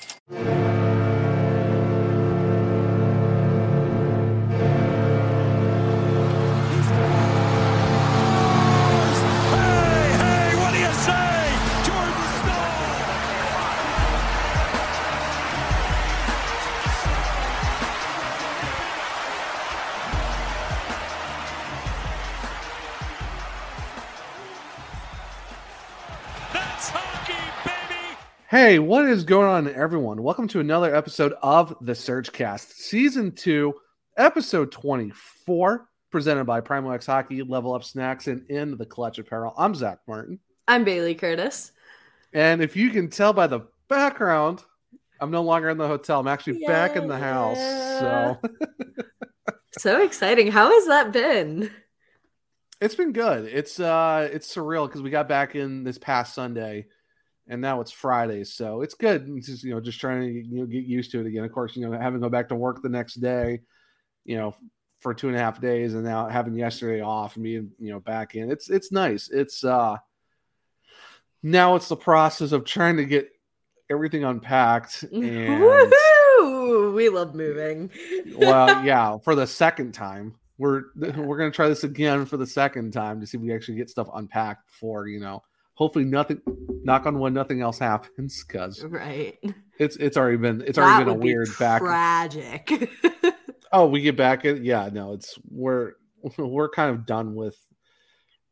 Thank you. Hey, what is going on, everyone? Welcome to another episode of the SurgeCast, Season 2, Episode 24, presented by Primo X Hockey, Level Up Snacks, and In the Clutch Apparel. I'm Zach Martin. I'm Bailey Curtis. And if you can tell by the background, I'm no longer in the hotel. I'm actually back in the house. So So exciting. How has that been? it's been good. It's uh it's surreal because we got back in this past Sunday and now it's Friday. So it's good. It's just, you know, just trying to you know get used to it again. Of course, you know, having to go back to work the next day, you know, for two and a half days and now having yesterday off and being, you know, back in. It's it's nice. It's uh now it's the process of trying to get everything unpacked and Woohoo! We love moving. well, yeah, for the second time. We're we're gonna try this again for the second time to see if we actually get stuff unpacked before you know. Hopefully, nothing. Knock on wood, nothing else happens because Right. it's it's already been it's That already been a would be weird back. Tragic. Oh, we get back in. Yeah, no, it's we're we're kind of done with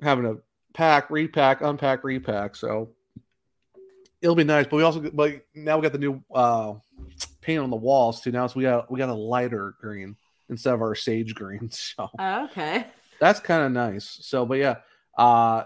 having to pack, repack, unpack, repack. So it'll be nice. But we also but now we got the new uh paint on the walls too. Now so we got we got a lighter green instead of our sage green. So Oh, okay. that's kind of nice. So, but yeah, uh,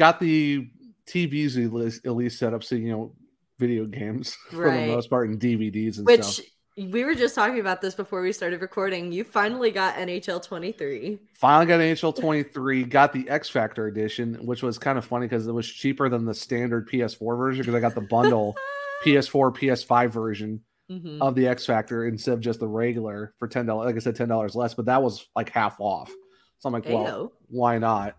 got the TVs at least, at least set up so you know video games for Right. the most part and DVDs and Which stuff. we were just talking about this before we started recording. You finally got NHL 23. Finally got NHL 23. Got the X Factor edition, which was kind of funny because it was cheaper than the standard PS4 version because I got the bundle PS4 PS5 version Mhm. of the X Factor instead of just the regular for ten dollars. Like I said, ten dollars less, but that was like half off. So I'm like, well, why not?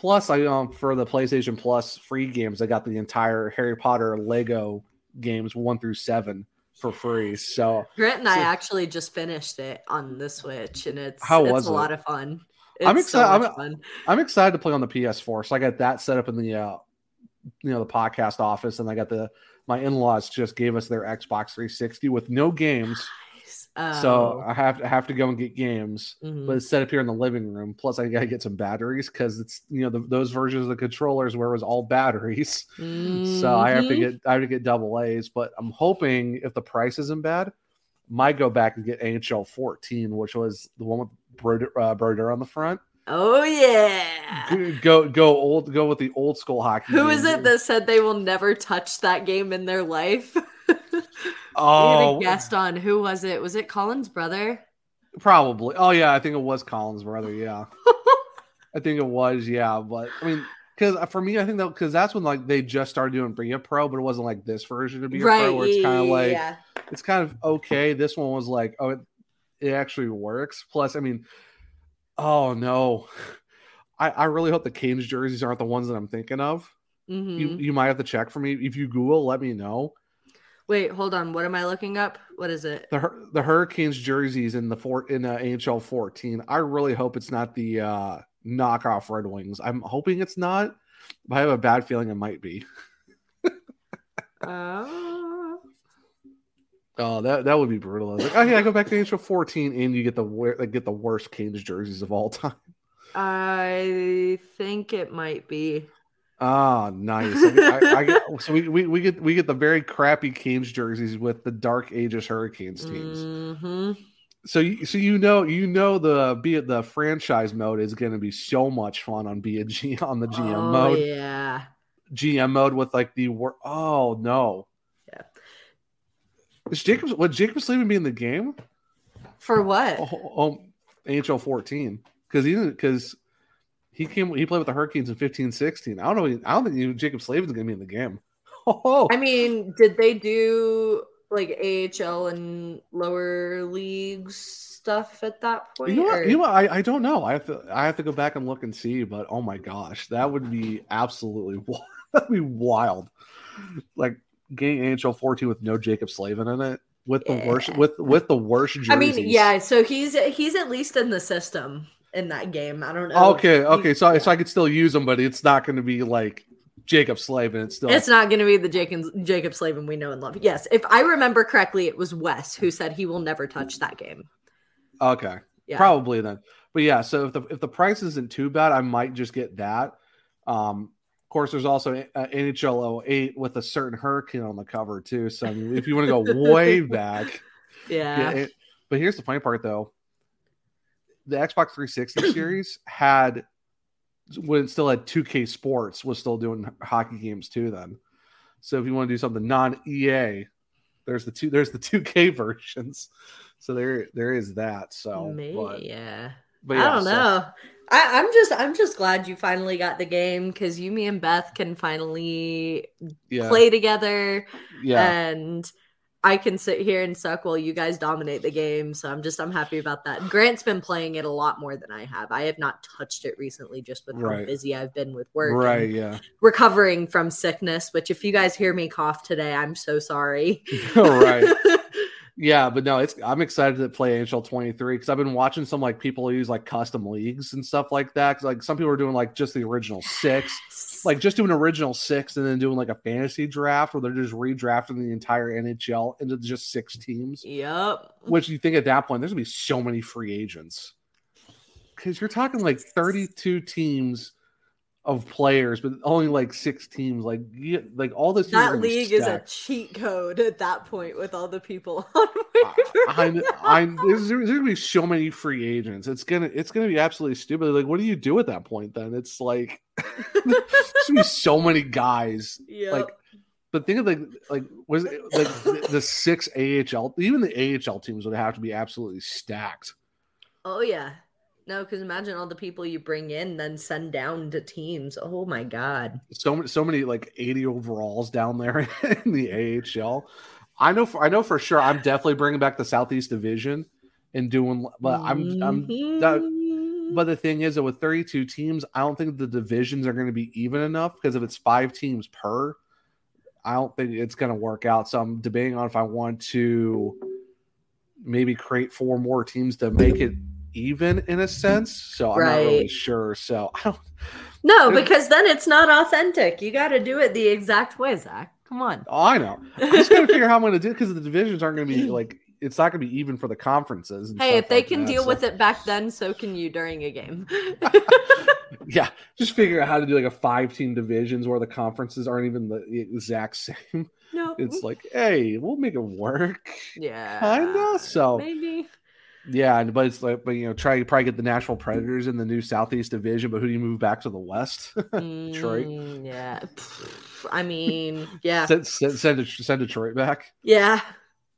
Plus, I um for the PlayStation Plus free games, I got the entire Harry Potter Lego games one through seven for free. So Grant and I actually just finished it on the Switch, and it's How it's was a it? lot of fun. I'm It's so excited- much fun. I'm excited to play on the PS4. So I got that set up in the uh you know the podcast office, and I got the my in-laws just gave us their Xbox 360 with no games. So Oh. I have to have to go and get games. Mhm. but it's set up here in the living room. Plus, I gotta get some batteries because it's you know the, those versions of the controllers where it was all batteries. So I have to Mhm. get I have to get double A's. But I'm hoping if the price isn't bad, might go back and get NHL 14, which was the one with Broder, uh, Broder on the front. Oh yeah. Go go old go with the old school hockey. Who is games. it that said they will never touch that game in their life? Oh, we had a guest on. Who was it? Was it Colin's brother? probably. Oh yeah, I think it was Collins' brother. Yeah, I think it was. Yeah, but I mean. Because for me, I think that because that's when like they just started doing Be a Pro, but it wasn't like this version of Be a Pro where it's kind of like yeah. it's kind of okay. This one was like, oh, it, it actually works. Plus, I mean, oh no, I, I really hope the Canes jerseys aren't the ones that I'm thinking of. Mhm. You you might have to check for me if you Google. Let me know Wait, hold on. What am I looking up? What is it? the the Hurricanes jerseys in the four in uh, NHL 14. I really hope it's not the uh, knockoff Red Wings. I'm hoping it's not, but I have a bad feeling it might be. Uh, Oh, that that would be brutal. Like, oh yeah, go back to NHL 14, and you get the like, get the worst Canes jerseys of all time. I think it might be. Ah, nice. I, I, I get, so we, we, we get we get the very crappy Canes jerseys with the Dark Ages Hurricanes teams. hmm So you, so you know you know the be it the franchise mode is going to be so much fun on be a G on the GM oh, mode. Yeah. GM mode with like the wor- oh no. Yeah. Is Jaccob would Jaccob Slavin be in the game? For what? Oh, oh NHL 14 because he didn't because he came he played with the Hurricanes in 15 16. I don't know. I don't think Jaccob Slavin's gonna be in the game. Oh, I mean, did they do like AHL and lower leagues stuff at that point? you know, or- you know? I, I don't know. I have to I have to go back and look and see. But oh my gosh, that would be absolutely that'd be wild. Like getting AHL 14 with no Jaccob Slavin in it with the worst with with the worst jerseys. I mean, yeah. So he's he's at least in the system in that game. I don't know. Okay, okay. So I so I could still use them, but it's not going to be like Jaccob Slavin. It's still It's not going to be the Jaccob Jaccob Slavin we know and love. Yes, if I remember correctly, it was Wes who said he will never touch that game. okay. Yeah. Probably then. But yeah, so if the if the price isn't too bad, I might just get that. Um, of course, there's also uh, NHL 08 with a certain hurricane on the cover too. So I mean, if you want to go way back, Yeah. yeah. it- but here's the funny part though: the Xbox 360 series had when it still had 2K Sports was still doing hockey games too. Then, so if you want to do something non EA, there's the two there's the 2K versions. So there there is that. So Me, but, yeah. but I don't so- know. I, I'm just I'm just glad you finally got the game because you, me, and Beth can finally yeah, play together, yeah. and I can sit here and suck while you guys dominate the game. So I'm just I'm happy about that. Grant's been playing it a lot more than I have. I have not touched it recently, just with how Right. busy I've been with work, right, yeah. recovering from sickness. Which, if you guys hear me cough today, I'm so sorry. right. Yeah, but no, it's I'm excited to play NHL 23 because I've been watching some like people use like custom leagues and stuff like that. Cause like some people are doing like just the original six, like just doing original six and then doing like a fantasy draft where they're just redrafting the entire NHL into just six teams. yep. Which you think at that point there's gonna be so many free agents because you're talking like 32 teams of players, but only like six teams. Like like all this That league is a cheat code at that point with all the people on I, I, there's, there's gonna be so many free agents. It's gonna, it's gonna be absolutely stupid. Like, what do you do at that point? Then it's like, there's gonna be so many guys. Yep. Like, but think of like, like was it like the, the six AHL, even the AHL teams would have to be absolutely stacked. oh yeah. No, because imagine all the people you bring in, then send down to teams. Oh my god. So many, so many like 80 overalls down there in the AHL. I know, for, I know for sure. I'm definitely bringing back the Southeast Division and doing, but I'm, I'm that- Mhm. But the thing is that with 32 teams, I don't think the divisions are going to be even enough because if it's five teams per, I don't think it's going to work out. So I'm debating on if I want to maybe create four more teams to make it even in a sense. So I'm not really sure. So I don't. no, because then it's not authentic. You got to do it the exact way, Zach. Come on. Oh, I know. I'm just to figure out how I'm to do it because the divisions aren't going to be like it's not going to be even for the conferences. and Hey, if they like can that, deal so- with it back then, so can you during a game. yeah, just figure out how to do like a five team divisions where the conferences aren't even the exact same. no. It's like, hey, we'll make it work. yeah. Kinda. So Maybe. Yeah, but it's like, but you know, try to probably get the Nashville Predators in the new Southeast Division. But who do you move back to the West? Detroit. Mm, yeah. I mean, yeah. send, send, send, send Detroit back. Yeah.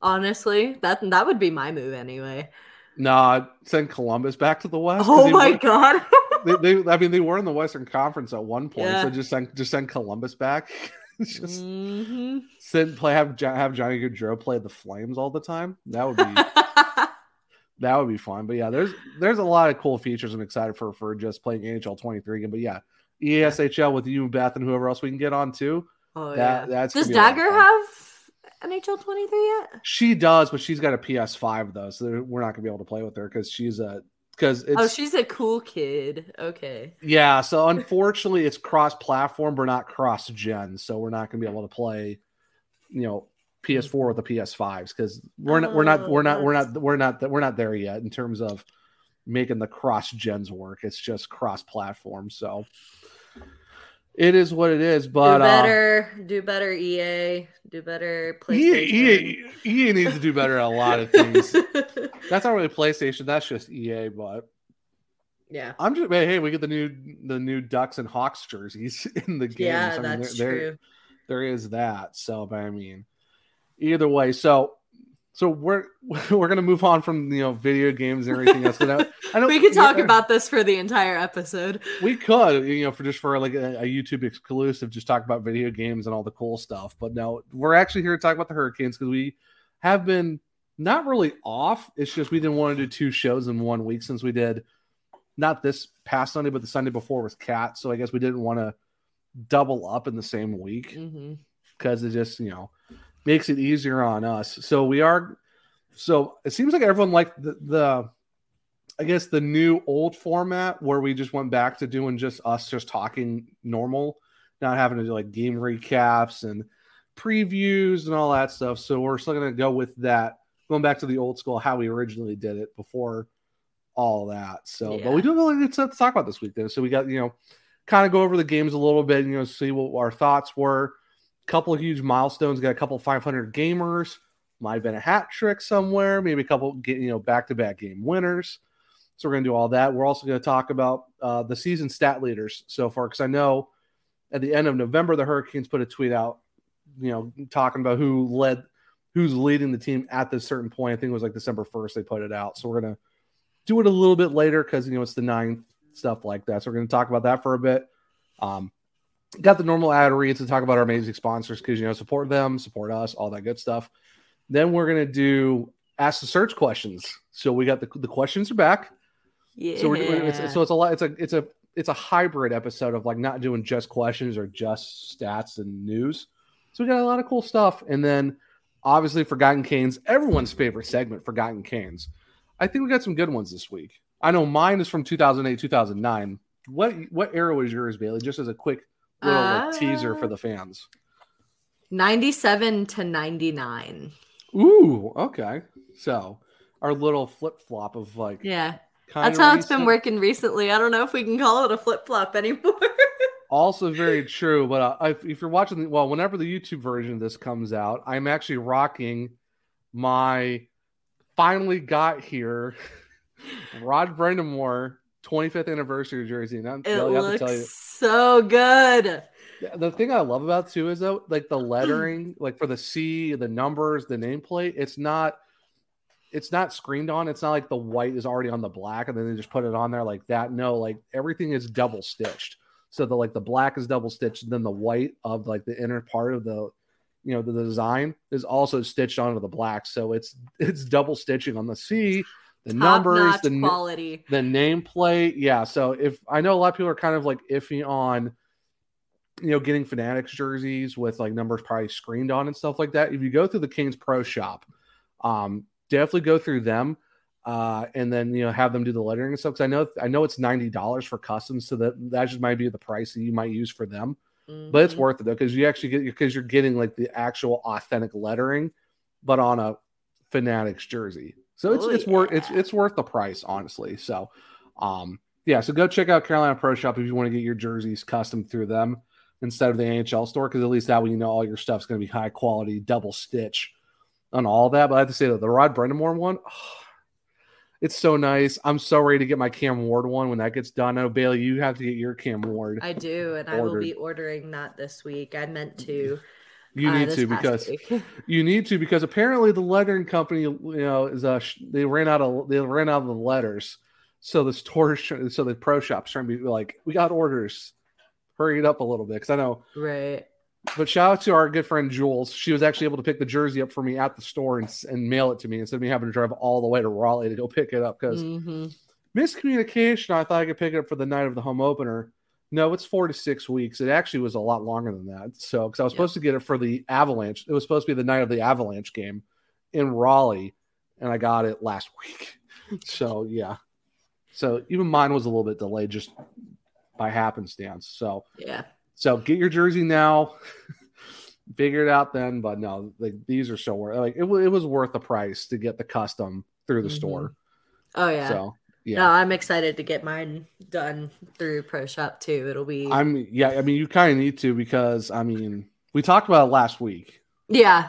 Honestly, that that would be my move anyway. Nah, send Columbus back to the West. Oh my were- god. They, they, I mean, they were in the Western Conference at one point, Yeah. so just send just send Columbus back. Just Mhm. send play have have Johnny Gaudreau play the Flames all the time. That would be that would be fun. But yeah, there's there's a lot of cool features I'm excited for for just playing NHL 23 again. But yeah, ESHL with you, Beth, and whoever else we can get on too. oh That- yeah. that's Does gonna be a lot of Dagger have NHL 23 yet? She does, but she's got a PS5 though, so we're not gonna be able to play with her because she's a because oh, it's oh, she's a cool kid. Okay. yeah. So unfortunately, it's cross platform, but not cross gen. So we're not gonna be able to play, you know. PS4 with the PS5s because we're not we're not Oh, we're not we're not we're not we're not there yet in terms of making the cross gens work. It's just cross platform. So it is what it is. But do uh, better. do better, EA. Do better, PlayStation. EA, EA needs to do better at a lot of things. That's not really PlayStation. That's just EA. But yeah. I'm just hey, we get the new the new Ducks and Hawks jerseys in the game. Yeah, I mean, that's there- there- true. there is that. So, but I mean, either way. So so we're we're gonna move on from you know video games and everything else. I, I know we could talk about this for the entire episode. We could, you know, for just for like a, a, YouTube exclusive, just talk about video games and all the cool stuff. But no, we're actually here to talk about the Hurricanes because we have been not really off. It's just we didn't want to do two shows in one week since we did not this past Sunday, but the Sunday before was Cat. So I guess we didn't want to double up in the same week because mm-hmm. it just you know makes it easier on us. So we are. So it seems like everyone liked the, the I guess the new old format where we just went back to doing just us just talking normal, not having to do like game recaps and previews and all that stuff. So we're still gonna go with that, going back to the old school how we originally did it before all that. So, yeah. but we do have a good stuff to talk about this week then. So we got you know, kind of go over the games a little bit, and, you know, see what our thoughts were couple of huge milestones. Got a couple 500 gamers. Might have been a hat trick somewhere. Maybe a couple, you know, back-to-back game winners. So we're going to do all that. We're also going to talk about uh, the season stat leaders so far because I know at the end of November the Hurricanes put a tweet out, you know, talking about who led, who's leading the team at this certain point. I think it was like December 1st they put it out. So we're going to do it a little bit later because you know it's the ninth stuff like that. So we're going to talk about that for a bit. Um, got the normal ad reads to talk about our amazing sponsors because you know support them, support us, all that good stuff. Then we're gonna do ask the Surge questions. So we got the the questions are back. Yeah. So we're it's, so it's a lot. It's a it's a it's a hybrid episode of like not doing just questions or just stats and news. So we got a lot of cool stuff, and then obviously Forgotten Canes, everyone's favorite segment, Forgotten Canes. I think we got some good ones this week. I know mine is from 2008, 2009. What what era was yours, Bailey? Just as a quick little uh, teaser for the fans. 97 to 99. Ooh, okay. So our little flip flop of like yeah. That's how recent. it's been working recently. I don't know if we can call it a flip flop anymore. also very true. But uh, if, if, you're watching, the, well, whenever the YouTube version of this comes out, I'm actually rocking my finally got here Rod Brind'Amour 25th anniversary jersey. And I'm, it looks so good. The thing I love about too is though, like the lettering, like for the C, the numbers, the nameplate, it's not it's not screened on. It's not like the white is already on the black and then they just put it on there like that. No, like everything is double stitched. So the like the black is double stitched, then the white of like the inner part of the you know the design is also stitched onto the black. So it's it's double stitching on the C the Top numbers, the quality, the nameplate. Yeah. So if I know a lot of people are kind of like iffy on, you know, getting Fanatics jerseys with like numbers probably screened on and stuff like that. If you go through the Kings Pro Shop, um, definitely go through them. Uh, and then you know have them do the lettering and stuff. Because I know I know it's ninety dollars for customs, so that that just might be the price that you might use for them. Mm-hmm. But it's mm-hmm. worth it though because you actually get because you're getting like the actual authentic lettering, but on a Fanatics jersey. So it's oh, it's yeah. worth it's it's worth the price, honestly. So um yeah, so go check out Carolina Pro Shop if you want to get your jerseys custom through them instead of the NHL store, because at least that way you know all your stuff's gonna be high quality, double stitch on all that. But I have to say that the Rod Brind'Amour one, oh, it's so nice. I'm so ready to get my Cam Ward one when that gets done. Oh, Bailey, you have to get your Cam Ward. I do, and ordered. I will be ordering that this week. I meant to. You uh, need to because you need to because apparently the lettering company, you know, is uh they ran out of they ran out of the letters. So the store, so the pro shops trying to be like, we got orders, hurry it up a little bit because I know. Right. But shout out to our good friend Jules. She was actually able to pick the jersey up for me at the store and, and mail it to me instead of me having to drive all the way to Raleigh to go pick it up because mm-hmm. miscommunication. I thought I could pick it up for the night of the home opener no, it's four to six weeks. It actually was a lot longer than that. So, because I was supposed to get it for the Avalanche, it was supposed to be the night of the Avalanche game in Raleigh, and I got it last week. so, yeah. So, even mine was a little bit delayed just by happenstance. So, yeah. So, get your jersey now. Figure it out then. But no, like these are so worth like it, it was worth the price to get the custom through the mm-hmm. store. Oh, yeah. So, yeah. No, I'm excited to get mine done through Pro Shop too. It'll be. I'm yeah. I mean, you kind of need to because I mean, we talked about it last week. Yeah.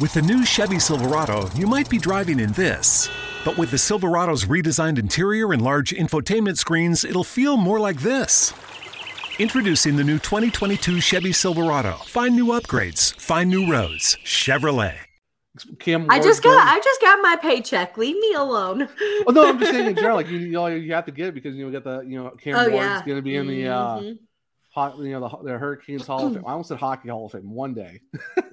With the new Chevy Silverado, you might be driving in this. But with the Silverado's redesigned interior and large infotainment screens, it'll feel more like this. Introducing the new 2022 Chevy Silverado. Find new upgrades, find new roads. Chevrolet. Cam I just got I just got my paycheck. Leave me alone. Oh no, I'm just saying in general. Like you, you, know, you have to get it because you know we got the you know Cam Oh, Ward's yeah. going to be in the uh, Mhm. hot, you know the, the Hurricanes Hall of Fame. I almost said Hockey Hall of Fame one day.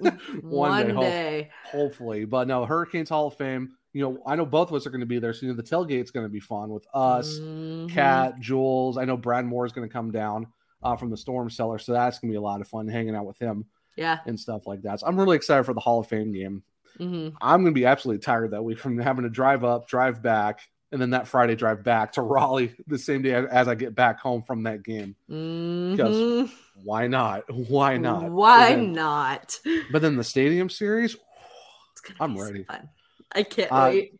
One, day, hope- day. hopefully. But no, Hurricanes Hall of Fame. You know, I know both of us are going to be there. So you know, the tailgate's going to be fun with us, Mhm. Cat, Jules. I know Brad Moore is going to come down uh, from the Storm Cellar, so that's going to be a lot of fun hanging out with him Yeah. and stuff like that. So I'm really excited for the Hall of Fame game. hmm I'm going to be absolutely tired that week from having to drive up, drive back, and then that Friday drive back to Raleigh the same day as I get back home from that game. Mhm. Why not? Why not? Why then- not? But then the Stadium Series, I'm so ready. fun. I can't Uh, wait.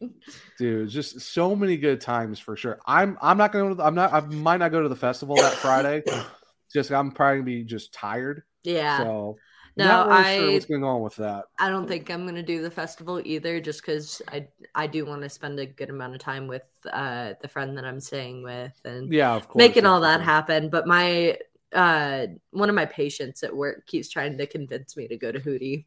dude just so many good times for sure i'm i'm not gonna i'm not i might not go to the festival that friday just i'm probably gonna be just tired Yeah. so No, not really sure I- what's going on with that I don't think I'm gonna do the festival either, just because I I do want to spend a good amount of time with uh the friend that I'm staying with and yeah of course making all that happen. But my uh one of my patients at work keeps trying to convince me to go to Hootie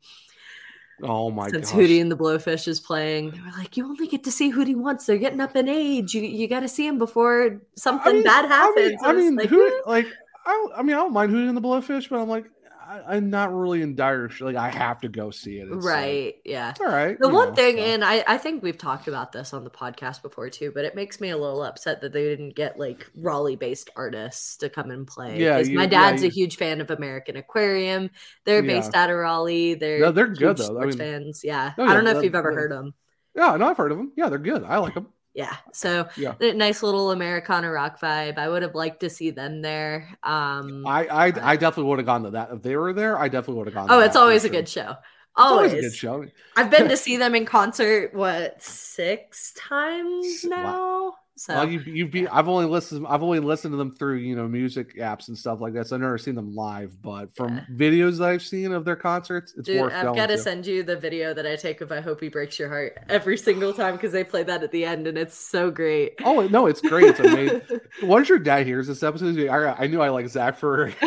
oh my god. since gosh Hootie and the Blowfish is playing. They were like, "You only get to see Hootie once. They're getting up in age. You you got to see him before something I mean, bad I happens." mean, I I mean like, who like I, don't- I mean i don't mind Hootie and the Blowfish but i'm like I, i'm not really in dire sh- like i have to go see it It's like, right? Yeah. it's all right The one know, thing, so. and I, I think we've talked about this on the podcast before too, but it makes me a little upset that they didn't get like Raleigh based artists to come and play. Yeah, you- my yeah, dad's you- a huge fan of American Aquarium. They're Yeah. based out of Raleigh. They're No, they're good, though. I mean- fans, yeah. Oh, I don't know if you've ever heard them. yeah no i've heard of them yeah they're good i like them Yeah, so Yeah. nice little Americana rock vibe. I would have liked to see them there. Um, I I, I definitely would have gone to that if they were there. I definitely would have gone. oh, it's always a sure. good show. Always, always a good show. I've been to see them in concert what six times Wow. now. So Well, you you've been. I've only listened. I've only listened to them through you know music apps and stuff like that. So I've never seen them live, but from Yeah. videos that I've seen of their concerts, it's Dude, worth I've got to to. send you the video that I take of "I Hope He Breaks Your Heart" every single time because they play that at the end, and it's so great. Oh no, it's great. It's amazing. Once your dad hears this episode, I, I knew I like Zach for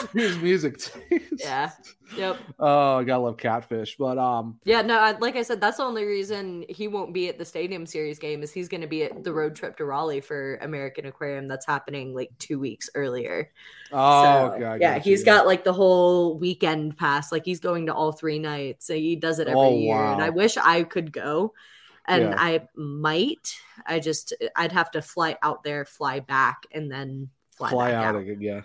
his music taste. yeah. Yep. Oh, I gotta love Catfish, but um, Yeah. No. I, like I said, that's the only reason he won't be at the Stadium Series game is he's going to be at the road trip to Raleigh for American Aquarium that's happening like two weeks earlier. oh So, okay, yeah, you, he's got like the whole weekend pass. Like he's going to all three nights. So he does it every Oh, year, and I wish I could go. And Yeah. I might. I just I'd have to fly out there, fly back, and then fly, fly out out. again. Yeah,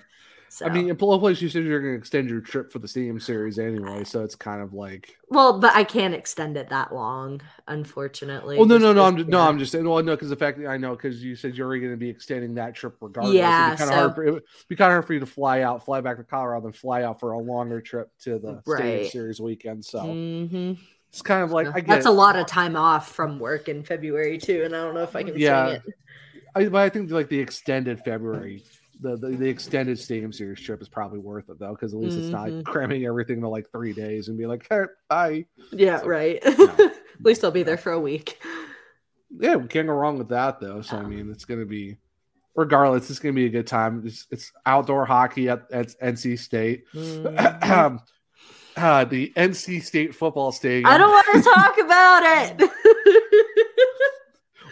So. I mean, in place you said you're gonna extend your trip for the Stadium Series anyway, so it's kind of like. well, but I can't extend it that long, unfortunately. Well, no, no, no, I'm just, no. I'm just saying. Well, no, because the fact that I know because you said you're going to be extending that trip regardless. Yeah, it'd be kind so- of hard. For, it would be kind of hard for you to fly out, fly back to Colorado, then fly out for a longer trip to the Stadium Series weekend. So Mhm. it's kind of like I get That's it. a lot of time off from work in February too, and I don't know if I can Yeah. I, but I think like the extended February, the, the the extended Stadium Series trip is probably worth it though, because at least it's not Mhm. cramming everything to like three days and be like, hey, bye. Yeah, So, right. no. At least I'll be there for a week. Yeah, we can't go wrong with that though. So I mean, it's going to be. Regardless, it's going to be a good time. It's, it's outdoor hockey at, at NC State. Mhm. uh, the NC State football stadium. I don't want to talk about it.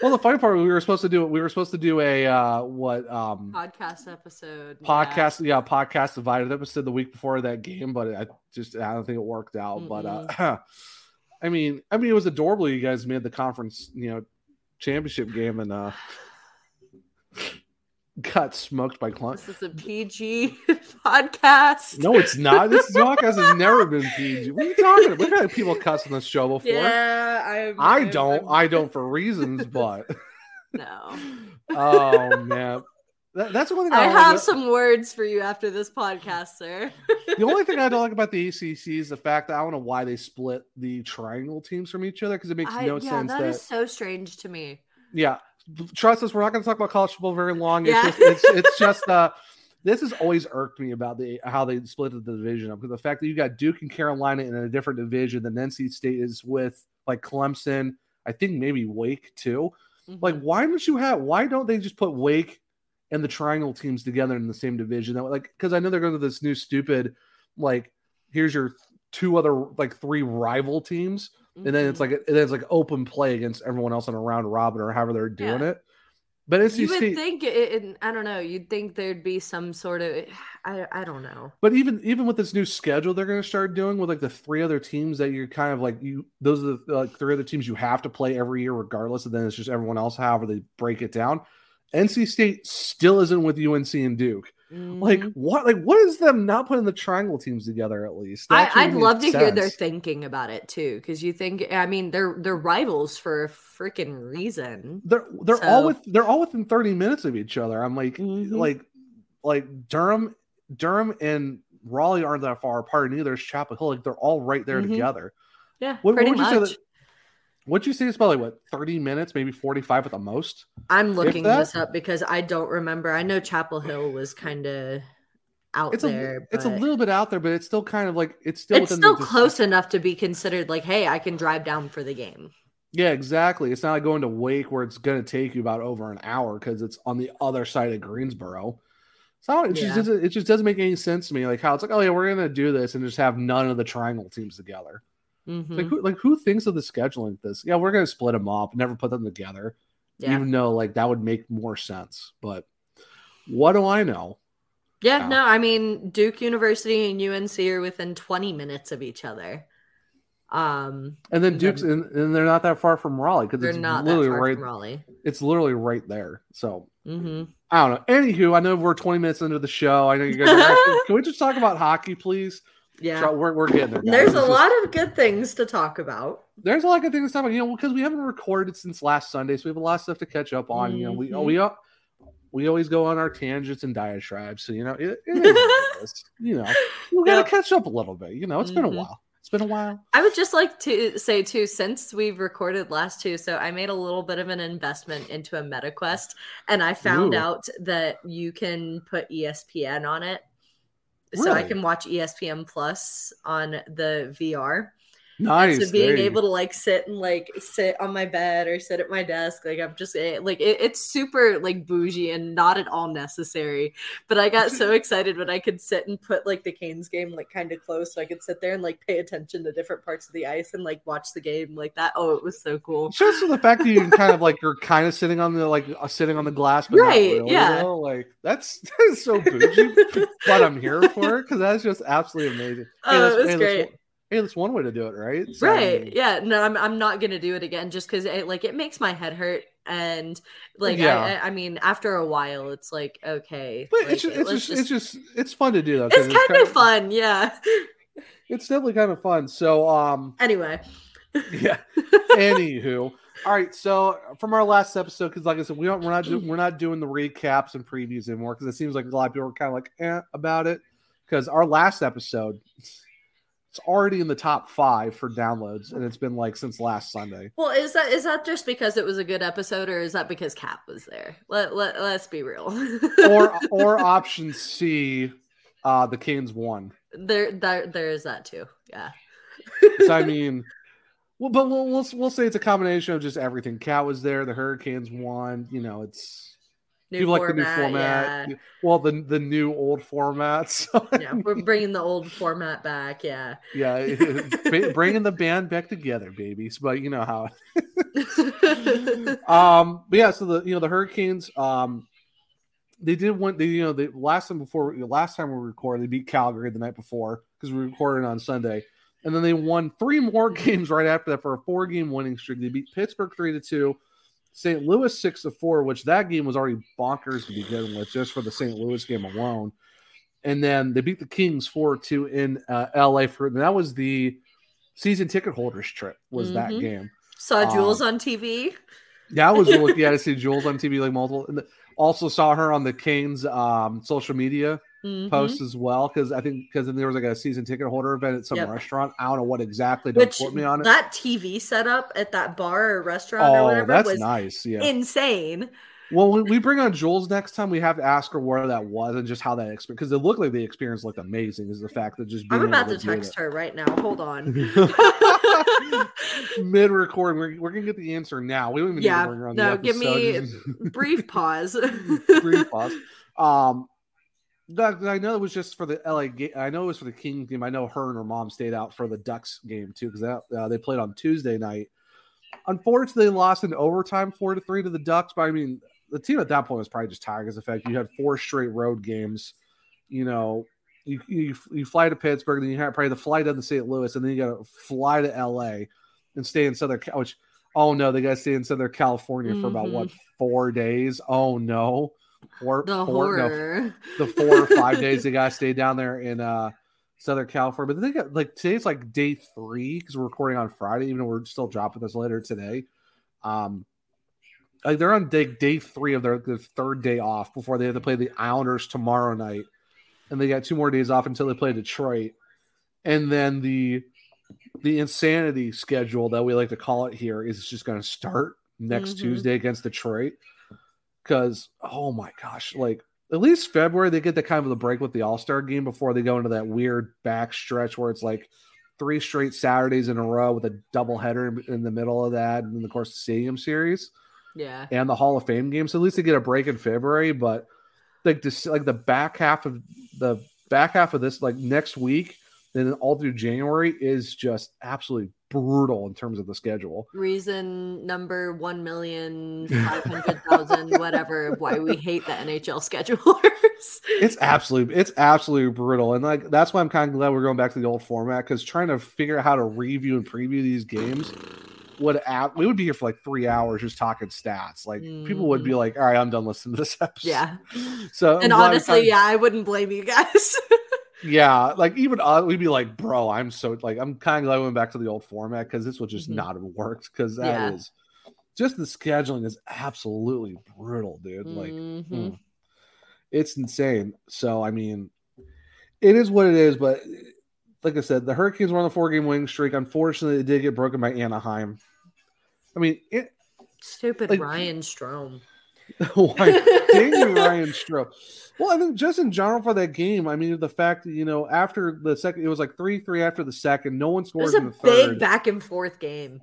Well, the funny part we were supposed to do we were supposed to do a uh, what um Podcast episode. podcast yeah podcast divided episode the week before that game, but I just I don't think it worked out. But uh, I mean, I mean it was adorable. You guys made the conference you know championship game and uh got smoked by Clemson. This is a PG podcast. No, it's not. This podcast has never been PG. What are you talking about? We've had people cuss on this show before. Yeah, I'm, I I'm- don't. I'm- I don't for reasons, but no. oh man, That- that's the one thing I I, like have some words for you after this podcast, sir. The only thing I don't like about the ACC is the fact that I don't know why they split the triangle teams from each other because it makes I, no yeah, sense that that is so strange to me. yeah trust us we're not going to talk about college football very long Yeah. it's, just, it's, it's just uh this has always irked me about the how they split the division up because the fact that you got duke and carolina in a different division than nc state is with like clemson i think maybe wake too like Mhm. why don't you have why don't they just put wake and the triangle teams together in the same division that like because i know they're going to this new stupid like here's your two other like three rival teams and then it's Mhm. like and then it's like open play against everyone else in a round robin or however they're doing Yeah. it. But NC you would think it, it- I don't know. You'd think there'd be some sort of I I don't know. but even even with this new schedule, they're going to start doing with like the three other teams that you're kind of like you. Those are the like three other teams you have to play every year regardless, and then it's just everyone else. However, they break it down. NC State still isn't with UNC and Duke. Like Mhm. what? Like what is them not putting the triangle teams together at least? I, I'd love to hear their thinking about it too, because you think I mean they're they're rivals for a freaking reason. They're they're all with they're all within 30 minutes of each other. I'm like Mhm. like like Durham Durham and Raleigh aren't that far apart, and neither is Chapel Hill. Like they're all right there Mhm. together. Yeah, What, what pretty would you say? much. That, what'd you say? It's probably what 30 minutes, maybe 45 at the most. I'm looking this up because I don't remember. I know Chapel Hill was kind of out It's a there. it's a little bit out there, but it's still kind of like it's still It's still close enough to be considered like, hey, I can drive down for the game. Yeah, exactly. It's not like going to Wake where it's going to take you about over an hour because it's on the other side of Greensboro. So it just doesn't it just doesn't make any sense to me. Like how it's like, oh yeah, we're gonna do this and just have none of the triangle teams together. Mhm. Like who like who thinks of the scheduling this? Yeah, we're gonna split them up, never put them together. Yeah. Even though like that would make more sense. But what do I know? Yeah, Yeah. no, I mean Duke University and UNC are within 20 minutes of each other. Um, And then Duke's and, and they're not that far from Raleigh because they're it's not that literally far right. from Raleigh. It's literally right there. So hmm I don't know. Anywho, I know we're 20 minutes into the show. I know you guys are can we just talk about hockey, please? Yeah, We're, we're getting there. guys. there's It's a just- lot of good things to talk about. there's a lot of things to talk about, you know, because we haven't recorded since last Sunday, so we have a lot of stuff to catch up on. You know, we Mhm. we we always go on our tangents and diatribes, so you know, it, it is. You know, we got to Yep. catch up a little bit. You know, it's been a Mhm. while. It's been a while. I would just like to say too, since we've recorded last two, so I made a little bit of an investment into a MetaQuest, and I found Ooh. out that you can put ESPN on it, so I can watch ESPN Plus on the VR. Nice. so being able to like sit and like sit on my bed or sit at my desk like i'm just eh, like it, it's super like bougie and not at all necessary but i got so excited when i could sit and put like the canes game like kind of close so i could sit there and like pay attention to different parts of the ice and like watch the game like that oh it was so cool Just for the fact that you can kind of like you're kind of sitting on the like uh, sitting on the glass, but Right, Not really, yeah. though. Like that's that is so bougie, but I'm here for it because that's just absolutely amazing. Oh, that's, it was that's great. Hey, that's one way to do it, right? So, I right mean, yeah no i'm, I'm not gonna do it again just because it like it makes my head hurt and like Yeah. I, I i mean after a while it's like okay But like, it's just, it's let's just, it's just it's fun to do that. it's kind kinda- of fun yeah It's definitely kind of fun. So um anyway yeah. Anywho, all right. So from our last episode, because like I said, we don't we're not do, we're not doing the recaps and previews anymore because it seems like a lot of people are kind of like eh, about it. Because our last episode, it's already in the top five for downloads, and it's been like since last Sunday. well is that is that just because it was a good episode or is that because Cat was there let, let, let's be real Or or option C, uh, the Canes won. there, there there is that too yeah So I mean, well, but we'll, we'll we'll say it's a combination of just everything. Cat was there, the Hurricanes won. You know, it's new people like the new format, format. Well, the the new old formats. Yeah. yeah we're bringing the old format back yeah yeah, bringing the band back together, babies. But you know how. um, but yeah, so the you know the Hurricanes, um, they did one. They you know the last time before last time we recorded, they beat Calgary the night before because we recorded on Sunday, and then they won three more games right after that for a four game winning streak. They beat Pittsburgh three to two, St. Louis six to four, which that game was already bonkers to begin with, just for the St. Louis game alone. And then they beat the Kings four two in uh, L.A. for and that was the season ticket holders trip. Was that Mhm. game? Saw Jules Um, on TV. Yeah, I was looking at to see Jules on TV like multiple. And also saw her on the Canes um, social media Mhm. post as well because I think because then there was like a season ticket holder event at some Yep. restaurant. I don't know what exactly. Don't Which quote me on it. that TV setup at that bar or restaurant or oh, whatever that's was nice. Yeah. insane. well, when we bring on Jules next time, we have to ask her where that was and just how that experience because it looked like the experience looked amazing. Is the fact that just being I'm about to do text her right now. Hold on. mid recording. We're, we're gonna get the answer now. We don't even Yeah, need to bring her on the no, give me brief pause. brief pause. Um, I know it was just for the LA game. I know it was for the Kings game. I know her and her mom stayed out for the Ducks game too because uh, they played on Tuesday night. Unfortunately, they lost in overtime four to three to the Ducks. But I mean, the team at that point was probably just tired because the fact you had four straight road games. You know, you you, you fly to Pittsburgh, then you have probably the flight down to St. Louis, and then you got to fly to LA and stay in Southern Cal. Which, oh no, they got to stay in Southern California for about what four days? Oh no, four, the four, no, horror. the four or five days they got stayed down there in uh Southern California. But they got like today's like day three because we're recording on Friday, even though we're still dropping this later today. Um, like they're on day day three of their, their third day off before they have to play the Islanders tomorrow night, and they got two more days off until they play Detroit, and then the the insanity schedule that we like to call it here is just going to start next Mhm. Tuesday against Detroit. Because oh my gosh, like at least February they get the kind of the break with the All Star game before they go into that weird back stretch where it's like three straight Saturdays in a row with a double header in, in the middle of that, and then of course the Stadium Series Yeah. and the Hall of Fame game. So at least they get a break in February. But like this, like the back half of the back half of this, like next week, then all through January is just absolutely brutal in terms of the schedule. Reason number one million five hundred thousand, whatever, why we hate the NHL schedulers. It's absolutely, it's absolutely brutal, and like that's why I'm kind of glad we're going back to the old format because trying to figure out how to review and preview these games would app we would be here for like three hours just talking stats. Like people would be mm. like, "All right, I'm done listening to this episode." Yeah. So and honestly, yeah, I wouldn't blame you guys. Yeah, like even uh, we'd be like, bro, I'm so like I'm kind of glad we went back to the old format because this would just Mhm. not have worked because that is Yeah. just the scheduling is absolutely brutal, dude. Like Mhm. mm, it's insane. So I mean, it is what it is. But like I said, the Hurricanes were on a four game winning streak. Unfortunately, it did get broken by Anaheim. I mean, it Stupid Like- Ryan Strome. Why, dang you, Ryan Strome. Well, I mean, just in general for that game, I mean, the fact that you know after the second, it was like three three after the second, no one scored. It was a big back and forth game.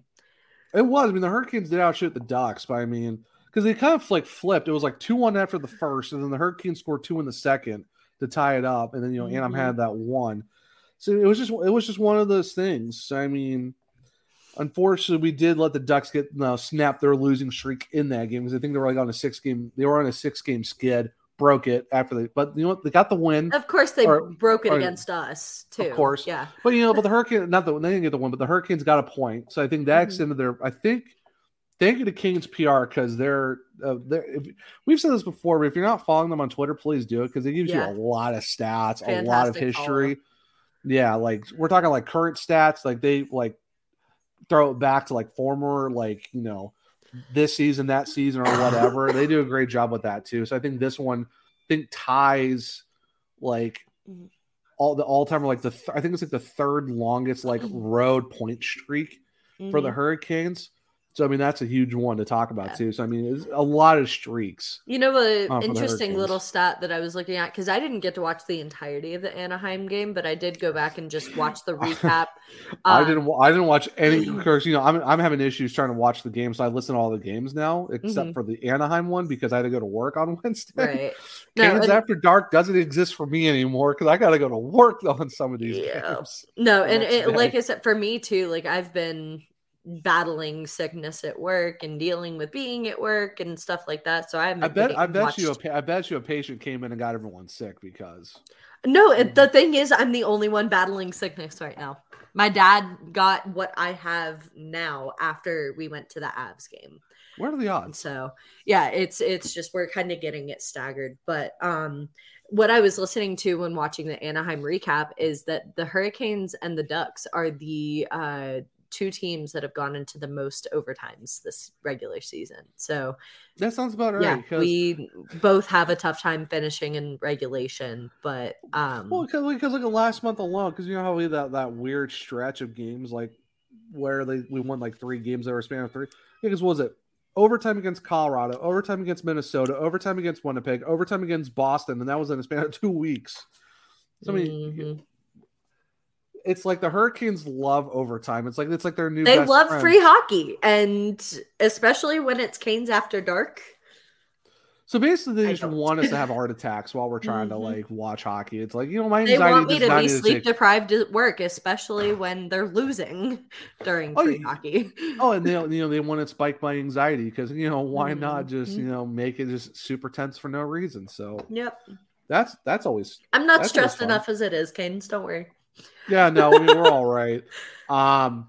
It was. I mean, the Hurricanes did outshoot the Ducks, but I mean, because they kind of like flipped. It was like two one after the first, and then the Hurricanes scored two in the second to tie it up, and then you know Anaheim Mhm. had that one. So it was just it was just one of those things. I mean, unfortunately, we did let the Ducks get you know, snap their losing streak in that game because I think they were like on a six game. They were on a six game skid, broke it after they. But you know what? They got the win. Of course, they Or- broke it or- against us too. Of course. yeah. But you know, but the Hurricane not the they didn't get the win, but the Hurricanes got a point. So I think that Mhm. extended their. I think thank you to Canes PR because they're uh, they're. If, we've said this before, but if you're not following them on Twitter, please do it because it gives Yeah. you a lot of stats, a lot of Fantastic history. Yeah, like we're talking like current stats, like they like throw it back to like former, like you know, this season, that season, or whatever. they do a great job with that too. So I think this one, I think ties like all the all time like the th- I think it's like the third longest like road point streak for the Mhm. Hurricanes. So I mean that's a huge one to talk about Yeah. too. So I mean it's a lot of streaks. You know, a the interesting little stat that I was looking at because I didn't get to watch the entirety of the Anaheim game, but I did go back and just watch the recap. I Um, didn't I didn't watch any because you know I'm I'm having issues trying to watch the game, so I listen to all the games now except Mhm. for the Anaheim one because I had to go to work on Wednesday. Right. No, Canes and- After Dark doesn't exist for me anymore because I got to go to work on some of these Yeah. games. No, and it, like. I said, for me too, like I've been battling sickness at work and dealing with being at work and stuff like that. So I. I bet I bet you a watched- I bet you a patient came in and got everyone sick because No, it, the thing is, I'm the only one battling sickness right now. My dad got what I have now after we went to the Avs game. What are the odds? So yeah, it's it's just we're kind of getting it staggered. But um what I was listening to when watching the Anaheim recap is that the Hurricanes and the Ducks are the uh two teams that have gone into the most overtimes this regular season. So That sounds about right. yeah, 'cause- we both have a tough time finishing in regulation, but um Well, because at last month alone, because you know how we had that that weird stretch of games like where they we won like three games that were span of three. Because what was it overtime against Colorado, overtime against Minnesota, overtime against Winnipeg, overtime against Boston, and that was in a span of two weeks. So I mean, mhm. It's like the Hurricanes love overtime. It's like it's like their new. they love friend. free hockey and especially when it's Canes after dark. So basically, they just want us to have heart attacks while we're trying Mhm. to like watch hockey. It's like you know my anxiety. They want me to be sleep take- deprived at work, especially when they're losing during Oh, free y- hockey. Oh, and they you know they want to spike my anxiety because you know why not just you know make it just super tense for no reason. So Yep. that's that's always I'm not stressed enough as it is, Canes. Don't worry. Yeah no we're all right. Um,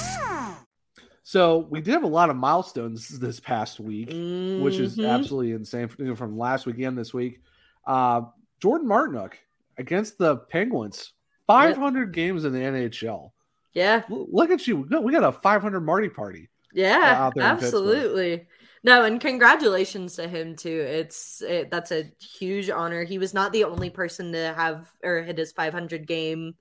so we did have a lot of milestones this past week, which is Mhm. absolutely insane know, from last week and this week. Uh, Jordan Martinook against the Penguins, 500 games in the NHL. Yeah. L- Look at you, we got, a 500 Marty party. Yeah, out there absolutely. No, and congratulations to him too. It's it, that's a huge honor. He was not the only person to have or hit his 500 game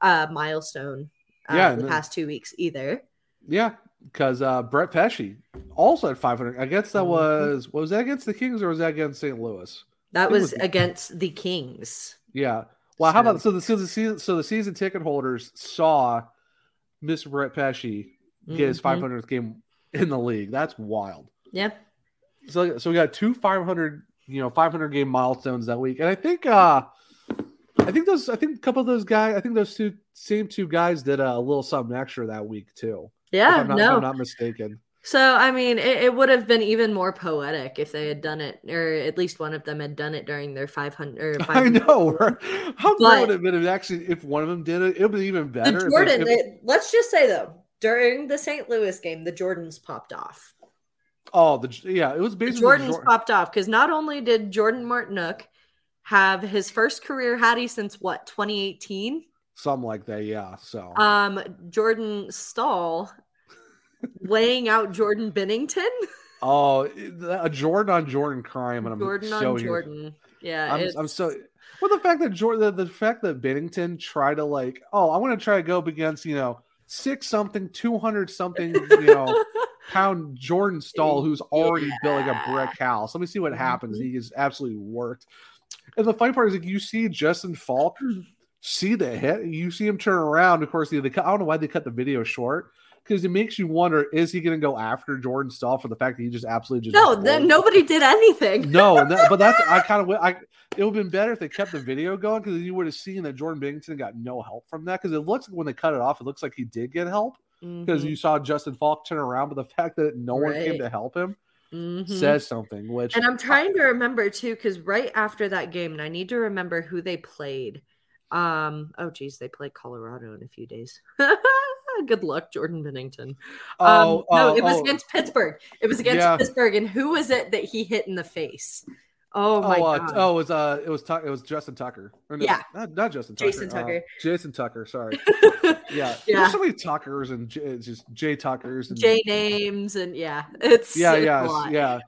uh, milestone. Uh, Yeah, the past two weeks either. Yeah, because uh, Brett Pesce also had 500. I guess that Mhm. was was that against the Kings or was that against St. Louis? That was was- against the Kings. Yeah. Well, how about so the so the season so the season ticket holders saw Mr. Brett Pesce get his Mhm. 500th game in the league. That's wild. Yeah. So so we got two 500 you know 500 game milestones that week, and I think uh I think those I think a couple of those guys I think those two same two guys did a little something extra that week too. If Yeah, I'm not, if no. I'm not mistaken. So I mean, it, it would have been even more poetic if they had done it, or at least one of them had done it during their 500. Or I know. How great would it have been if actually if one of them did it? It would be even better. The Jordan, if- it- let's just say though, during the St. Louis game, the Jordans popped off. oh, the yeah, it was The basically Jordans Jor- popped off because not only did Jordan Martinook have his first career Hattie since what 2018, something like that. Yeah. So um, Jordan Staal laying out Jordan Binnington, oh, a Jordan on Jordan crime, and I'm Jordan so on here- Jordan. Yeah, I'm, I'm so well the fact that Jordan the, the fact that Binnington tried to like oh I want to try to go up against you know six something two hundred something you know pound Jordan Staal who's already built like a brick house. Let me see what happens. Mm-hmm. He is absolutely worked. And the funny part is like you see Justin Faulk see the hit, you see him turn around. Of course, they, they cut, I don't know why they cut the video short because it makes you wonder: is he going to go after Jordan Staal for the fact that he just absolutely just no, nobody did anything. No, that, but that's I kind of I. It would have been better if they kept the video going because you would have seen that Jordan Binnington got no help from that. Because it looks like when they cut it off, it looks like he did get help because Mhm, you saw Justin Faulk turn around, but the fact that no one came to help him mhm. says something. Which And I'm trying to remember too, because right after that game, and I need to remember who they played. Um, oh geez, they play Colorado in a few days. Good luck, Jordan Binnington. Oh, um, no, oh, it was oh. against Pittsburgh. It was against Yeah. Pittsburgh, and who was it that he hit in the face? Oh my oh, uh, god. oh, it was uh, it was it was Justin Tucker. Or no, Yeah. not, not Justin Tucker. Jason uh, Tucker. Jason Tucker. Sorry. yeah, Yeah. There's so many Tuckers and J, just Jay Tuckers. And, J names and yeah, it's Yeah, it's yeah, yeah.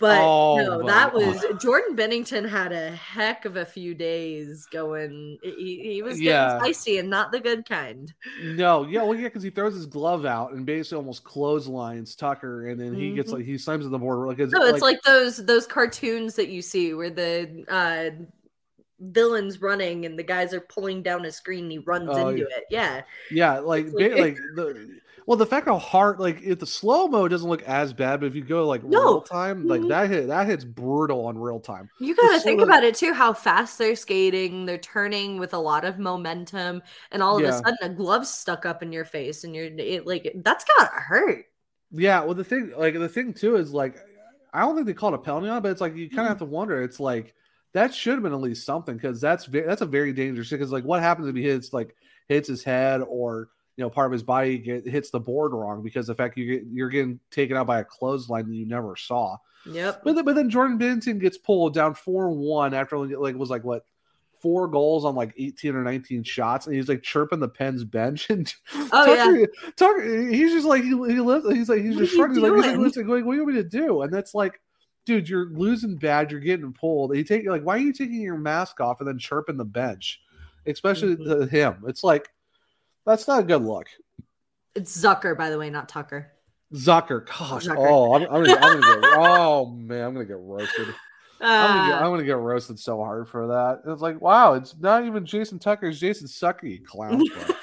But Oh, no, that was Jordan Binnington had a heck of a few days going. He, he was getting Yeah. spicy and not the good kind. No, yeah, well, yeah, because he throws his glove out and basically almost clotheslines Tucker, and then he gets Mhm. like he slams at the board. Like, it's, No, it's like, those those cartoons that you see where the uh villain's running and the guys are pulling down a screen and he runs Oh, into yeah. it. Yeah. yeah, like like- like the well, the fact how hard like if the slow mo doesn't look as bad, but if you go like No. real time, like Mhm. that hit that hits brutal on real time. You got to slow- think about it too how fast they're skating. They're turning with a lot of momentum, and all of a sudden a glove's stuck up in your face, and you're it, like, that's got to hurt. Yeah, well, the thing, like the thing too, is like I don't think they called it a penalty on, but it's like you kind of Mm-hmm. have to wonder. It's like that should have been at least something because that's ve- that's a very dangerous because like what happens if he hits like hits his head or you know part of his body get, hits the board wrong because the fact you get you're getting taken out by a clothesline that you never saw. Yep. But then, but then Jordan Binnington gets pulled down four one after only, like was like what four goals on like 18 or 19 shots and he's like chirping the Pens bench and Oh, Tucker, Tucker he's just like he, he lives he's like he's What just shrugging he's like, he's like? What do you want me to do and that's like dude you're losing bad you're getting pulled you take like why are you taking your mask off and then chirping the bench especially Mm-hmm. to him it's like that's not a good look It's Zucker, by the way, not Tucker. Zucker gosh Zucker. oh I'm, I'm, gonna, I'm gonna get oh man I'm gonna get roasted I'm gonna, get, Ah. I'm gonna get roasted so hard for that. It's like, wow, it's not even Jason Tucker, it's Jason Sucky, clown.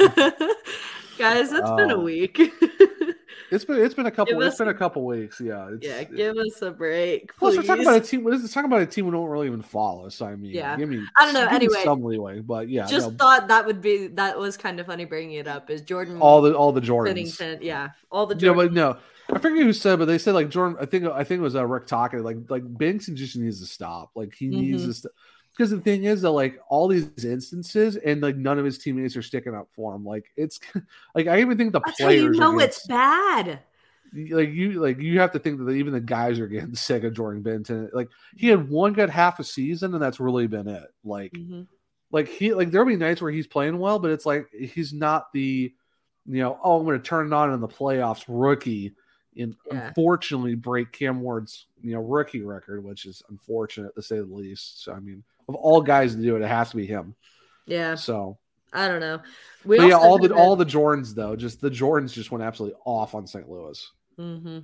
Guys, it's been a Oh. week. it's been it's been a couple it's been a a- couple weeks, yeah. It's, yeah, give us a break, Plus, please. we're talking about a team. Let's talk about a team we don't really even follow. So I mean, Yeah. give me. I don't know, anyway, some leeway, but yeah, Just no, thought that would be that was kind of funny bringing it up. Is Jordan all the all the Jordans. Yeah, all the Yeah, Jordan. but no, I forget who said, but they said like Jordan. I think I think it was uh, Rick talking like like Bankston just needs to stop. Like he needs Mhm. to stop. Because the thing is that like all these instances and like none of his teammates are sticking up for him. Like it's like I even think the That's how you players know it's bad. like you like you have to think that even the guys are getting sick of Jordan Binnington. Like he had one good half a season and that's really been it. Like Mhm. like he like there'll be nights where he's playing well, but it's like he's not the you know, oh I'm gonna turn it on in the playoffs rookie and Yeah. unfortunately break Cam Ward's you know rookie record, which is unfortunate to say the least. So I mean of all guys to do it, it has to be him. Yeah, So I don't know. We but yeah, all the had all the Jordans though, just the Jordans just went absolutely off on St. Louis. hmm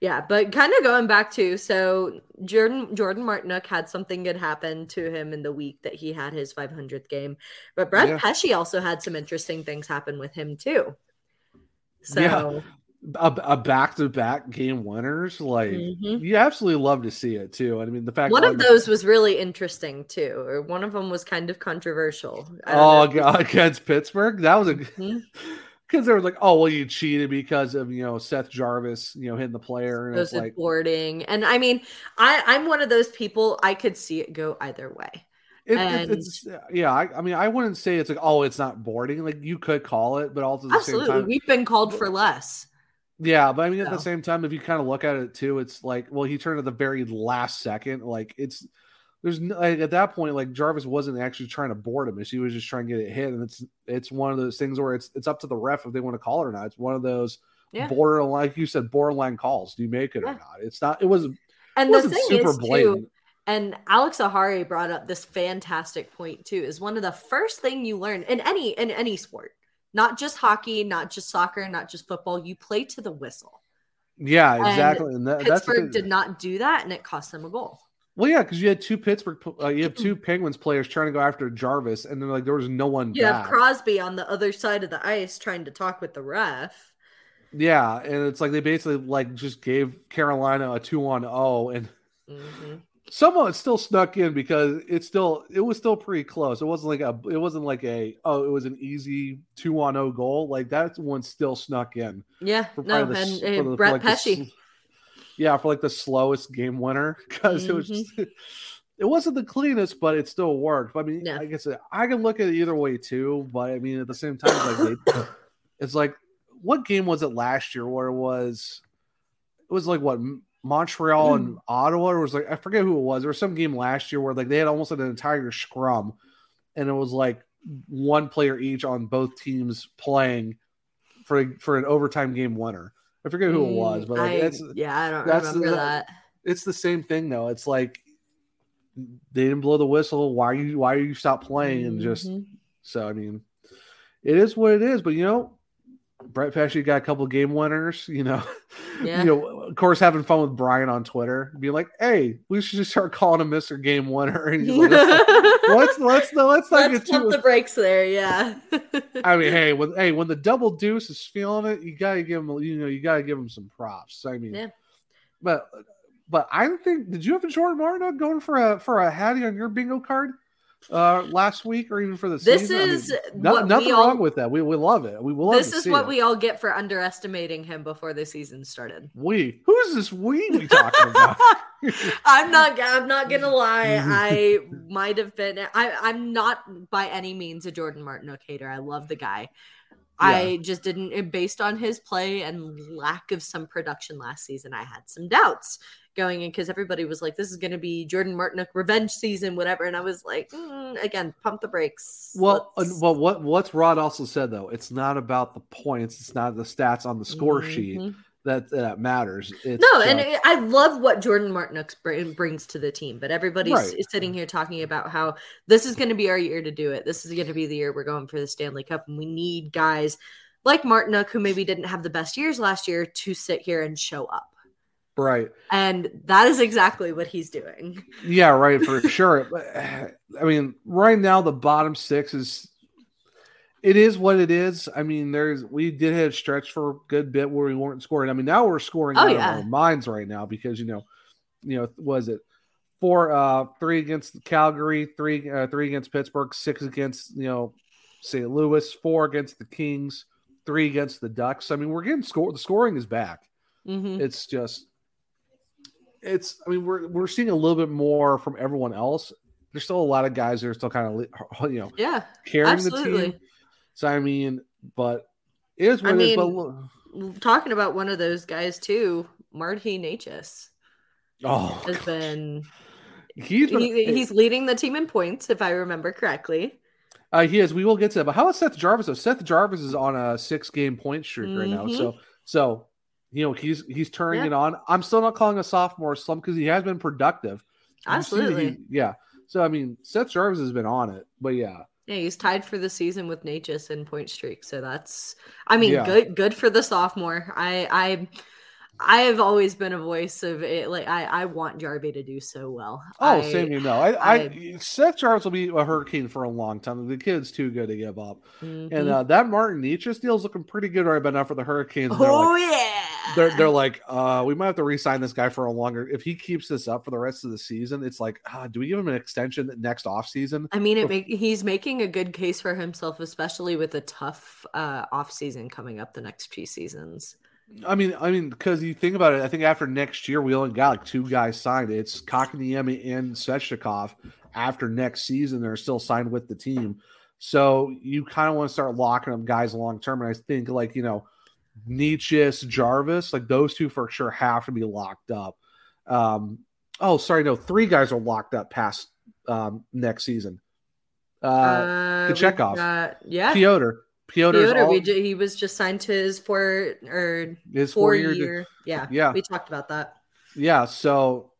Yeah, but kind of going back to so Jordan Jordan Martinook had something good happen to him in the week that he had his 500th game, but Brad Yeah. Pesce also had some interesting things happen with him too. So Yeah. A, a back-to-back game winners, like Mhm. you absolutely love to see it too. I mean, the fact one of those was really interesting too, or one of them was kind of controversial. Oh, know God, against Pittsburgh, that was a because they were like, oh well, you cheated because of you know Seth Jarvis, you know, hitting the player, and like, boarding, and I mean, I I'm one of those people. I could see it go either way. it, it- and- it's yeah. I, I mean, I wouldn't say it's like, oh, it's not boarding. Like you could call it, but also at the same Absolutely, time, we've been called for less. Yeah. But I mean, at the same time, if you kind of look at it too, it's like, well, he turned at the very last second. Like it's there's no, like, at that point, like Jarvis wasn't actually trying to board him; he was just trying to get it hit. And it's it's one of those things where it's it's up to the ref if they want to call it or not. It's one of those Yeah. borderline, like you said, borderline calls. Do you make it Yeah. or not? It's not. It wasn't. And it the wasn't thing super is, blatant. too, and Alex Ahari brought up this fantastic point too. Is one of the first thing you learn in any in any sport, not just hockey, not just soccer, not just football. You play to the whistle. Yeah, exactly. And, that, Pittsburgh did not do that, and it cost them a goal. Well, yeah, because you had two Pittsburgh, uh, you have two Penguins players trying to go after Jarvis, and then like there was no one You have. Crosby on the other side of the ice trying to talk with the ref. yeah, and it's like they basically like just gave Carolina a two on zero, and Mhm. Somehow it still snuck in because it's still it was still pretty close. It wasn't like a it wasn't like a oh it was an easy two on zero goal like that one still snuck in. Yeah, no, the and uh, the- Brett like, Pesce. sl- yeah, for like the slowest game winner because it was Mhm. just it wasn't the cleanest, but it still worked. I mean, Yeah. I guess I can look at it either way too, but I mean at the same time, like they, it's like what game was it last year where it was it was like what Montreal and Mm. Ottawa. It was like I forget who it was. There was some game last year where like they had almost an entire scrum, and it was like one player each on both teams playing for for an overtime game winner. I forget who it was, but like, Mm, I- that's yeah, I don't that's remember the- that. it's the same thing though. It's like they didn't blow the whistle. Why you why are you stop playing and just Mhm. so I mean, it is what it is. But you know, Brett Pesce got a couple game winners. You know, Yeah. you know, of course, having fun with Brian on Twitter, being like, "Hey, we should just start calling him Mister Game Winner." And he's like, "Let's let's let's, let's not Let's get too." the brakes there, yeah. I mean, hey, when hey when the double deuce is feeling it, you gotta give him you know you gotta give him some props. I mean, Yeah. but but I think did you have a Jordan Martin going for a for a Hattie on your bingo card uh last week or even for the This season? I mean, is no- nothing all- wrong with that. We we love it. We love this is what it. we all get for underestimating him before the season started. we who's this we we talking about? I'm not. I'm not gonna lie. I might have been. I. I'm not by any means a Jordan Martinook hater. I love the guy. I just didn't, based on his play and lack of some production last season, I had some doubts going in because everybody was like, "This is going to be Jordan Martinook revenge season, whatever," and I was like, mm, "Again, pump the brakes." Well, uh, well, what what's Rod also said though? It's not about the points. It's not the stats on the score sheet Mhm. that that matters. It's no, and it- I love what Jordan Martinook br- brings to the team, but everybody's Right. sitting here talking about how this is going to be our year to do it. This is going to be the year we're going for the Stanley Cup, and we need guys like Martinook who maybe didn't have the best years last year to sit here and show up. Right. And that is exactly what he's doing. Yeah, right, for sure. I mean, right now the bottom six is it is what it is. I mean, there's we did have a stretch for a good bit where we weren't scoring. I mean, now we're scoring Oh, out yeah. of our minds right now because you know, you know, was it four uh three against Calgary, three uh, three against Pittsburgh, six against you know St. Louis, four against the Kings, three against the Ducks. I mean, we're getting score the scoring is back. Mhm. It's just it's I mean we're we're seeing a little bit more from everyone else. There's still a lot of guys that are still kind of you know Yeah, carrying the absolutely. team. So I mean, but it is what I it is. But mean, look- talking about one of those guys too, Marty Necas oh, has been. he's been, He, he's leading the team in points, if I remember correctly. uh, he is. We will get to that. But how about Seth Jarvis? Though Seth Jarvis is on a six game point streak right now. So so you know he's he's turning Yeah. it on. I'm still not calling a sophomore slump because he has been productive. That he- Absolutely. yeah. So I mean, Seth Jarvis has been on it, but yeah. Yeah, he's tied for the season with Necas in point streak. So that's I mean, Yeah. good good for the sophomore. I I I have always been a voice of it. Like I I want Jarvie to do so well. Oh, I- same. You know, I, I, I- Seth Jarvis will be a hurricane for a long time. The kid's too good to give up. And Mhm. uh, that Martin Necas deal is looking pretty good right now for the Hurricanes. Oh like, yeah. they're, they're like, uh, we might have to re-sign this guy for a longer. If he keeps this up for the rest of the season, it's like, ah, do we give him an extension next off season? I mean, it make, he's making a good case for himself, especially with a tough uh, off season coming up the next few seasons. I mean, I mean, because you think about it, I think after next year we only got like two guys signed. It's Kotkaniemi and Svechnikov. After next season, they're still signed with the team. So you kind of want to start locking up guys long term. And I think like you know, Necas, Jarvis, like those two for sure have to be locked up. Um, oh, sorry, no, three guys are locked up past um, next season. Uh, Uh, Kochetkov. yeah, Piotr, Piotr, all, we ju- he was just signed to his four or his four four-year de- year. Yeah, Yeah. we talked about that. Yeah, so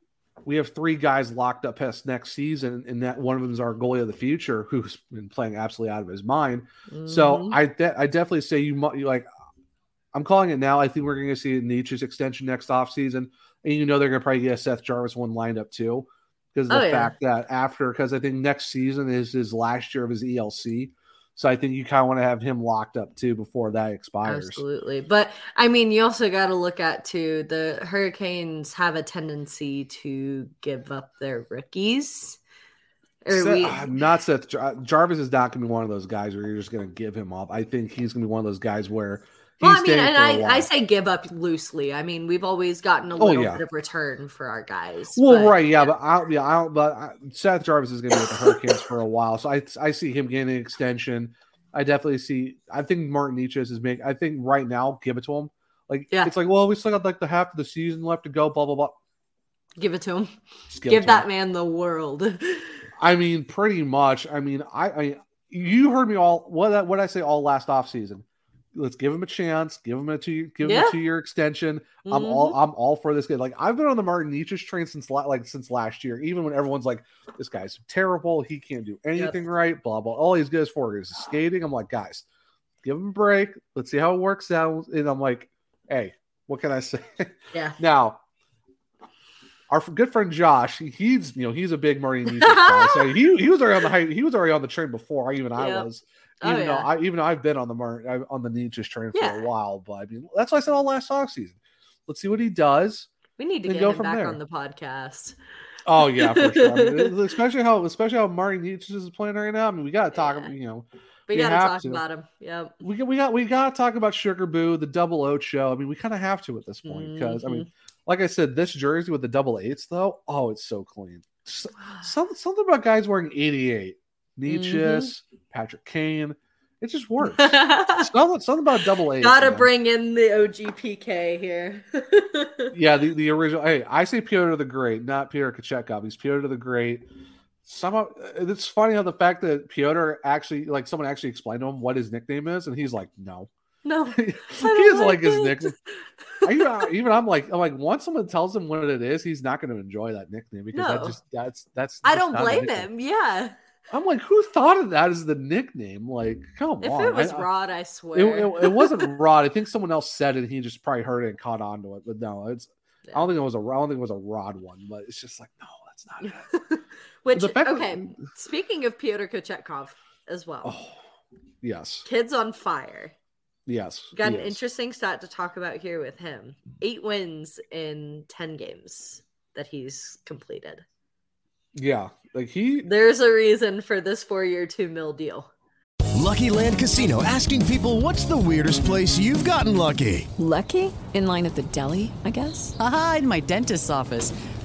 we have three guys locked up past next season, and that one of them is our goalie of the future, who's been playing absolutely out of his mind. So Mhm. I de- I definitely say you mu- you like. I'm calling it now. I think we're going to see Necas's extension next offseason. and you know they're going to probably get Seth Jarvis one lined up too, because of the Oh, yeah. fact that after because I think next season is his last year of his ELC, so I think you kind of want to have him locked up too before that expires. Absolutely. But I mean, you also got to look at too the Hurricanes have a tendency to give up their rookies. Seth- we, not Seth Jar- Jarvis is not going to be one of those guys where you're just going to give him up. I think he's going to be one of those guys where well, I mean, and I, I say give up loosely. I mean, we've always gotten a Oh, little yeah. bit of return for our guys. Well, but- right, yeah, but I, yeah, I don't. But I, Seth Jarvis is going to be with the Hurricanes for a while, so I I see him getting an extension. I definitely see. I think Martin Necas is making. I think right now, give it to him. Like Yeah. it's like, well, we still got like the half of the season left to go. Blah blah blah. Give it to him. Just Give, it to that him. man the world. I mean, pretty much. I mean, I, I you heard me all what what I say all last off season. Let's give him a chance. Give him a two. Give him Yeah. a two year extension. I'm all Mhm. I'm all for this kid. Like I've been on the Martin Necas train since like since last year. Even when everyone's like, "This guy's terrible. He can't do anything right." Blah blah. All he's good is for is skating. I'm like, guys, give him a break. Let's see how it works out. And I'm like, hey, what can I say? Yeah. now, our good friend Josh, he's you know he's a big Martin Necas guy. So he, he was already on the. He was already on the train before even I Yep. Oh, Even though. I even though I've been on the mar- on the Necas train for Yeah. a while, but I mean that's why I said all last off season. Let's see what he does. We need to get go him from back there. on the podcast. Oh yeah, for sure. I mean, especially how especially how Martin Necas is playing right now. I mean, we got to talk. Yeah. You know, We You gotta talk to. about him. Yeah, we got we got we got to talk about Sugar Boo, the double oat show. I mean, we kind of have to at this point because I Mm-hmm. mean, like I said, this jersey with the double eights though, oh, it's so clean. S- Something something about guys wearing eighty eight, Necas, Mm-hmm. Patrick Kane, it just works. something, something about double eight. Gotta bring in the OG PK here. yeah, the, the original. Hey, I say Piotr the Great, not Peter Kochetkov. He's Piotr the Great. Somehow, it's funny how the fact that Piotr actually, like, someone actually explained to him what his nickname is, and he's like, "No, no, he doesn't like his nickname." Even, even I'm like, I'm like, once someone tells him what it is, he's not going to enjoy that nickname because that just that's that's. I don't blame him. Yeah. I'm like, who thought of that as the nickname? Like, come If on. it was I- Rod, I swear. it, it wasn't Rod. I think someone else said it. and He just probably heard it and caught on to it. But no, it's. I don't think it was a. I don't think it was a Rod one. But it's just like, no, that's not it. Which fact that- okay. Speaking of Pyotr Kochetkov as well, Oh, yes, kids on fire. yes. Got an is. interesting stat to talk about here with him: eight wins in ten games that he's completed. Yeah, like he. There's a reason for this four-year, two mil deal. Lucky Land Casino asking people what's the weirdest place you've gotten lucky? Lucky? In line at the deli, I guess? Aha, in my dentist's office.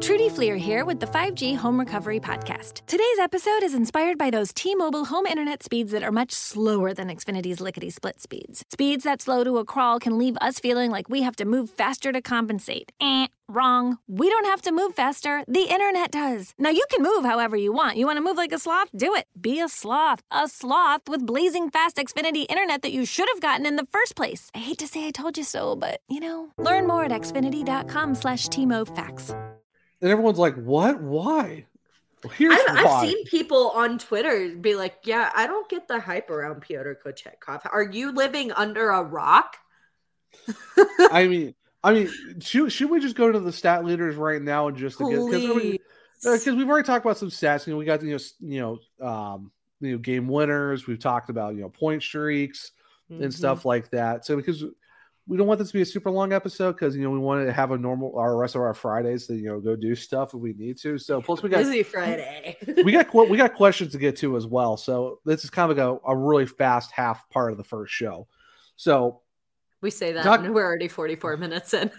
Trudy Fleer here with the 5G Home Recovery Podcast. Today's episode is inspired by those T Mobile home internet speeds that are much slower than Xfinity's lickety split speeds. Speeds that slow to a crawl can leave us feeling like we have to move faster to compensate. Eh, wrong. We don't have to move faster, the internet does. Now you can move however you want. You want to move like a sloth? Do it. Be a sloth. A sloth with blazing fast Xfinity internet that you should have gotten in the first place. I hate to say I told you so, but you know. Learn more at xfinity.com slash facts. And everyone's like, "What? Why?" Well, here's I've, why. I've seen people on Twitter be like, "Yeah, I don't get the hype around Pyotr Kochetkov. Are you living under a rock?" I mean, I mean, should, should we just go to the stat leaders right now and just get because we've already talked about some stats. You know, we got you know you know um, you know game winners. We've talked about you know point streaks Mhm. and stuff like that. So because we don't want this to be a super long episode because you know we want to have a normal our rest of our Fridays to you know go do stuff if we need to. So plus we got Busy Friday. we got we got questions to get to as well. So this is kind of like a, a really fast half part of the first show. So we say that, we're already forty-four minutes in.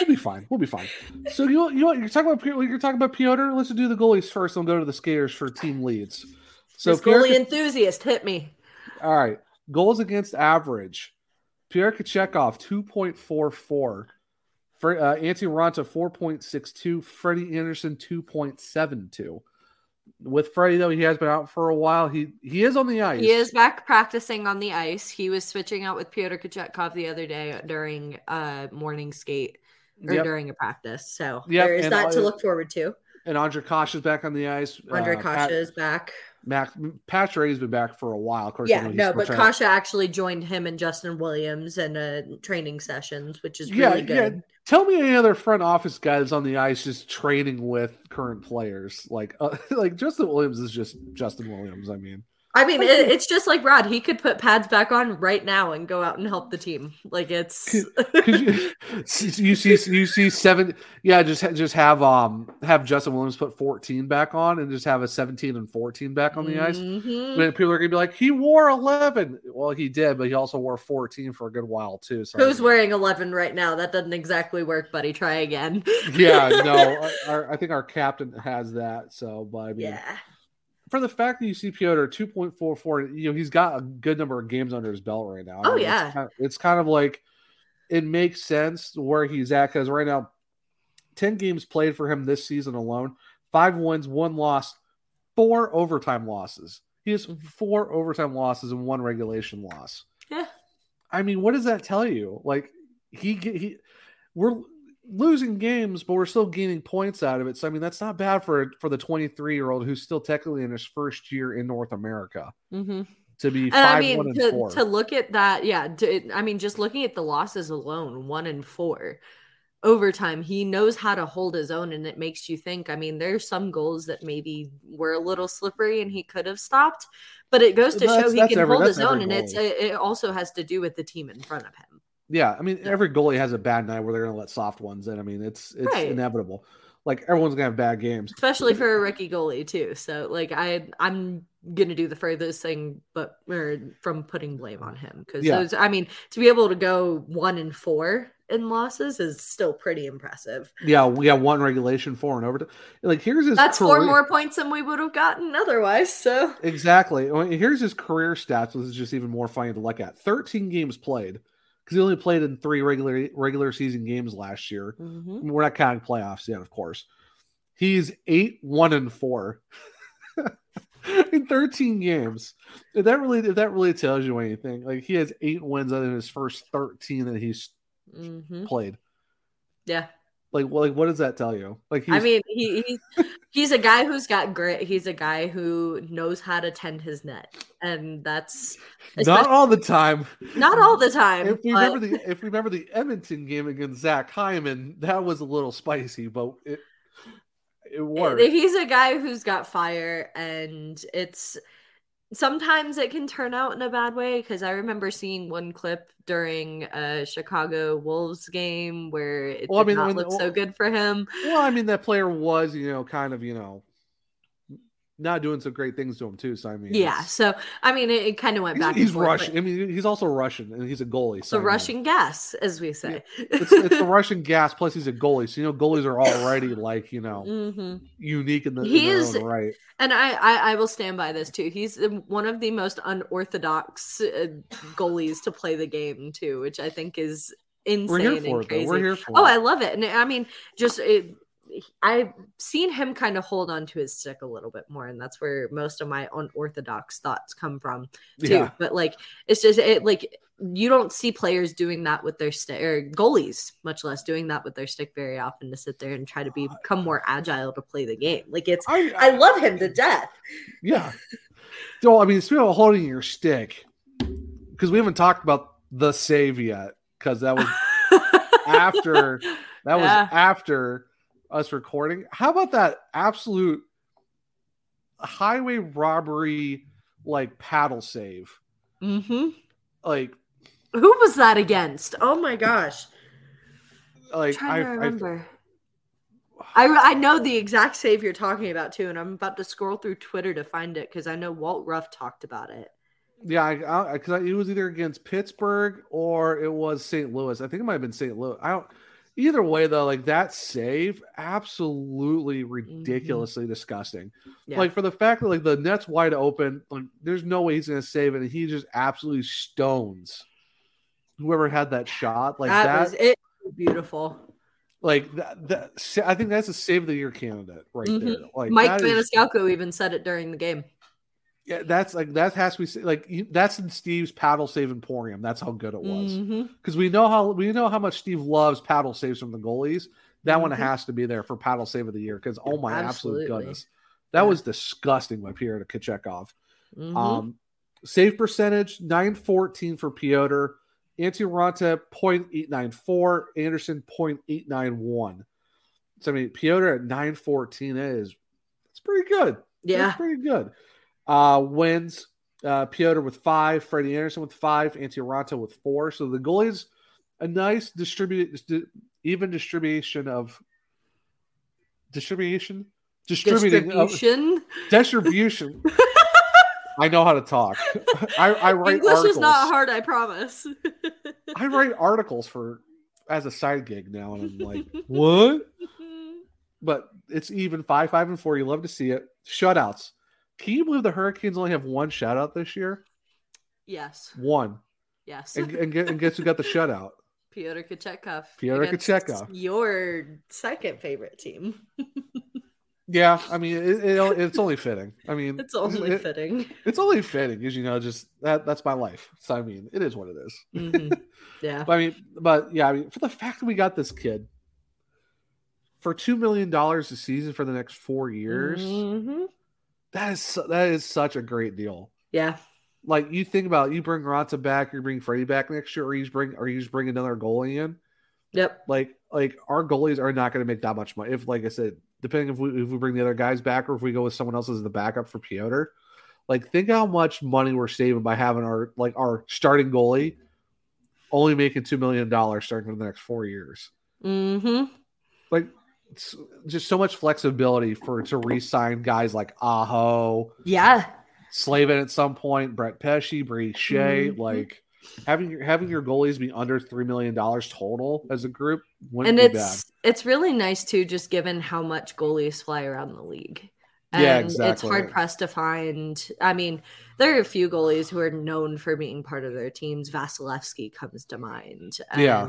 we'll be fine. We'll be fine. So you you know, you're talking about? You're talking about Piotr. Let's do the goalies first. and we'll go to the skaters for team leads. So this goalie Ka- enthusiast hit me. all right, goals against average. Pierre Kochetkov two point four four. For uh, Antti Raanta four point six two. Freddie Andersen two point seven two. With Freddie though, he has been out for a while. He he is on the ice. He is back practicing on the ice. He was switching out with Pyotr Kochetkov the other day during a morning skate or Yep. during a practice. So Yep, there is and that to look forward to. and Ondrej Kase is back on the ice. Andre Uh, Kasha Pat- is back. Mac Patch Rady's been back for a while. Of course, Yeah, no, but Kase actually joined him and Justin Williams in uh, training sessions, which is yeah, really yeah. good. Tell me any other front office guy that's on the ice just training with current players. Like, uh, like Justin Williams is just Justin Williams. I mean, I mean, it, it's just like Rod. He could put pads back on right now and go out and help the team. Like it's you, you see you see seven yeah just just have um have Justin Williams put 14 back on and just have a 17 and 14 back on the ice. Mhm. But people are gonna be like he wore 11. Well, he did, but he also wore 14 for a good while too. So who's wearing 11 right now. That doesn't exactly work, buddy. Try again. yeah, no, our, I think our captain has that. So, but I mean, Yeah. For the fact that you see Piotr 2.44, you know, he's got a good number of games under his belt right now. Oh, I mean, yeah. It's kind, of, it's kind of like it makes sense where he's at because right now, 10 games played for him this season alone, five wins, one loss, four overtime losses. He has mm-hmm. four overtime losses and one regulation loss. Yeah. I mean, what does that tell you? Like he he we're losing games, but we're still gaining points out of it. So I mean, that's not bad for for the 23 year old who's still technically in his first year in North America Mm-hmm. to be And five I mean, one and to, four. to look at that, yeah. To, I mean, just looking at the losses alone, one and four overtime, he knows how to hold his own, and it makes you think. I mean, there's some goals that maybe were a little slippery, and he could have stopped, but it goes to That's- show he can every- hold his own, every and it's it it also has to do with the team in front of him. Yeah, I mean, every goalie has a bad night where they're going to let soft ones in. I mean, it's it's Right. inevitable. Like everyone's going to have bad games. especially for a rookie goalie too. So like I I'm gonna do the furthest thing, but or from putting blame on him because Yeah. those I mean to be able to go one and four in losses is still pretty impressive. Yeah, we got one regulation, four and overtime. Like here's his That's four more points than we would have gotten otherwise. So Exactly. Here's his career stats, which is just even more funny to look at. 13 games played because he only played in three regular regular season games last year. Mhm. We're not counting playoffs yet, of course. He's eight, one, and four in 13 games. If that really, if that really tells you anything, like he has eight wins out of his first 13 that he's Mhm. played. yeah. Like, well, like what does that tell you? Like, he's, I mean, he, he's he's a guy who's got grit. He's a guy who knows how to tend his net, and that's not all the time. not all the time. If we but- remember the if we remember the Edmonton game against Zach Hyman, that was a little spicy, but it it worked. He's a guy who's got fire, and it's sometimes it can turn out in a bad way. Because I remember seeing one clip during a Chicago Wolves game where it Well, I did mean, not when- look so good for him. Well, I mean, that player was, you know, kind of, you know, not doing some great things to him too. So I mean, Yeah, so I mean, it, it kind of went he's, back. he's and forth, Russian. I mean, he's also Russian, and he's a goalie. So The I mean, Russian gas, as we say. it's, it's the Russian gas. Plus, he's a goalie. So you know, goalies are already like you know Mhm. unique in the He in is- right. And I, I, I will stand by this too. He's one of the most unorthodox uh, goalies to play the game too, which I think is insane We're here and for it, crazy. We're here for oh, it. I love it, and I mean, just it, I've seen him kind of hold on to his stick a little bit more, and that's where most of my unorthodox thoughts come from too. Yeah. But like, it's just it like you don't see players doing that with their stick or goalies, much less doing that with their stick very often to sit there and try to be, become more agile to play the game. Like it's, I, I love him to death. Yeah. So I mean, speaking of holding your stick, because we haven't talked about the save yet, because that was after that was Yeah. after us recording. How about that absolute highway robbery like paddle save? Mm-hmm. Like Who was that against? Oh my gosh. like trying I, to I remember. I, I know the exact save you're talking about too, and I'm about to scroll through Twitter to find it because I know Walt Ruff talked about it. yeah, I because it was either against Pittsburgh or it was St. Louis. I think it might have been St. Louis. I don't. Either way, though, like that save, absolutely ridiculously disgusting. Yeah. Like for the fact that like the net's wide open, like there's no way he's gonna save it, and he just absolutely stones whoever had that shot. Like that, that, was it. Beautiful. like that, that. I think that's a save of the year candidate right there. Mhm. Like Mike that is- Maniscalco even said it during the game. Yeah, that's like that has to be like that's in Steve's paddle save emporium. That's how good it was. Because we know how we know how much Steve loves paddle saves from the goalies. That one Mhm. has to be there for paddle save of the year because oh my Absolutely. absolute goodness, that was disgusting by Pierre to Kochetkov. Mhm. Um, save percentage nine fourteen for Piotr, Antti Raanta 0.894, Andersen 0.891. So I mean Piotr at nine fourteen is it's pretty good. Yeah. That's pretty good. Uh, wins uh, Piotr with five, Freddie Andersen with five, Antti Raanta with four. So the goalies, a nice distribute, even distribution of distribution, distributing Distribution. Of, distribution. I know how to talk. I, I write English articles. is not hard, I promise. I write articles for as a side gig now, and I'm like, what? But it's even five, five, and four. You love to see it. Shutouts. Can you believe the Hurricanes only have one shutout this year? yes. One. Yes. And, and, and guess who got the shutout? Pyotr Kochetkov. Pyotr Kochetkov. Your second favorite team. Yeah, I mean, it, it, it's only fitting. I mean, It's only it- fitting. It's only fitting because you know, just that that's my life. So I mean, it is what it is. Mhm. Yeah. But I mean, but yeah, I mean, for the fact that we got this kid for two million dollars a season for the next four years, Mhm. That is that is such a great deal. Yeah. Like you think about, it, you bring Raanta back, you bring Freddie back next year, or you just bring, or you just bring another goalie in. Yep. Like, like our goalies are not going to make that much money. If, like I said, depending if we if we bring the other guys back or if we go with someone else as the backup for Piotr, like think how much money we're saving by having our like our starting goalie only making two million dollars starting for the next four years. Mm-hmm. Like, just so much flexibility for to re-sign guys like Aho, Yeah. Slavin at some point, Brett Pesce, Bree Shea, Mhm. like having your having your goalies be under three million dollars total as a group wouldn't and be it's it's really nice too, just given how much goalies fly around the league. And Yeah, It's hard pressed to find. I mean, there are a few goalies who are known for being part of their teams. Vasilevskiy comes to mind. Yeah.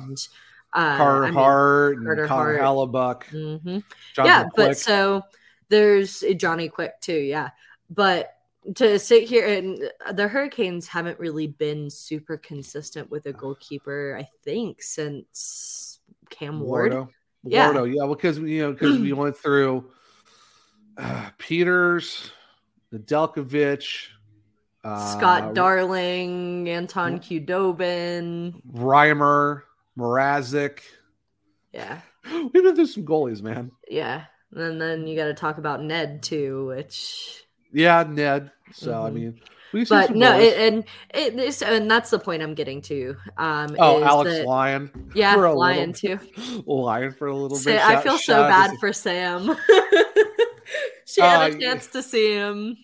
Uh, Carter I mean, Hart and Carter Connor Hart. Mhm. Jonathan yeah, but so there's Johnny Quick too. Yeah, but to sit here and the Hurricanes haven't really been super consistent with a goalkeeper. I think since Cam Ward. Wardo. Yeah. Wardo, yeah, because you know because we went through uh, Peters, Nedeljkovic, uh, Scott Darling, Anton Khudobin. Reimer, Mrazek. Yeah. We've been through some goalies, man. Yeah. And then you got to talk about Ned too, which Yeah, Ned. So I Mhm. mean, we've seen but no, it, and it, this, and that's the point I'm getting to. Um, oh, is Alex that- Lyon. Yeah, for Lyon little, too. Lyon for a little Sa- bit. I Shout- feel so bad for Sam. she had Uh, a chance to see him.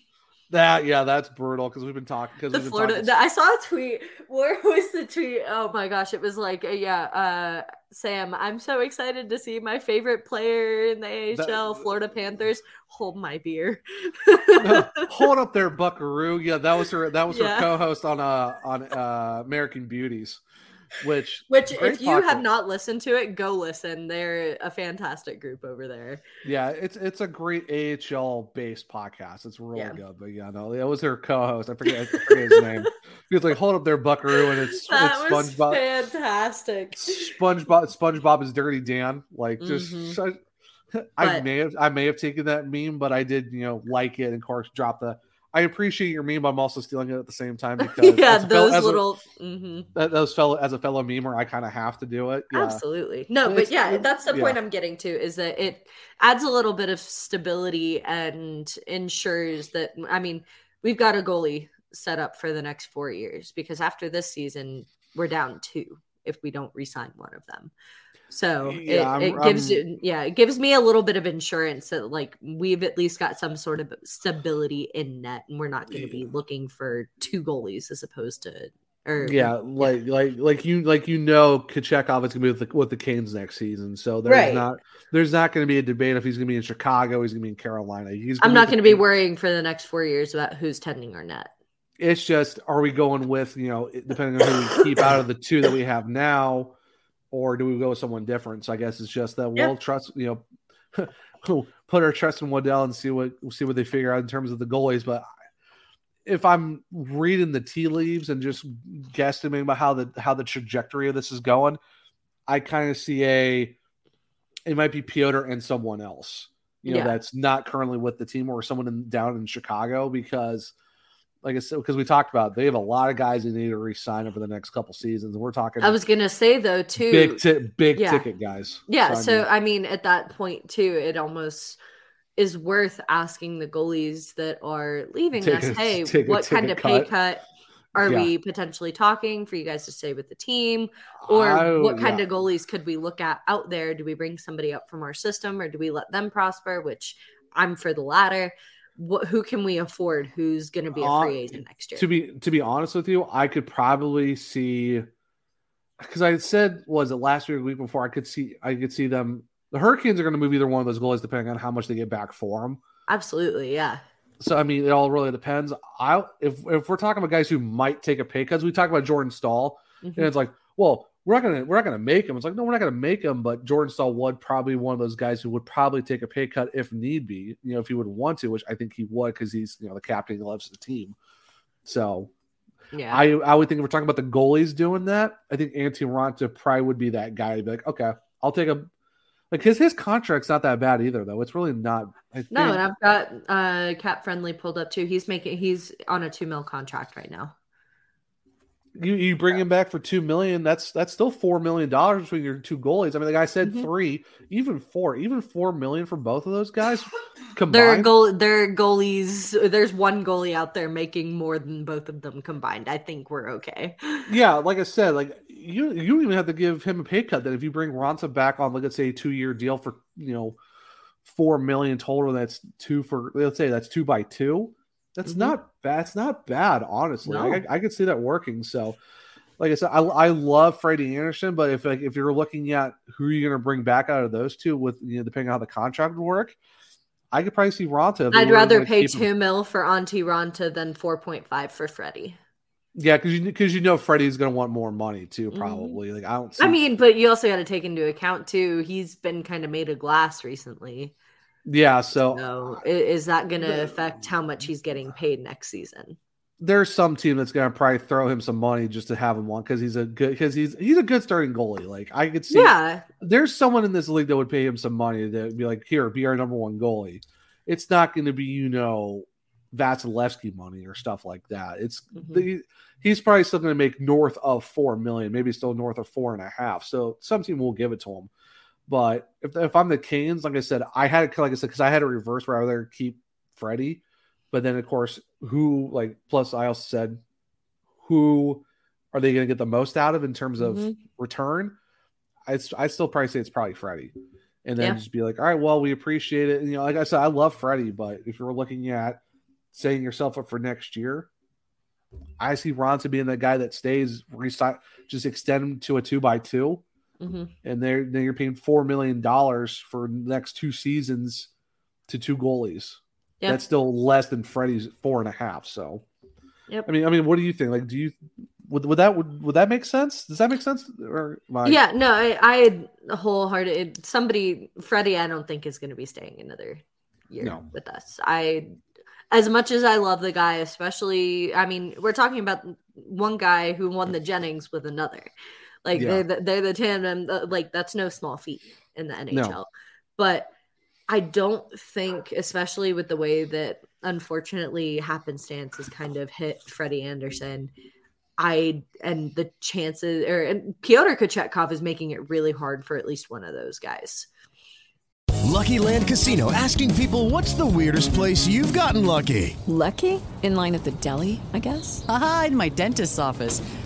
That yeah, that's brutal because we've been talking because The we've been Florida. talking. the- I saw a tweet. Where was the tweet? Oh my gosh! It was like, uh, yeah, uh, Sam. I'm so excited to see my favorite player in the AHL, Florida Panthers. Hold my beer. Hold up there, Buckaroo. Yeah, that was her. That was Yeah. her co-host on uh on uh American Beauties, which Which, if you have not listened to it, go listen. They're a fantastic group over there. yeah, it's it's a great AHL based podcast. It's really Yeah. good. But yeah, no, that was her co-host. I forget, I forget his name. He was like, "Hold up there, Buckaroo," and it's That it's was SpongeBob. fantastic. SpongeBob SpongeBob is Dirty Dan. Like just Mhm. I, I may have I may have taken that meme, but I did you know like it and of course drop the. I appreciate your meme, but I'm also stealing it at the same time because yeah, a fellow- those as a- little. mhm. those fellow as a fellow memer, I kind of have to do it. Yeah. Absolutely. No, But but yeah, that's the point. I'm getting to is that it adds a little bit of stability and ensures that I mean, we've got a goalie set up for the next 4 years because after this season we're down two if we don't re-sign one of them. So Yeah, it, it gives you yeah, it gives me a little bit of insurance that like we've at least got some sort of stability in net and we're not going to be looking for two goalies as opposed to or Yeah, like like like you like you know Kochetkov is gonna be with the with the Canes next season. So there's Right. not there's not gonna be a debate if he's gonna be in Chicago, he's gonna be in Carolina. He's I'm not going to be Canes. worrying for the next four years about who's tending our net. It's just are we going with, you know, depending on who we keep out of the two that we have now, or do we go with someone different? So I guess it's just that Yeah. we'll trust, you know, put our trust in Waddell and see what see what they figure out in terms of the goalies. But if I'm reading the tea leaves and just guesstimating about how the how the trajectory of this is going, I kind of see a it might be Piotr and someone else, you know, Yeah. that's not currently with the team or someone in, down in Chicago because, like I said, because we talked about they have a lot of guys they need to re-sign over the next couple seasons, we're talking I was to say though too. big ti- big yeah. ticket guys. Yeah, I so mean- I mean, at that point too, it almost is worth asking the goalies that are leaving us, a- hey, take what take kind of pay cut." cut are Yeah. we potentially talking for you guys to stay with the team? Or I- what kind yeah. of goalies could we look at out there? Do we bring somebody up from our system or do we let them prosper? Which I'm for the latter. What, who can we afford? Who's going to be a free agent next year? To be to be honest with you, I could probably see because I said was it last week or the week before I could see I could see them. The Hurricanes are going to move either one of those goalies depending on how much they get back for them. Absolutely, yeah. So I mean, it all really depends. I if if we're talking about guys who might take a pay cut, we talk about Jordan Staal, Mhm. and it's like, well, we're not gonna we're not gonna make him. It's like, no, we're not gonna make him. But Jordan Staal would probably one of those guys who would probably take a pay cut if need be. You know, if he would want to, which I think he would because he's you know the captain, he loves the team. So Yeah. I I would think if we're talking about the goalies doing that, I think Antti Raanta probably would be that guy. To be like, okay, I'll take a like his his contract's not that bad either though. It's really not. I No, and I've got uh Cap Friendly pulled up too. He's making he's on a two mil contract right now. You you bring him back for two million. That's that's still four million dollars between your two goalies. I mean, the guy said Mm-hmm. three, even four, even four million for both of those guys combined. Their goal their goalies there's one goalie out there making more than both of them combined. I think we're okay. yeah, like I said, like you you don't even have to give him a pay cut. That if you bring Raanta back on, like let's say a two year deal for you know four million total, that's two for let's say that's two by two. That's Mhm. not bad. It's not bad, honestly. No. Like, I, I could see that working. So, like I said, I, I love Freddie Andersen, but if like if you're looking at who you're going to bring back out of those two, with you know depending on how the contract would work, I could probably see Raanta. I'd rather pay keep him. two mil for Antti Raanta than four point five for Freddie. Yeah, because you because you know Freddie's going to want more money too. Mhm. Probably. Like I don't. See, I mean, but you also got to take into account too. He's been kind of made of glass recently. Yeah. So So is that going to affect how much he's getting paid next season? there's some team that's going to probably throw him some money just to have him on because he's a good because he's he's a good starting goalie. Like I could see. Yeah. There's someone in this league that would pay him some money to be like, here, be our number one goalie. It's not going to be you know Vasilevskiy money or stuff like that. It's Mhm. the, he's probably still going to make north of four million, maybe still north of four and a half. So some team will give it to him. But if, if I'm the Canes, like I said, I had it like I said because I had a reverse where I rather keep Freddie, but then of course who like plus I also said who are they going to get the most out of in terms of Mhm. return? I I still probably say it's probably Freddie, and then Yeah. just be like, all right, well we appreciate it. And, you know, like I said, I love Freddie, but if you're looking at setting yourself up for next year, I see Ronson being the guy that stays, just extend him to a two by two hmm and they're then you're paying four million dollars for the next two seasons to two goalies. Yeah. That's still less than Freddie's four and a half. So, Yep. I mean, I mean, what do you think? Like, do you would, would that would, would that make sense? Does that make sense? Or I- yeah, no, I, I wholehearted. Somebody, Freddie, I don't think is going to be staying another year No. with us. I, as much as I love the guy, especially, I mean, we're talking about one guy who won the Jennings with another. Like Yeah. they're the, they're the tandem. uh, Like that's no small feat in the NHL. But I don't think, especially with the way that unfortunately happenstance has kind of hit Freddie Andersen. I and the chances or and Pyotr Kochetkov is making it really hard for at least one of those guys. Lucky Land Casino asking people what's the weirdest place you've gotten lucky? Lucky? In line at the deli, I guess? Haha, in my dentist's office.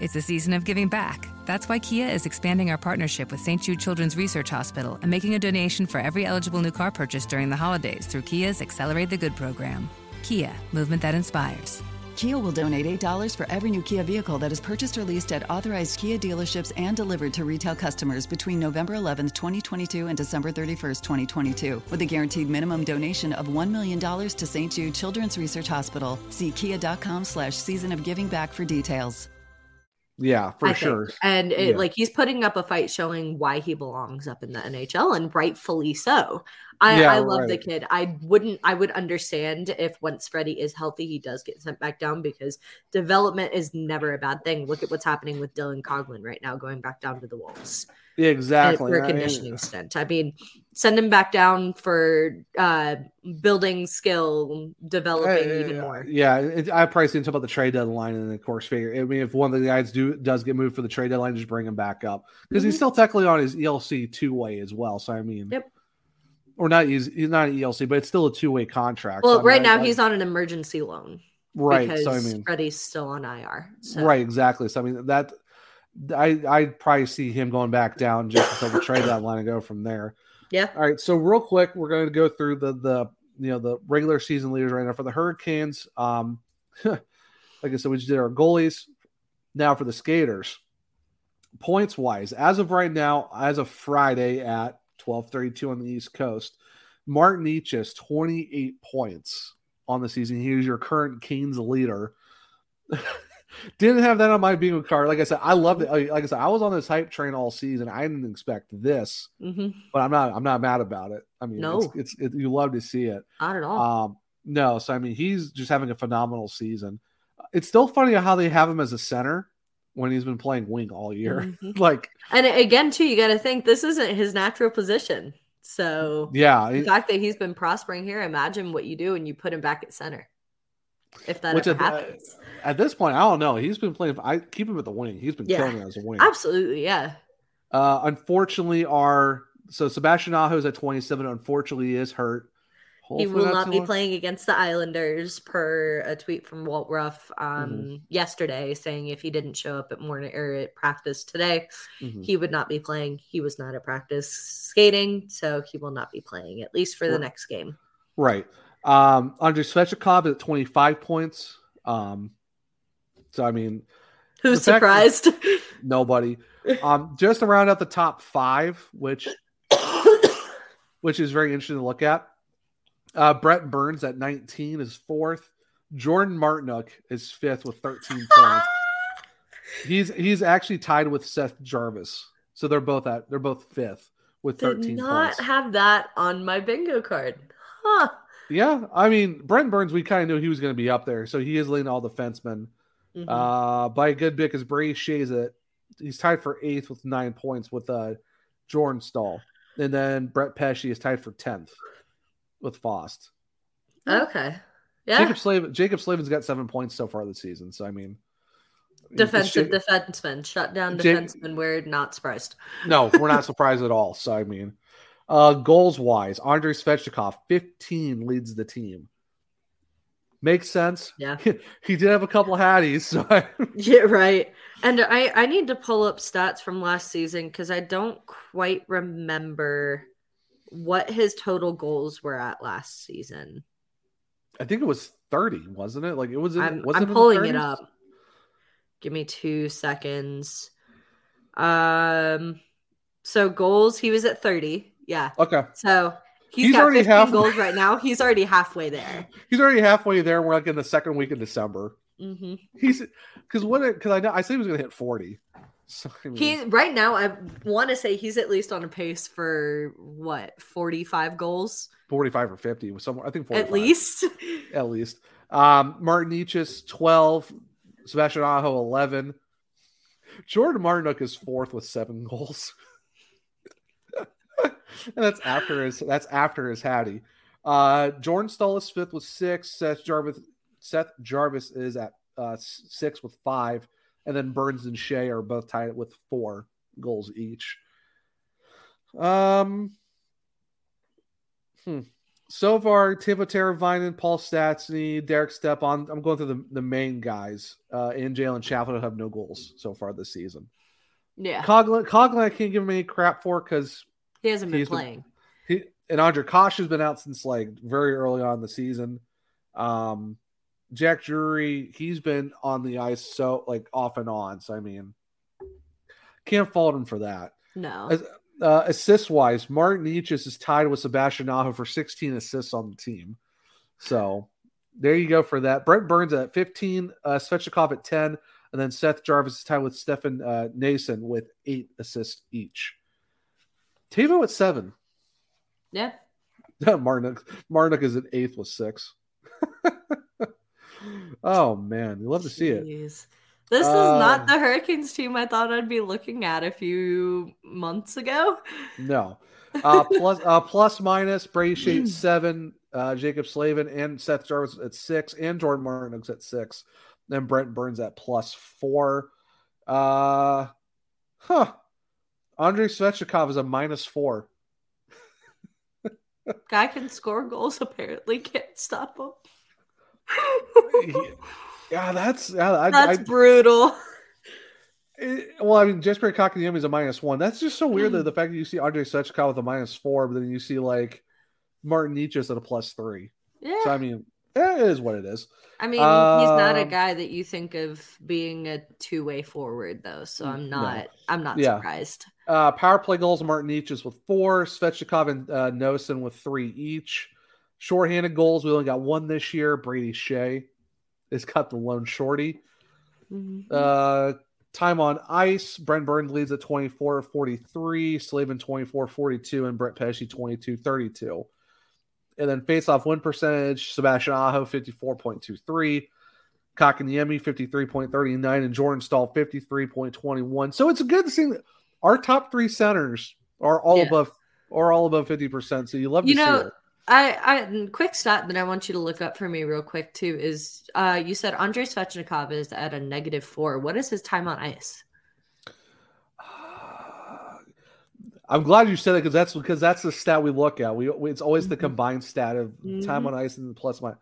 It's a season of giving back. That's why Kia is expanding our partnership with St. Jude Children's Research Hospital and making a donation for every eligible new car purchase during the holidays through Kia's Accelerate the Good program. Kia, movement that inspires. Kia will donate $8 for every new Kia vehicle that is purchased or leased at authorized Kia dealerships and delivered to retail customers between November 11th, 2022 and December 31st, 2022, with a guaranteed minimum donation of $1 million to St. Jude Children's Research Hospital. See kia.com slash season of giving back for details. Yeah, for I think. sure. And it, Yeah. like he's putting up a fight showing why he belongs up in the NHL and rightfully so. I, Yeah, I love the kid. I wouldn't. I would understand if once Freddie is healthy, he does get sent back down because development is never a bad thing. Look at what's happening with Dylan Coghlan right now, going back down to the Wolves. Yeah, exactly. for a I mean- conditioning stint. I mean, send him back down for uh building skill, developing even more. Yeah, it, I probably seen talk about the trade deadline, and of course, figure. I mean, if one of the guys do does get moved for the trade deadline, just bring him back up because he's Mhm. still technically on his ELC two way as well. So I mean, Yep. or not he's he's not an ELC, but it's still a two way contract. Well, So, right now I- he's on an emergency loan. Right, Because so I mean- Freddie's still on IR. So. right exactly. So I mean that I I probably see him going back down just until the trade deadline and go from there. Yeah. All right, so real quick, we're going to go through the the you know the regular season leaders right now for the Hurricanes. Um, like I said, we just did our goalies. Now for the skaters, points wise, as of right now, as of Friday at twelve thirty two on the East Coast, Martin Necas twenty eight points on the season. He is your current Canes leader. Didn't have that on my bingo card. Like I said, I loved it. Like I said, I was on this hype train all season. I didn't expect this, Mhm. but I'm not. I'm not mad about it. I mean, No. it's, it's it, you love to see it. Not at all. Um, no, so I mean, he's just having a phenomenal season. It's still funny how they have him as a center when he's been playing wing all year. Mhm. like, And again, too, you got to think this isn't his natural position. So yeah, the fact that he's been prospering here, imagine what you do and you put him back at center. If that at, happens. At this point, I don't know. He's been playing. I keep him at the wing. He's been Yeah. killing it as a wing. Absolutely, yeah. Uh, unfortunately, our so Sebastian Aho is at 27. Unfortunately, he is hurt. he will not not be long. playing against the Islanders, per a tweet from Walt Ruff um, Mm-hmm. yesterday, saying if he didn't show up at morning or at practice today, Mhm. he would not be playing. He was not at practice skating, so he will not be playing at least for the Right. next game. Right. Um, Andrei Svechnikov is at 25 points. Um, so I mean, Who's the fact that- surprised? nobody. Um, just to round out the top five, which which is very interesting to look at. Uh, Brent Burns at 19 is fourth. Jordan Martinook is fifth with 13 points. He's he's actually tied with Seth Jarvis. So they're both at they're both fifth with Did 13 not points. have that on my bingo card. Huh. Yeah, I mean Brent Burns, we kind of knew he was going to be up there, so he is leading all the defensemen Mhm. uh, by a good bit. Because Brady Skjei's at he's tied for eighth with nine points with uh, Jordan Staal, and then Brett Pesce is tied for tenth with Fast. Okay. Yeah. Jaccob Slavin, Jaccob Slavin's got seven points so far this season. So I mean, Defensive it's- defenseman. Shut down defenseman. We're not surprised. No, we're not surprised at all. So I mean, uh, goals wise, Andrei Svechnikov, 15 leads the team. Makes sense. Yeah. he did have a couple hatties, so I, Yeah, right. And I I need to pull up stats from last season because I don't quite remember what his total goals were at last season. I think it was 30, wasn't it? Like it was. In, I'm, was I'm it pulling it up. Give me two seconds. Um, so goals, he was at 30. Yeah. Okay. So he's, already 15 half- goals right now. He's already halfway there. He's already halfway there. We're like in the second week of December. hmm He's because what? Because I know I said he was going to hit 40. So, I mean, He right now, I want to say he's at least on a pace for what 45 goals 45 or 50 was somewhere. I think 45. at least. at least. Um, Martin Necas's 12, Sebastian Aho 11. Jordan Martinook is fourth with seven goals. and that's after his that's after his Hattie. Uh, Jordan Staal is fifth with six. Seth Jarvis Seth Jarvis is at uh, six with five, and then Burns and Skjei are both tied with four goals each. Um, hmm. So far, Teuvo Teravainen, Paul Stastny, Derek Stepan. I'm going through the, the main guys. Uh, and Jalen Chatfield have no goals so far this season. Yeah. Coghlan, Coghlan, I can't give him any crap for because He hasn't been he's been- playing. he and Ondrej Kase has been out since like very early on in the season. Um, Jack Drury, he's been on the ice so like off and on. So I mean, can't fault him for that. No. As, uh, assist wise, Martin Necas is tied with Sebastian Aho for 16 assists on the team. So there you go for that. Brent Burns at 15, uh, Svechnikov at 10, and then Seth Jarvis is tied with Stefan uh, Noesen with eight assists each. Tavo at seven. Yeah. Martinook Martinook is at eighth with six. oh man, you love to see it. This is Uh, not the Hurricanes team I thought I'd be looking at a few months ago. No. Uh, plus uh, plus minus Brady Skjei seven, uh, Jaccob Slavin and Seth Jarvis at six, and Jordan Martin's at six. Then Brent Burns at plus four. Uh huh. Andrei Svechnikov is a minus four. Guy can score goals, apparently can't stop him. Yeah, that's yeah, I, That's I, brutal. it- well, I mean, Jesper Kotkaniemi is a minus one. That's just so weird that mm. the fact that you see Andrei Svechnikov with a minus four, but then you see like Martin Necas's at a plus three. Yeah. So I mean, it is what it is. I mean, he's not a Um, guy that you think of being a two way forward, though. So I'm No. not. I'm not Yeah. surprised. Uh, power play goals, Martin Necas's with four, Svechnikov and uh, Noesen with three each. Shorthanded goals, we only got one this year. Brady Skjei has got the lone shorty. Uh, time on ice, Brent Burns leads at 24 43, Slavin 24 42, and Brett Pesce 22 32. And then face off win percentage, Sebastian Aho 54.23, Kotkaniemi 53.39, and Jordan Staal 53.21. So it's a good thing that our top three centers are all Yeah. above are all above 50%. So you love You to see know, it. I, I quick stat that I want you to look up for me real quick too is uh you said Andrei Svechnikov is at a negative four. What is his time on ice? I'm glad you said it because that's because that's the stat we look at. We, we- it's always the Mm-hmm. combined stat of time Mhm. on ice and the plus minus.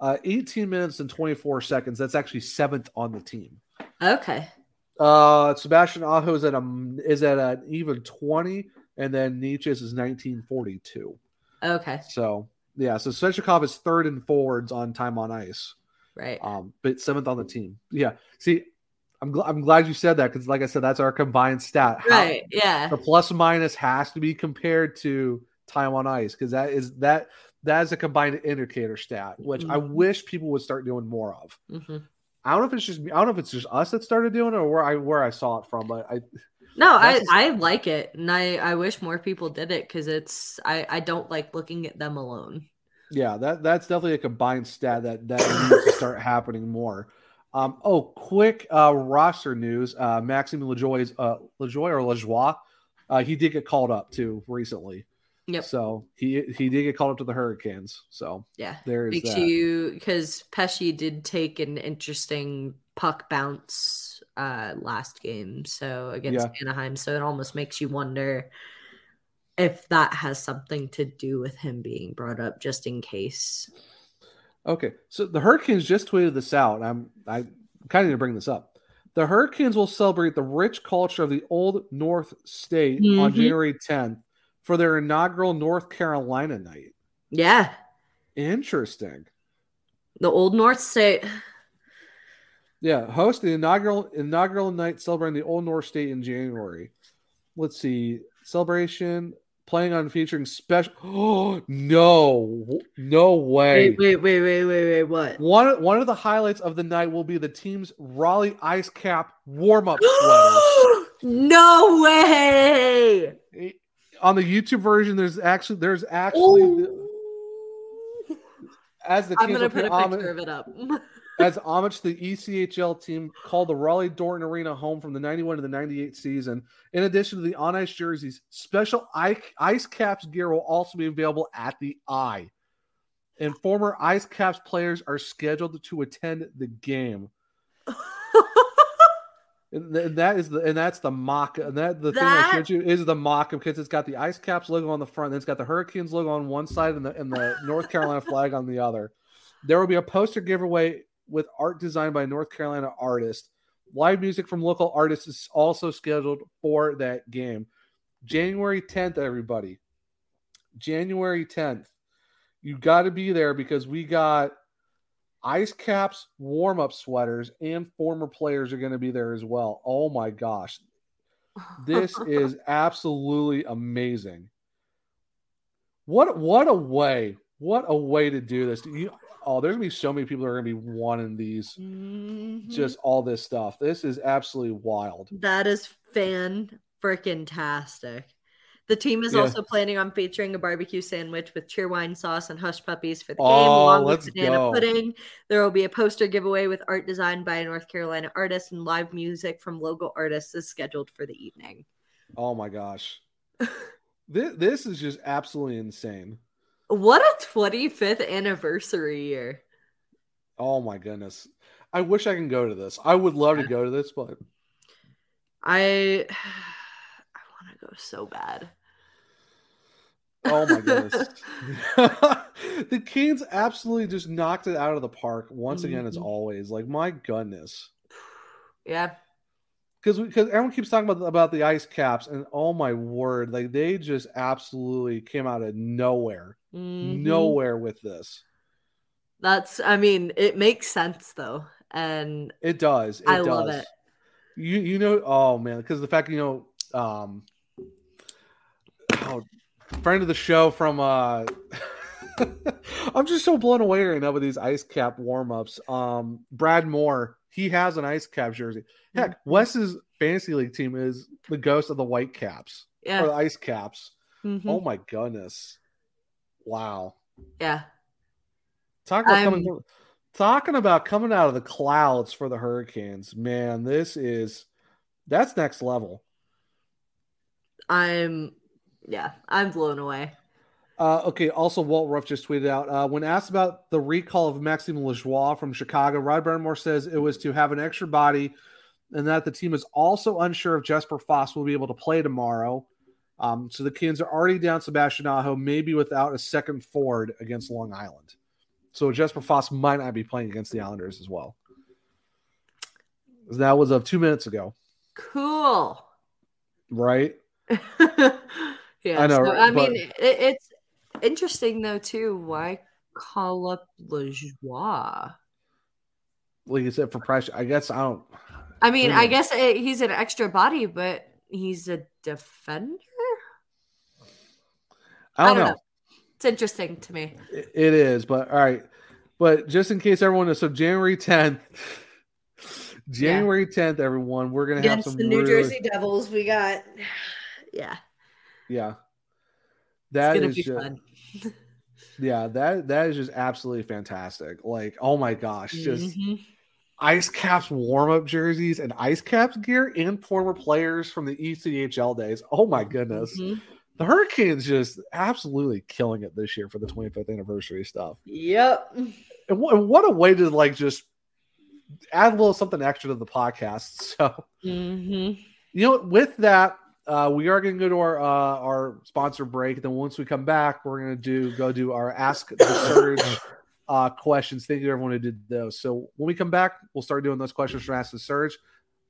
Uh, 18 minutes and 24 seconds. That's actually seventh on the team. Okay. Uh, Sebastian Aho is at a is at an even 20, and then Necas's is 1942. Okay. So yeah, so Svechnikov is third in forwards on time on ice. Right. Um, but seventh on the team. Yeah. See, I'm gl- I'm glad you said that because, like I said, that's our combined stat. How- Right. Yeah. the plus minus has to be compared to time on ice because that is that that is a combined indicator stat, which I Mhm. wish people would start doing more of. hmm I don't know if it's just I don't know if it's just us that started doing it or where I where I saw it from, but I No, I, I like it, and I, I wish more people did it because it's I, I don't like looking at them alone. yeah that that's definitely a combined stat that that needs to start happening more. Um, oh, quick uh, roster news: uh, Maxime Lajoie's uh, Lajoie or Lajoie, uh, he did get called up too recently. Yep. So he he did get called up to the Hurricanes. So Yeah, there is makes that. you because Pesce did take an interesting puck bounce uh last game, so against Yeah. Anaheim. So it almost makes you wonder if that has something to do with him being brought up, just in case. Okay, so the Hurricanes just tweeted this out. and I'm I kind of need to bring this up. The Hurricanes will celebrate the rich culture of the Old North State on Mhm. January 10th for their inaugural North Carolina night. Yeah, Interesting. the Old North State. Yeah, host the inaugural inaugural night celebrating the Old North State in January. Let's see, celebration playing on featuring special. Oh no, no way! Wait, wait, wait, wait, wait, wait. What? One one of the highlights of the night will be the team's Raleigh Ice Cap warm up sweaters. no way! Eh, on the YouTube version, there's actually there's actually the- as the I'm gonna put a picture of it up. as homage to the ECHL team called the Raleigh Dorton Arena home from the 91 to the 98 season. In addition to the on ice jerseys, special ice caps gear will also be available at the eye. And former ice caps players are scheduled to attend the game. And th- that is the and that's the mock and that the thing I showed you is the mock because it's got the ice caps logo on the front, then it's got the Hurricanes logo on one side and the and the North Carolina flag on the other. There will be a poster giveaway with art designed by North Carolina artist. Live music from local artists is also scheduled for that game. January 10th, everybody. January 10th. You got to be there because we got ice caps, warm up sweaters, and former players are going to be there as well. Oh my gosh. This is absolutely amazing. What what a way. What a way to do this. You, oh, there's gonna be so many people that are gonna be wanting these mm-hmm. just all this stuff. This is absolutely wild. That is fan freaking tastic. The team is Yeah. also planning on featuring a barbecue sandwich with cheerwine sauce and hush puppies for the game, Oh, along let's with banana go. pudding. There will be a poster giveaway with art designed by a North Carolina artist, and live music from local artists is scheduled for the evening. Oh my gosh. this, this is just absolutely insane. What a 25th anniversary year! Oh my goodness. I wish I can go to this. I would love to go to this, but I I want to go so bad. oh my goodness. the Canes absolutely just knocked it out of the park once again, as Mhm. always. Like, my goodness. Yeah. Because because everyone keeps talking about about the ice caps, and oh my word, like they just absolutely came out of nowhere, Mhm. nowhere with this. That's I mean, it makes sense though. And It does. It I does. love it. You you know, oh man, because the fact you know, um, oh, friend of the show from uh, I'm just so blown away right now with these ice cap warm ups. Um, Brad Moore, he has an ice cap jersey. Heck, Wes's fantasy league team is the ghost of the white caps Yeah. or the ice caps. Mhm. Oh my goodness, wow! yeah. Talk about I'm- coming talking about coming out of the clouds for the Hurricanes. Man, this is that's next level. I'm yeah, I'm blown away. Uh, okay. Also, Walt Ruff just tweeted out uh, when asked about the recall of Maxime Lajoie from Chicago. Rod Brind'Amour says it was to have an extra body, and that the team is also unsure if Jesper Fast will be able to play tomorrow. Um, so the Canes are already down Sebastian Aho, maybe without a second forward against Long Island. So Jesper Fast might not be playing against the Islanders as well. That was of two minutes ago, Cool. right? Yeah. I know, so, I but- mean, it, it's interesting though too. Why call up Lajoie? Like you said, for pressure, I guess I don't. I mean, I guess uh, he's an extra body, but he's a defender. I don't, know. It's interesting to me. It it is, but all right. But just in case everyone knows, so January 10th, January 10th, everyone, we're gonna have some the New really- Jersey Devils, we got yeah, Yeah. That it's gonna is be just, fun. yeah, that that is just absolutely fantastic. Like, oh my gosh, just Mhm. ice caps warm-up jerseys and ice caps gear and former players from the ECHL days. Oh my goodness. Mhm. The Hurricanes just absolutely killing it this year for the 25th anniversary stuff. Yep. And what, what a way to like just add a little something extra to the podcast. So, Mm-hmm. you know, with that, uh, we are going to go to our uh, our sponsor break. Then once we come back, we're going to do go do our ask the surge uh, questions. Thank you to everyone who did those. So when we come back, we'll start doing those questions from Ask the Surge.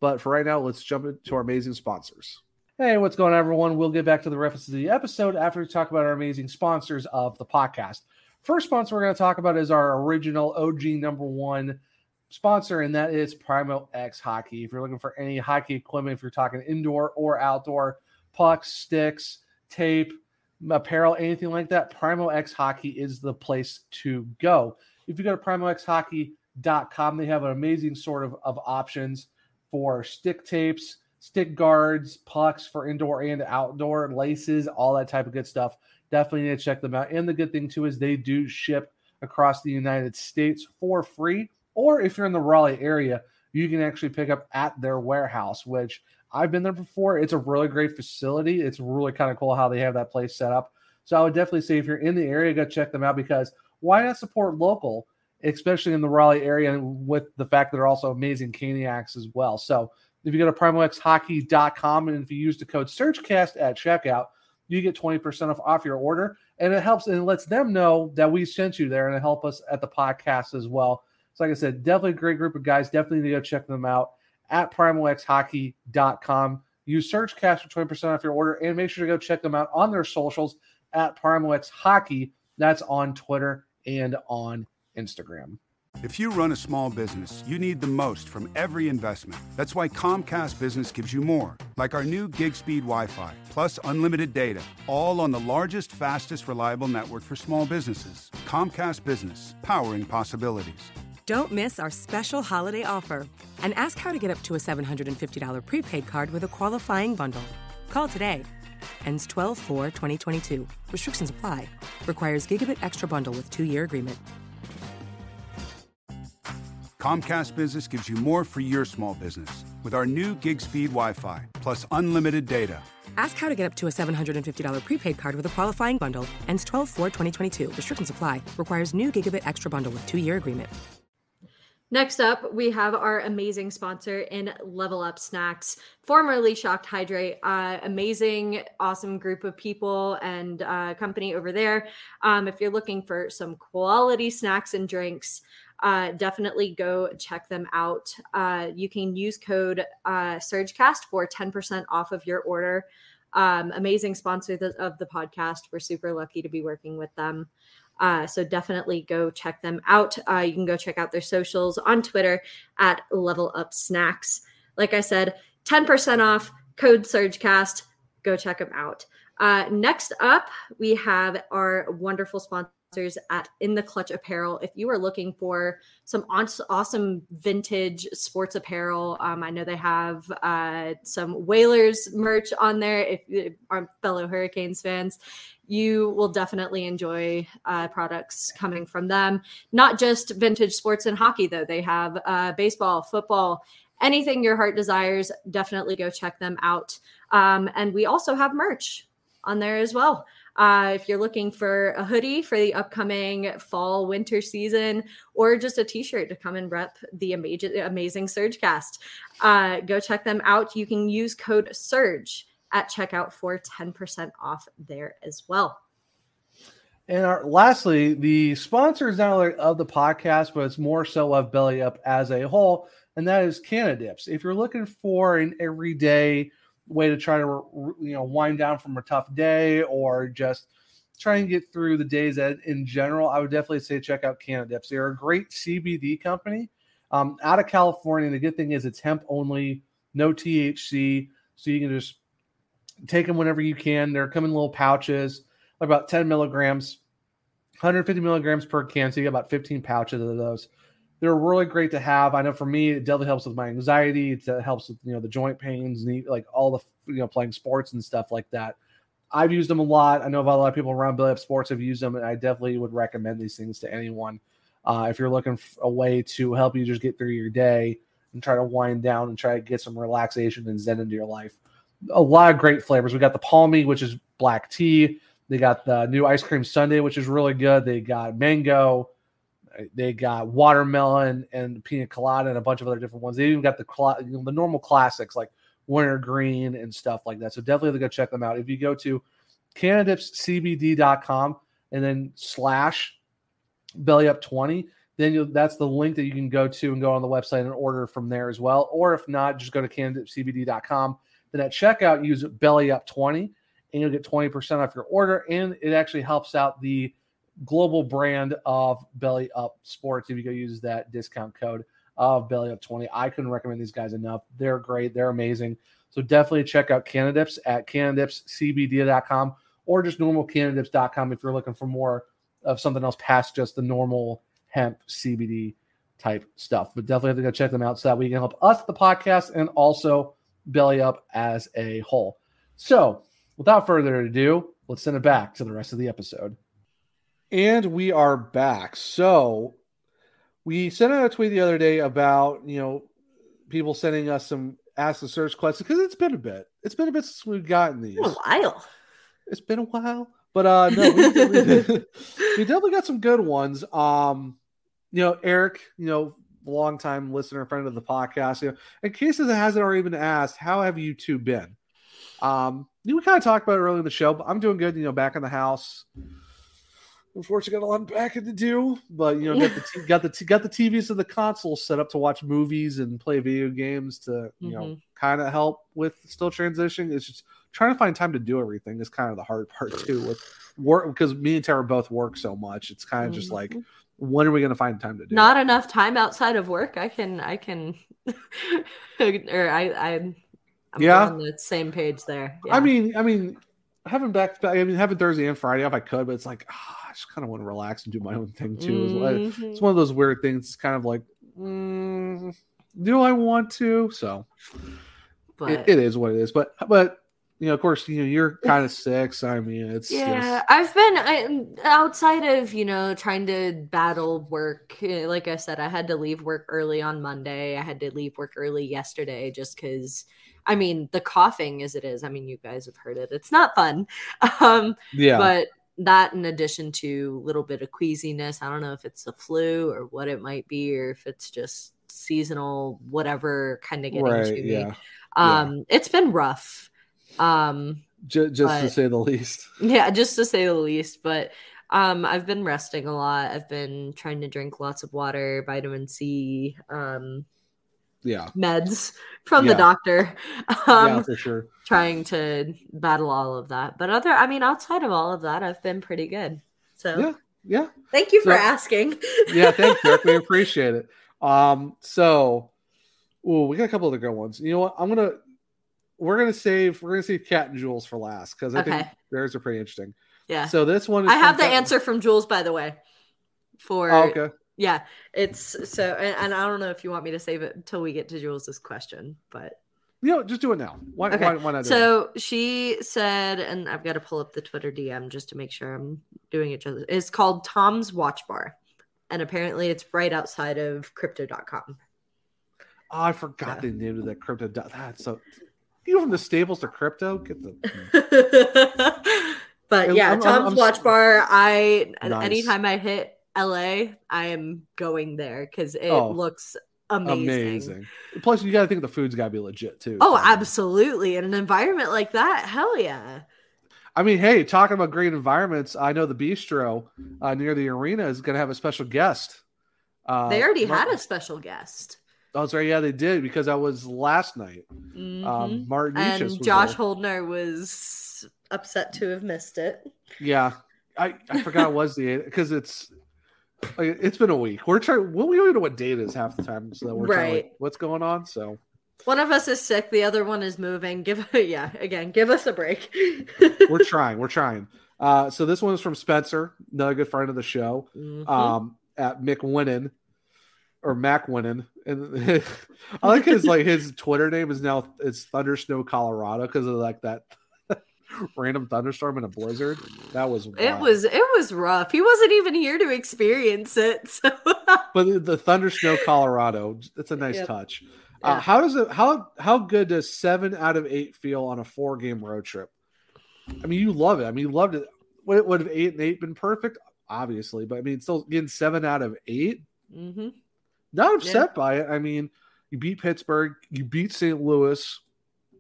But for right now, let's jump into our amazing sponsors. Hey, what's going on, everyone? We'll get back to the reference of the episode after we talk about our amazing sponsors of the podcast. First sponsor we're going to talk about is our original OG number one sponsor, and that is Primo X Hockey. If you're looking for any hockey equipment, if you're talking indoor or outdoor, pucks, sticks, tape, apparel, anything like that, Primo X Hockey is the place to go. If you go to primoxhockey.com, they have an amazing sort of, of options for stick tapes, stick guards, pucks for indoor and outdoor, laces, all that type of good stuff. Definitely need to check them out. And the good thing too is they do ship across the United States for free. Or if you're in the Raleigh area, you can actually pick up at their warehouse, which I've been there before. It's a really great facility. It's really kind of cool how they have that place set up. So I would definitely say if you're in the area, go check them out because why not support local, especially in the Raleigh area, with the fact that they're also amazing caniacs as well. So if you go to primoxhockey.com and if you use the code SurgeCast at checkout, you get 20% off, off your order. And it helps and it lets them know that we sent you there and it help us at the podcast as well. So like I said, definitely a great group of guys. Definitely need to go check them out at primoxhockey.com. Use SurgeCast for 20% off your order and make sure to go check them out on their socials at Primo X Hockey. That's on Twitter and on Instagram. If you run a small business, you need the most from every investment. That's why Comcast Business gives you more, like our new gig speed Wi Fi, plus unlimited data, all on the largest, fastest, reliable network for small businesses. Comcast Business, powering possibilities. Don't miss our special holiday offer and ask how to get up to a $750 prepaid card with a qualifying bundle. Call today Ends 12 4 2022. Restrictions apply. Requires Gigabit Extra Bundle with two year agreement. Comcast Business gives you more for your small business with our new gig speed Wi Fi plus unlimited data. Ask how to get up to a $750 prepaid card with a qualifying bundle. Ends 12 4 2022. Restrictions apply. Requires new Gigabit Extra Bundle with two year agreement. Next up, we have our amazing sponsor in Level Up Snacks, formerly Shocked Hydrate. Uh, amazing, awesome group of people and uh, company over there. Um, if you're looking for some quality snacks and drinks, uh, definitely go check them out. Uh, you can use code uh, SurgeCast for 10% off of your order. Um, amazing sponsor th- of the podcast. We're super lucky to be working with them. Uh, so definitely go check them out. Uh, you can go check out their socials on Twitter at Level Up Snacks. Like I said, 10% off, code SurgeCast. Go check them out. Uh, next up, we have our wonderful sponsors at In the Clutch Apparel. If you are looking for some awesome vintage sports apparel, um, I know they have uh, some Whalers merch on there. If, if our fellow Hurricanes fans, you will definitely enjoy uh, products coming from them. Not just vintage sports and hockey, though. They have uh, baseball, football, anything your heart desires. Definitely go check them out. Um, and we also have merch on there as well. Uh, if you're looking for a hoodie for the upcoming fall winter season, or just a t-shirt to come and rep the amazing amazing Surgecast, uh, go check them out. You can use code Surge at checkout for 10% off there as well. And our, lastly, the sponsor is not only of the podcast, but it's more so of Belly Up as a whole, and that is Cannadips. If you're looking for an everyday way to try to you know wind down from a tough day or just try and get through the days in general, I would definitely say check out Cannadips. They're a great CBD company um, out of California. The good thing is it's hemp only, no THC, so you can just take them whenever you can. They're coming in little pouches, about 10 milligrams, 150 milligrams per can. So you get about 15 pouches of those. They're really great to have. I know for me, it definitely helps with my anxiety. It helps with you know the joint pains, and like all the you know playing sports and stuff like that. I've used them a lot. I know a lot of people around Belly Up Sports have used them, and I definitely would recommend these things to anyone. Uh, if you're looking for a way to help you just get through your day and try to wind down and try to get some relaxation and zen into your life, a lot of great flavors. We got the palmy, which is black tea. They got the new ice cream sundae, which is really good. They got mango. They got watermelon and pina colada and a bunch of other different ones. They even got the you know, the normal classics like wintergreen and stuff like that. So definitely go check them out. If you go to cannadipscbd.com and then slash belly up 20, then you that's the link that you can go to and go on the website and order from there as well. Or if not, just go to cannadipscbd.com then at checkout, use Belly Up 20 and you'll get 20% off your order. And it actually helps out the global brand of Belly Up Sports if you go use that discount code of Belly Up 20. I couldn't recommend these guys enough. They're great, they're amazing. So definitely check out Cannadips at cannadipscbd.com or just normal cannadips.com if you're looking for more of something else past just the normal hemp CBD type stuff. But definitely have to go check them out so that we can help us, the podcast, and also belly up as a whole. So, without further ado, let's send it back to the rest of the episode. And we are back. So, we sent out a tweet the other day about, you know, people sending us some Ask the Surge questions because it's been a bit. It's been a bit since we've gotten these. a while. It's been a while. But uh no, we definitely, we definitely got some good ones. Um, you know, Eric, you know, longtime listener, friend of the podcast. You know, in case it hasn't already been asked, how have you two been? Um, we kind of talked about it earlier in the show, but I'm doing good. You know, back in the house. Unfortunately, got a lot back to do, but you know, got the t- got the t- got the TVs and the consoles set up to watch movies and play video games to you mm-hmm. know kind of help with still transitioning. It's just trying to find time to do everything is kind of the hard part too with work because me and Tara both work so much. It's kind of mm-hmm. just like when are we going to find time to do not it? enough time outside of work i can i can or i i i'm yeah on the same page there yeah. i mean i mean having back i mean having thursday and friday off i could but it's like oh, i just kind of want to relax and do my own thing too mm-hmm. it's one of those weird things it's kind of like mm, do i want to so but, it, it is what it is but but you know, of course, you know, you're kind of sick. I mean, it's Yeah, just, I've been I, outside of you know trying to battle work. eh, Like I said, I had to leave work early on Monday. I had to leave work early yesterday just because. I mean, the coughing as it is. I mean, you guys have heard it. It's not fun. Um, Yeah. But that, in addition to a little bit of queasiness, I don't know if it's the flu or what it might be, or if it's just seasonal, whatever, kind of getting Right, to me. yeah, Um, it's been rough. Um, ju- just to say the least. yeah, just to say the least. But um, I've been resting a lot. I've been trying to drink lots of water, vitamin C, um, Yeah. meds from Yeah. the doctor. Um, yeah, for sure. Trying to battle all of that. But other, I mean, outside of all of that, I've been pretty good. So Yeah. Yeah. thank you for So- asking. yeah, thank you. We appreciate it. Um, so, ooh, we got a couple other good ones. You know what? I'm gonna we're gonna save we're gonna save Cat and Jules for last because I think Okay. theirs are pretty interesting. Yeah. So this one, is I have the answer from Jules, by the way. For Oh, okay. yeah, it's so, and, and I don't know if you want me to save it until we get to Jules's question, but You know, just do it now. Why? Okay. Why, why not? do it? So she said, and I've got to pull up the Twitter DM just to make sure I'm doing it. justice. It's called Tom's Watch Bar. And apparently it's right outside of crypto.com. Oh, I forgot the name of that crypto. That's so. You go from the stables to crypto. Get the. But I'm- yeah, I'm- I'm- Tom's I'm- Watch Bar. I Nice. anytime I hit LA, I am going there because it Oh, looks amazing. Amazing. Plus, you got to think the food's got to be legit too. Oh, so. absolutely. In an environment like that, hell yeah. I mean, hey, talking about great environments, I know the bistro uh, near the arena is going to have a special guest. Uh, they already had a special guest. Oh, sorry, yeah, they did because I was last night. Um, Mhm. Martin and was Josh there. Holdner was upset to have missed it. Yeah, I, I forgot it was the because it's it's been a week. We're trying. Well, we don't even know what date is half the time, so we're trying like, what's going on. So One of us is sick, the other one is moving. Give yeah, again, give us a break. we're trying. We're trying. Uh, so this one is from Spencer, another good friend of the show, Mhm. um, at McWinnon or Mac Winnon. And I like his like his Twitter name is now it's Thunder Snow Colorado because of like that random thunderstorm and a blizzard. That was It was it was rough. He wasn't even here to experience it. So but the- Thunder Snow Colorado, it's a nice Yep. touch. Uh, how does it how how good does seven out of eight feel on a four game road trip? I mean, you love it. I mean, you loved it. Would, would have eight and eight been perfect? Obviously, but I mean, still getting seven out of eight. hmm Not upset by it. I mean, you beat Pittsburgh, you beat St. Louis,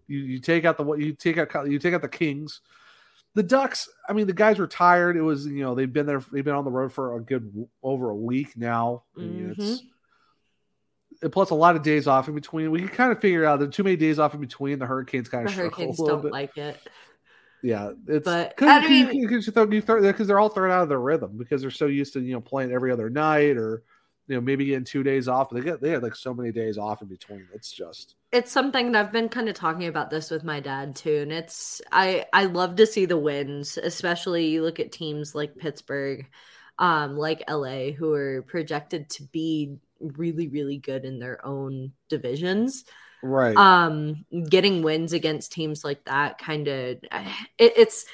you you take out the what you take out you take out the Kings. The Ducks, I mean, the guys were tired. It was you know they've been there, they've been on the road for a good over a week now. Mean, mm-hmm. it's plus a lot of days off in between. We can kind of figure out the too many days off in between. The Hurricanes kind the of struggle Hurricanes a little don't bit. like it. yeah, it's But, because I mean- because they're all thrown out of their rhythm because they're so used to you know playing every other night or you know maybe getting two days off. But they get they had like so many days off in between. It's just it's something that I've been kind of talking about this with my dad too, and it's I I love to see the wins, especially you look at teams like Pittsburgh, um, like LA, who are projected to be really really good in their own divisions. right. Um, getting wins against teams like that kind of it, it's.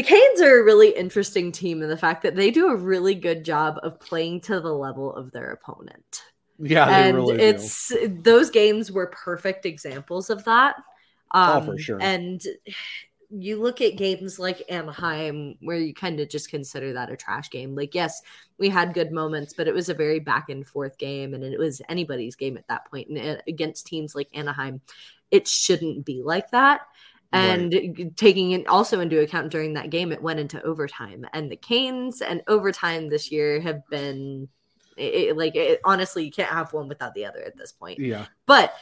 The Canes are a really interesting team in the fact that they do a really good job of playing to the level of their opponent yeah, they and really do. it's those games were perfect examples of that Oh, um for sure. and you look at games like anaheim where you kind of just consider that a trash game like yes we had good moments but it was a very back and forth game and it was anybody's game at that point. point and uh, against teams like anaheim it shouldn't be like that and taking it also into account during that game it went into overtime and the canes and overtime this year have been it, like it, honestly you can't have one without the other at this point Yeah. but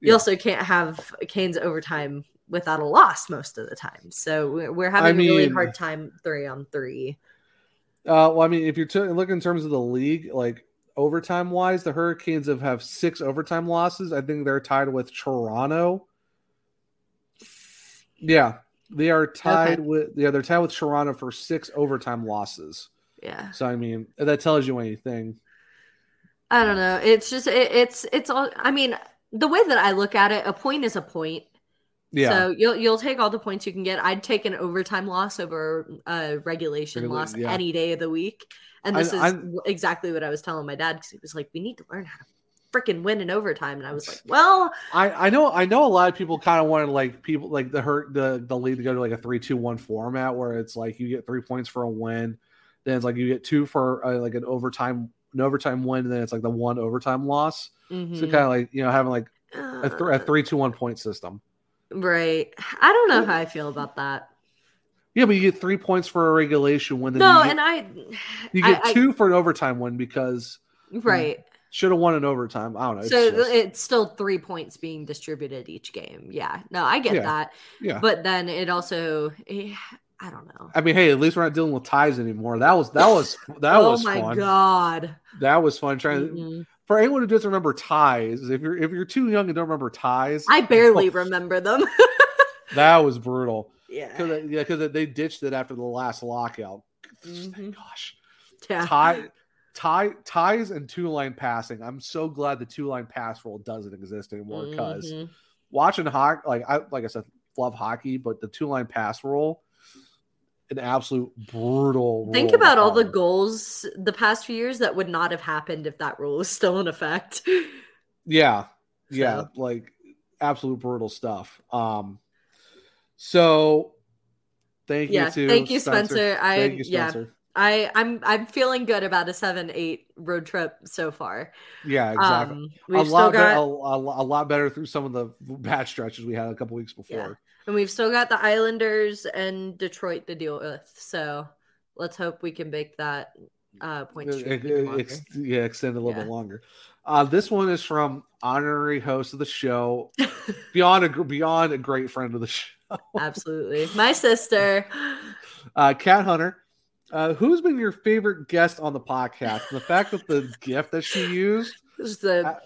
you Yeah. also can't have canes overtime without a loss most of the time so we're, we're having I a really hard time three on three Uh, well, I mean, if you're t- looking in terms of the league, like overtime wise, the Hurricanes have have six overtime losses. I think they're tied with Toronto. Yeah, they are tied Okay. with yeah they're tied with Toronto for six overtime losses. yeah So I mean, that tells you anything. I don't know. It's just it, it's it's all. I mean, the way that I look at it, a point is a point, Yeah. So you'll you'll take all the points you can get. I'd take an overtime loss over a regulation Regula- loss yeah. any day of the week. And I- this is I- w- exactly what I was telling my dad because he was like, "We need to learn how to freaking win in overtime." And I was like, "Well, I, I know I know a lot of people kind of wanted like people like the hurt the the lead to go to like a three two one format where it's like you get three points for a win, then it's like you get two for uh, like an overtime an overtime win, and then it's like the one overtime loss. So Mhm. kind of like you know having like a, th- a three two one point system. right." I don't know how I feel about that. Yeah, but you get three points for a regulation win. Then No, get, and I, you get I- I- two for an overtime win because right. Should have won an overtime. I don't know. It's so just- it's still three points being distributed each game. Yeah, no, I get Yeah. that. Yeah. but then it also, eh, I don't know. I mean, hey, at least we're not dealing with ties anymore. That was that was that oh was my fun. god! That was fun. Trying Mhm. for anyone who doesn't remember ties, if you're if you're too young and don't remember ties, I barely remember them. that was brutal. Yeah. Cause, yeah, because they ditched it after the last lockout. Mhm. Gosh, Yeah. tie, tie, ties, and two line passing. I'm so glad the two line pass rule doesn't exist anymore. Because Mhm. watching hockey, like I like I said, love hockey, but the two line pass rule, an absolute brutal. Think about all the goals the past few years that would not have happened if that rule was still in effect. Yeah. Yeah. Like absolute brutal stuff. Um so thank yeah, you to thank you, Spencer. I thank you, yeah, Spencer. I I'm I'm feeling good about a seven eight road trip so far. Yeah, exactly. Um, a we've lot still got better, a, a, a lot better through some of the bad stretches we had a couple weeks before. and we've still got the Islanders and Detroit to deal with. So let's hope we can make that uh point It- streak it- it- yeah, extend a little bit longer. Uh, this one is from honorary host of the show, beyond a beyond a great friend of the show, Absolutely. My sister. uh, Cat Hunter. Uh, who's been your favorite guest on the podcast? The fact that the gift that she used, Just the uh,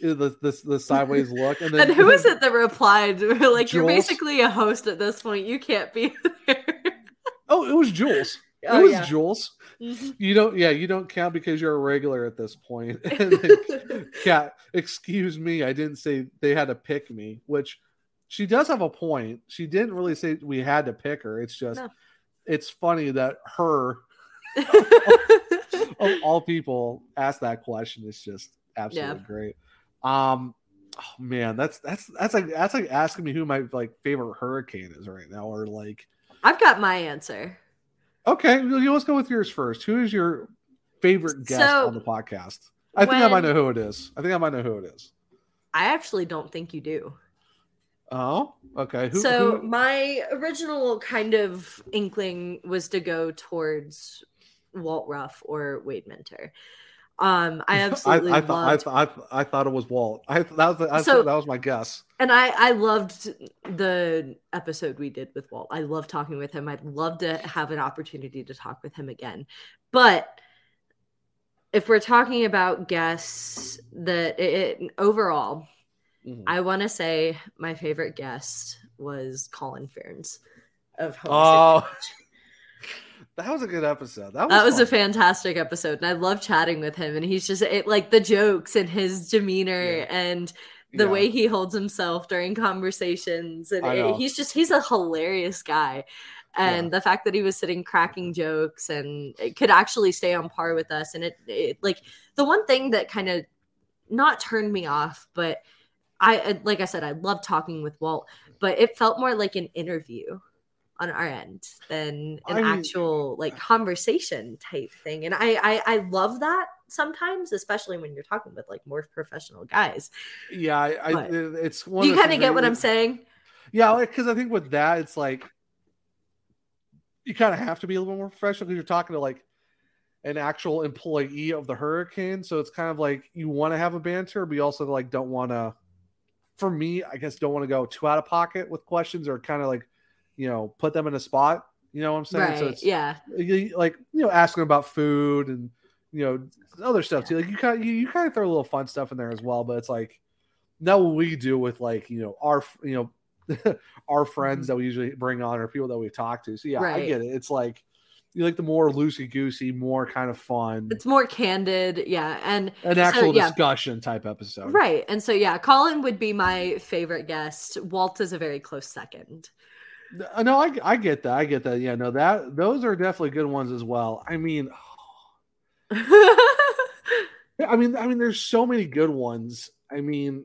the, the the sideways look, and then and who is it that replied? like you're basically a host at this point. You can't be Oh, it was Jules. Oh, it was yeah. Jules. Mhm. You don't, yeah, you don't count because you're a regular at this point. Then, Cat, excuse me, I didn't say they had to pick me, which she does have a point. She didn't really say we had to pick her. It's just, No. It's funny that her, of all people, asked that question. It's just absolutely Yeah. great. Um, oh man, that's that's that's like that's like asking me who my like favorite hurricane is right now, or like I've got my answer. Okay, let's go with yours first. Who is your favorite guest So, on the podcast? I think I might know who it is. I think I might know who it is. I actually don't think you do. Oh, okay. Who, so who- my original kind of inkling was to go towards Walt Ruff or Wade Minter. Um, I absolutely I, I, thought, I, loved, thought, I, th- I thought it was Walt. I that was the, I So- that was my guess. and I I loved the episode we did with Walt. I love talking with him. I'd love to have an opportunity to talk with him again. But if we're talking about guests that it, it- overall, Mm-hmm. I want to say my favorite guest was Colin Ferns of Home Oh, that was a good episode. That was, that was a fantastic episode, and I love chatting with him. And he's just it, like the jokes and his demeanor and the Yeah. way he holds himself during conversations, and it- he's just he's a hilarious guy. And the fact that he was sitting cracking jokes and it could actually stay on par with us, and it, it like the one thing that kind of not turned me off, but I like I said, I love talking with Walt, but it felt more like an interview on our end than an I mean- actual like conversation type thing. And I, I I love that sometimes, especially when you're talking with like more professional guys. Yeah, I, I, it's one. you kind of get what I'm saying? Yeah, because I think with that, it's like you kind of have to be a little more professional because you're talking to like an actual employee of the hurricane. So it's kind of like you want to have a banter, but you also like don't want to. For me, I guess don't want to go too out of pocket with questions or kind of like, you know, put them in a spot. You know what I'm saying? So it's yeah. like you know, asking about food and you know other stuff too. Like you kind of you, you kind of throw a little fun stuff in there as well. But it's like now what we do with like you know our you know our friends mm-hmm. that we usually bring on or people that we talk to. So yeah, I get it. It's like you like the more loosey goosey, more kind of fun, It's more candid, yeah, and an so, actual yeah, discussion type episode. right. And so yeah, Colin would be my favorite guest. Walt is a very close second. No, I, I get that. I get that. Yeah, no, that those are definitely good ones as well. I mean, I mean, I mean, there's so many good ones. I mean,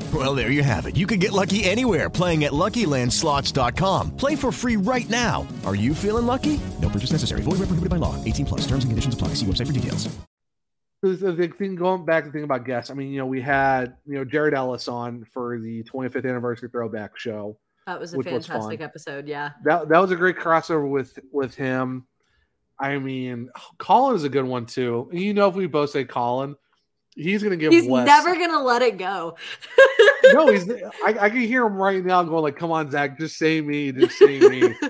Well, there you have it. You can get lucky anywhere playing at LuckyLandSlots.com. Play for free right now. Are you feeling lucky? No purchase necessary. Void where prohibited by law. 18 plus. Terms and conditions apply. See website for details. the, the the thing going back to the thing about guests. I mean, you know, we had you know Jared Ellis on for the 25th anniversary throwback show. That was a which was fantastic fun. episode. Yeah. That that was a great crossover with with him. I mean, Colin is a good one too. You know, if we both say Colin, he's gonna give He's Wes. never gonna let it go. no, he's. I, I can hear him right now going like, "Come on, Zach, just say me, just say me."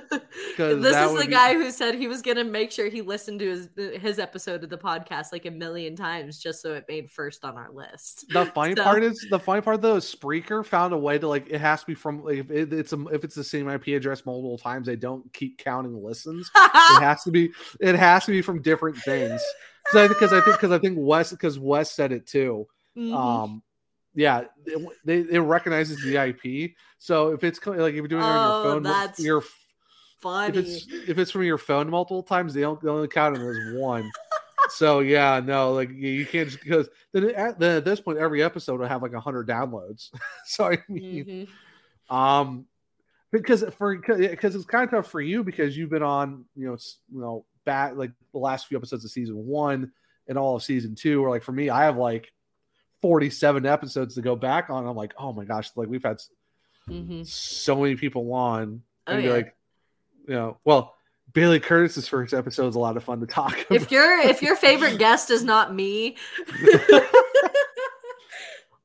Because This is the be- guy who said he was gonna make sure he listened to his his episode of the podcast like a million times just so it made first on our list. The funny So- part is the funny part though is Spreaker found a way to like it has to be from like, if it, it's a, if it's the same IP address multiple times they don't keep counting listens. it has to be it has to be from different things. Because I because I think because I think Wes because Wes said it too. Mhm. Um, yeah, it, they it recognizes the IP. So if it's like if you're doing it on Oh, your phone, that's your funny. if it's if it's from your phone multiple times, they don't they only count it as one. so yeah, no, like you, can't just because then at, then at this point every episode will have like hundred downloads. so I mean, Mhm. um, because for because it's kind of tough for you because you've been on you know you know back like the last few episodes of season one and all of season two. Or like for me, I have like forty seven episodes to go back on. I'm like, oh my gosh, like we've had Mhm. so many people on. Oh, and you're yeah. like, you know, well, Bailey Curtis's first episode is a lot of fun to talk about. If your if your favorite guest is not me,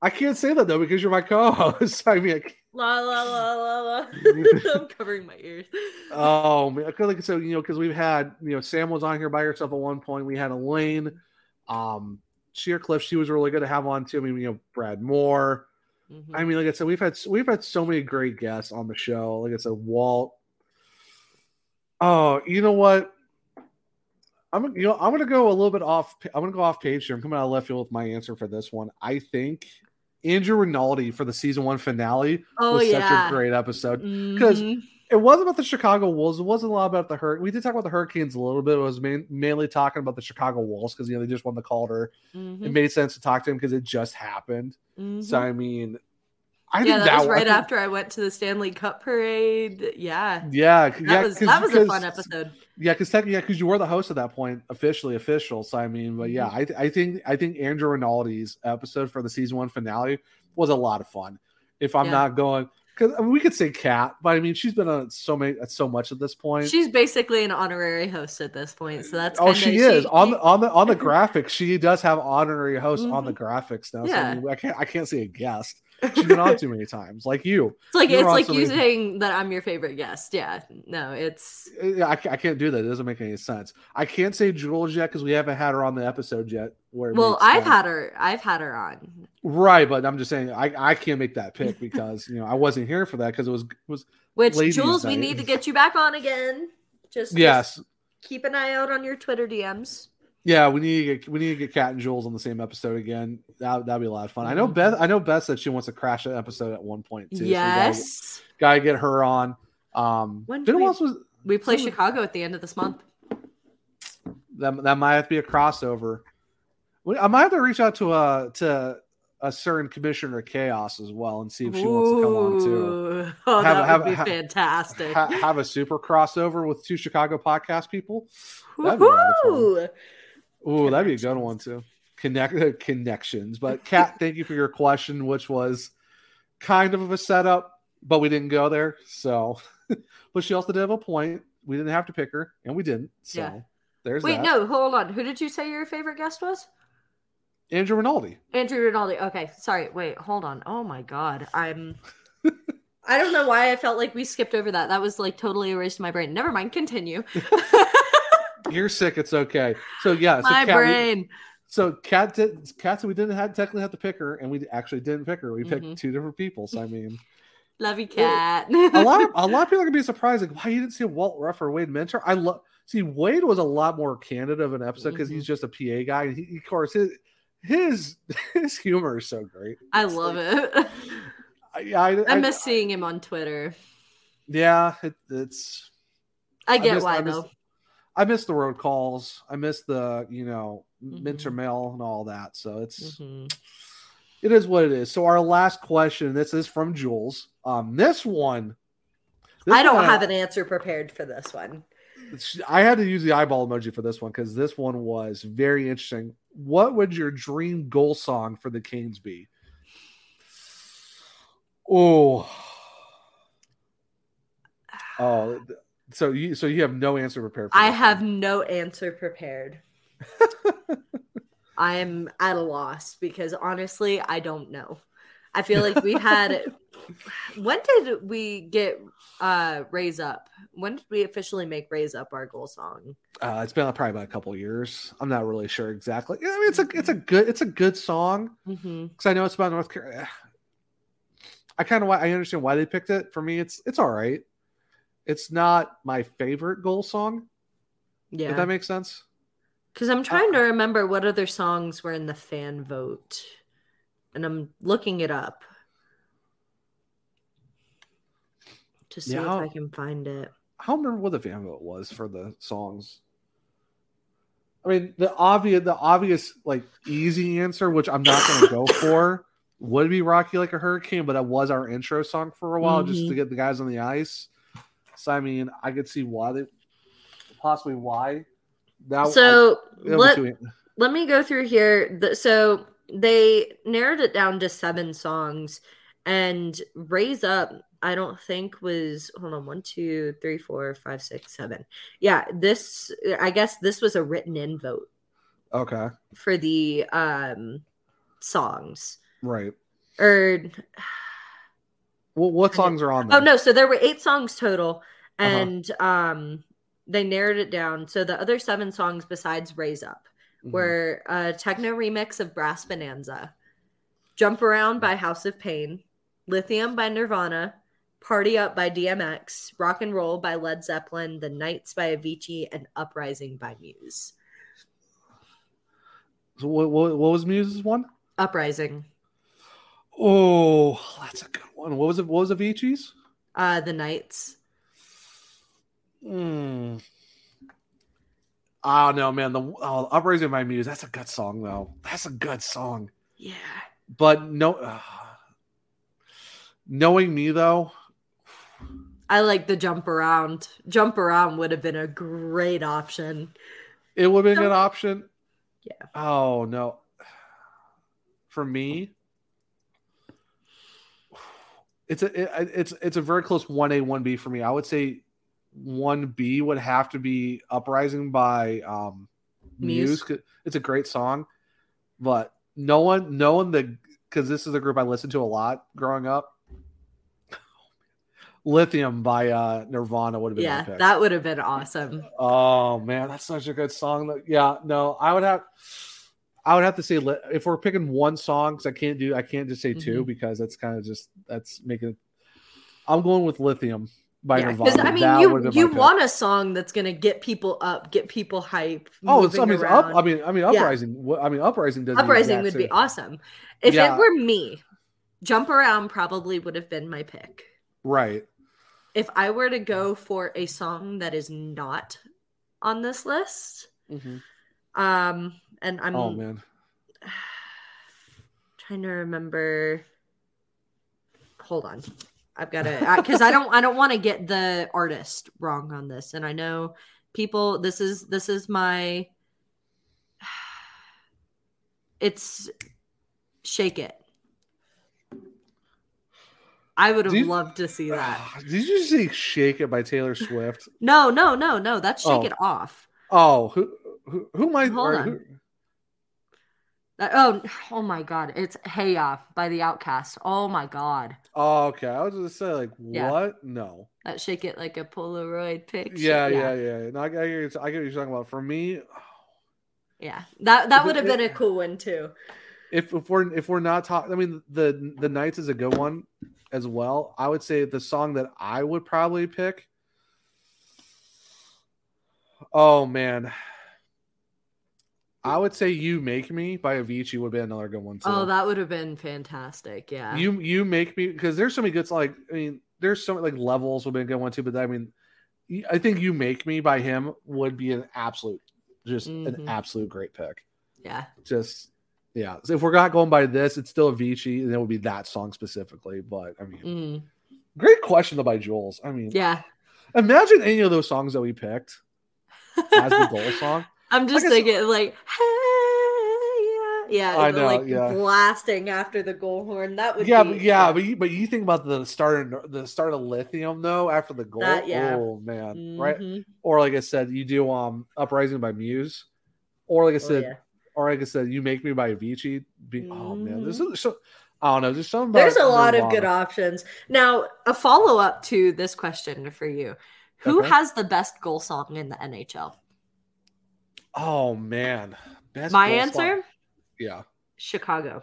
I can't say that though because you're my co-host. I mean, I can't- la la la la la. I'm covering my ears. oh man, I feel like so you know because we've had you know Sam was on here by herself at one point. We had Elaine, um, Sheercliff. She was really good to have on too. I mean, you know, Brad Moore. I mean, like I said, we've had we've had so many great guests on the show. Like I said, Walt. Oh, you know what? I'm you know I'm gonna go a little bit off. I'm gonna go off page here. I'm coming out of left field with my answer for this one. I think Andrew Rinaldi for the season one finale Oh, was such a great episode because Mhm. it wasn't about the Chicago Wolves. It wasn't a lot about the hurt. We did talk about the Hurricanes a little bit. It was main, mainly talking about the Chicago Wolves because you know they just won the Calder. It Mhm. made sense to talk to him because it just happened. So Mhm. I mean, I yeah, think that, that, was I right think- after I went to the Stanley Cup parade. Yeah, Yeah, that yeah, was that was a fun episode. Yeah, because technically, yeah, because you were the host at that point, officially official. So I mean, but Mm-hmm. yeah, I, th- I think I think Andrew Rinaldi's episode for the season one finale was a lot of fun. If I'm Yeah. not going, because I mean, we could say Cat, but I mean, she's been on so many, so much at this point. She's basically an honorary host at this point, so that's oh, she is on the on the on the graphics. She does have honorary host on the Mhm. graphics now. So Yeah. I, mean, I can't I can't say a guest. She's been on too many times, like you. It's like You were it's like you saying that I'm your favorite guest. Yeah, no, it's uh, Yeah, I, I can't do that. It doesn't make any sense. I can't say Jules yet because we haven't had her on the episode yet. Where well, I've sense. had her. I've had her on. right, but I'm just saying I, I can't make that pick because you know I wasn't here for that because it was was Which Jules, we need to get you back on again. Just just Yes, keep an eye out on your Twitter DMs. Yeah, we need to get we need to get Cat and Jules on the same episode again. That that'd be a lot of fun. I know Beth. I know Beth said she wants to crash that episode at one point too. so gotta- Yes. gotta, get her on. Um, When do we- was We play Chicago at the end of this month. that that might have to be a crossover. I might have to reach out to uh to a certain Commissioner Chaos as well and see if she wants to come on too. Oh, Have- that have- would be ha- fantastic. Ha- have a super crossover with two Chicago podcast people. That'd be a lot of fun. Woohoo! Ooh, that'd be a good one too. Connect uh, connections. But Cat, thank you for your question, which was kind of a setup, but we didn't go there. So, but she also did have a point. We didn't have to pick her, and we didn't. So Yeah. there's Wait, that. no, hold on. Who did you say your favorite guest was? Andrew Rinaldi. Andrew Rinaldi. Okay, sorry. Wait, hold on. Oh my god, I'm. I don't know why I felt like we skipped over that. That was like totally erased my brain. Never mind. Continue. You're sick. It's okay. So yeah, so my Cat, we- brain. so Cat did. Cat said we didn't have technically have to pick her, and we actually didn't pick her. We picked Mhm. two different people. So I mean, Love you, cat. a lot of a lot of people are gonna be surprised like why you didn't see Walt Ruff or Wade Minter. I love see Wade was a lot more candid of an episode because he's just a PA guy. And he, of course, his his his humor is so great. I love it. I, I, I miss seeing him on Twitter. yeah, it, it's. I get miss- why miss- though. I miss the road calls. I miss the you know Mm-hmm. mentor mail and all that. So it's Mhm. it is what it is. So our last question. This is from Jules. Um, this one. this I don't one have an answer prepared for this one. I had to use the eyeball emoji for this one because this one was very interesting. What would your dream goal song for the Canes be? Oh, oh, so you so you have no answer prepared. For I have no answer prepared. I am at a loss because honestly, I don't know. I feel like we had. when did we get uh raise up? When did we officially make raise up our goal song? Uh, it's been probably about a couple years. I'm not really sure exactly. I mean, it's a it's a good it's a good song Mm-hmm. because I know it's about North Carolina. I kind of I understand why they picked it. For me, it's it's all right. It's not my favorite goal song. Yeah. If that makes sense. Because I'm trying to remember what other songs were in the fan vote, and I'm looking it up to see Yeah, if I'll- can find it. I don't remember what the fan vote was for the songs. I mean, the obvious, the obvious, like easy answer, which I'm not going to go for, would be "Rock You Like a Hurricane," but that was our intro song for a while, just to Mhm. get the guys on the ice. So, I mean, I could see why they, possibly why. That So I- let, let me go through here. The- So they narrowed it down to seven songs, and Raise Up, I don't think was hold on one, two, three, four, five, six, seven. Yeah, this I guess this was a written in vote okay, for the um songs. right. Or What what songs are on there? oh no, so there were eight songs total, Uh-huh. and um they narrowed it down. So the other seven songs besides Raise Up Mhm. were a techno remix of Brass Bonanza, Jump Around by House of Pain, Lithium by Nirvana, Party Up by DMX, Rock and Roll by Led Zeppelin, The Nights by Avicii, and Uprising by Muse. So what, what, what was Muse's one? Uprising, Oh, that's a good one. What was it? What was Avicii's? uh, The Nights. Hmm. I don't man. The oh, uprising my muse. That's a good song, though. That's a good song. Yeah. But no, uh, knowing me though, I like the Jump Around. Jump Around would have been a great option. it would have been an option. Yeah. Oh no. For me, it's a it, it's it's a very close one A one B for me. I would say one B would have to be Uprising by um Muse. Muse. It's a great song, but no one knowing the because this is a group I listened to a lot growing up. Lithium by uh Nirvana would have been Yeah, that would have been awesome. Oh man, that's such a good song. Yeah, no, I would have, I would have to say if we're picking one song because I can't do, I can't just say 2 Mhm. because that's kind of just that's making. it I'm going with Lithium by Yeah, Nirvana. I mean, That you you want a song that's gonna get people up, get people hype. Oh, it's, I mean, up. I mean, I mean, Yeah. uprising. wh- I mean, uprising does. Uprising would be awesome. If Yeah. it were me, Jump Around probably would have been my pick. Right. If I were to go for a song that is not on this list, Mhm. Um, and I'm Oh man. trying to remember. Hold on. I've got to because I don't I don't want to get the artist wrong on this, and I know people. This is this is my. It's shake it. I would have Did- loved to see that. Did you see "Shake It" by Taylor Swift? No, no, no, no. That's shake Oh. it off. Oh, who who, who might? Hold or on. who- oh, oh my God! It's "Hey Ya" by the OutKast. Oh my God, oh, okay. I was gonna say like Yeah. what? No. that shake it like a Polaroid picture. Yeah, yeah, yeah. No, I, I, get what you're- I get what you're talking about. For me, Yeah, that that would have been a cool one too. if if we're if we're not talking, I mean the the Nights is a good one as well. I would say the song that I would probably pick. Oh man, I would say "You Make Me" by Avicii would be another good one too. Oh, that would have been fantastic. Yeah. You you make me because there's so many good like I mean there's so many like levels would be a good one too, but I mean I think you make me by him would be an absolute just an Mhm. absolute great pick. yeah. Just yeah, so if we're not going by this, it's still Avicii, and it would be that song specifically. But I mean, Mm, great question though by Jules. I mean, yeah. imagine any of those songs that we picked as the goal song. I'm just thinking like, hey, yeah, yeah. I know, like yeah. blasting after the goal horn. That would Yeah, be but yeah, but you, but you think about the start of the start of lithium though after the goal. That- yeah. Oh man, right? Mhm. Or like I said, you do um Uprising by Muse, or like I Oh, said, yeah. or like I said, you make me by Avicii. Be, Oh man, there's Mhm. so I don't know. There's something. There's a lot of good options. Now, a follow up to this question for you: Who Okay. has the best goal song in the NHL? Oh man, Best My answer: song. Yeah, Chicago.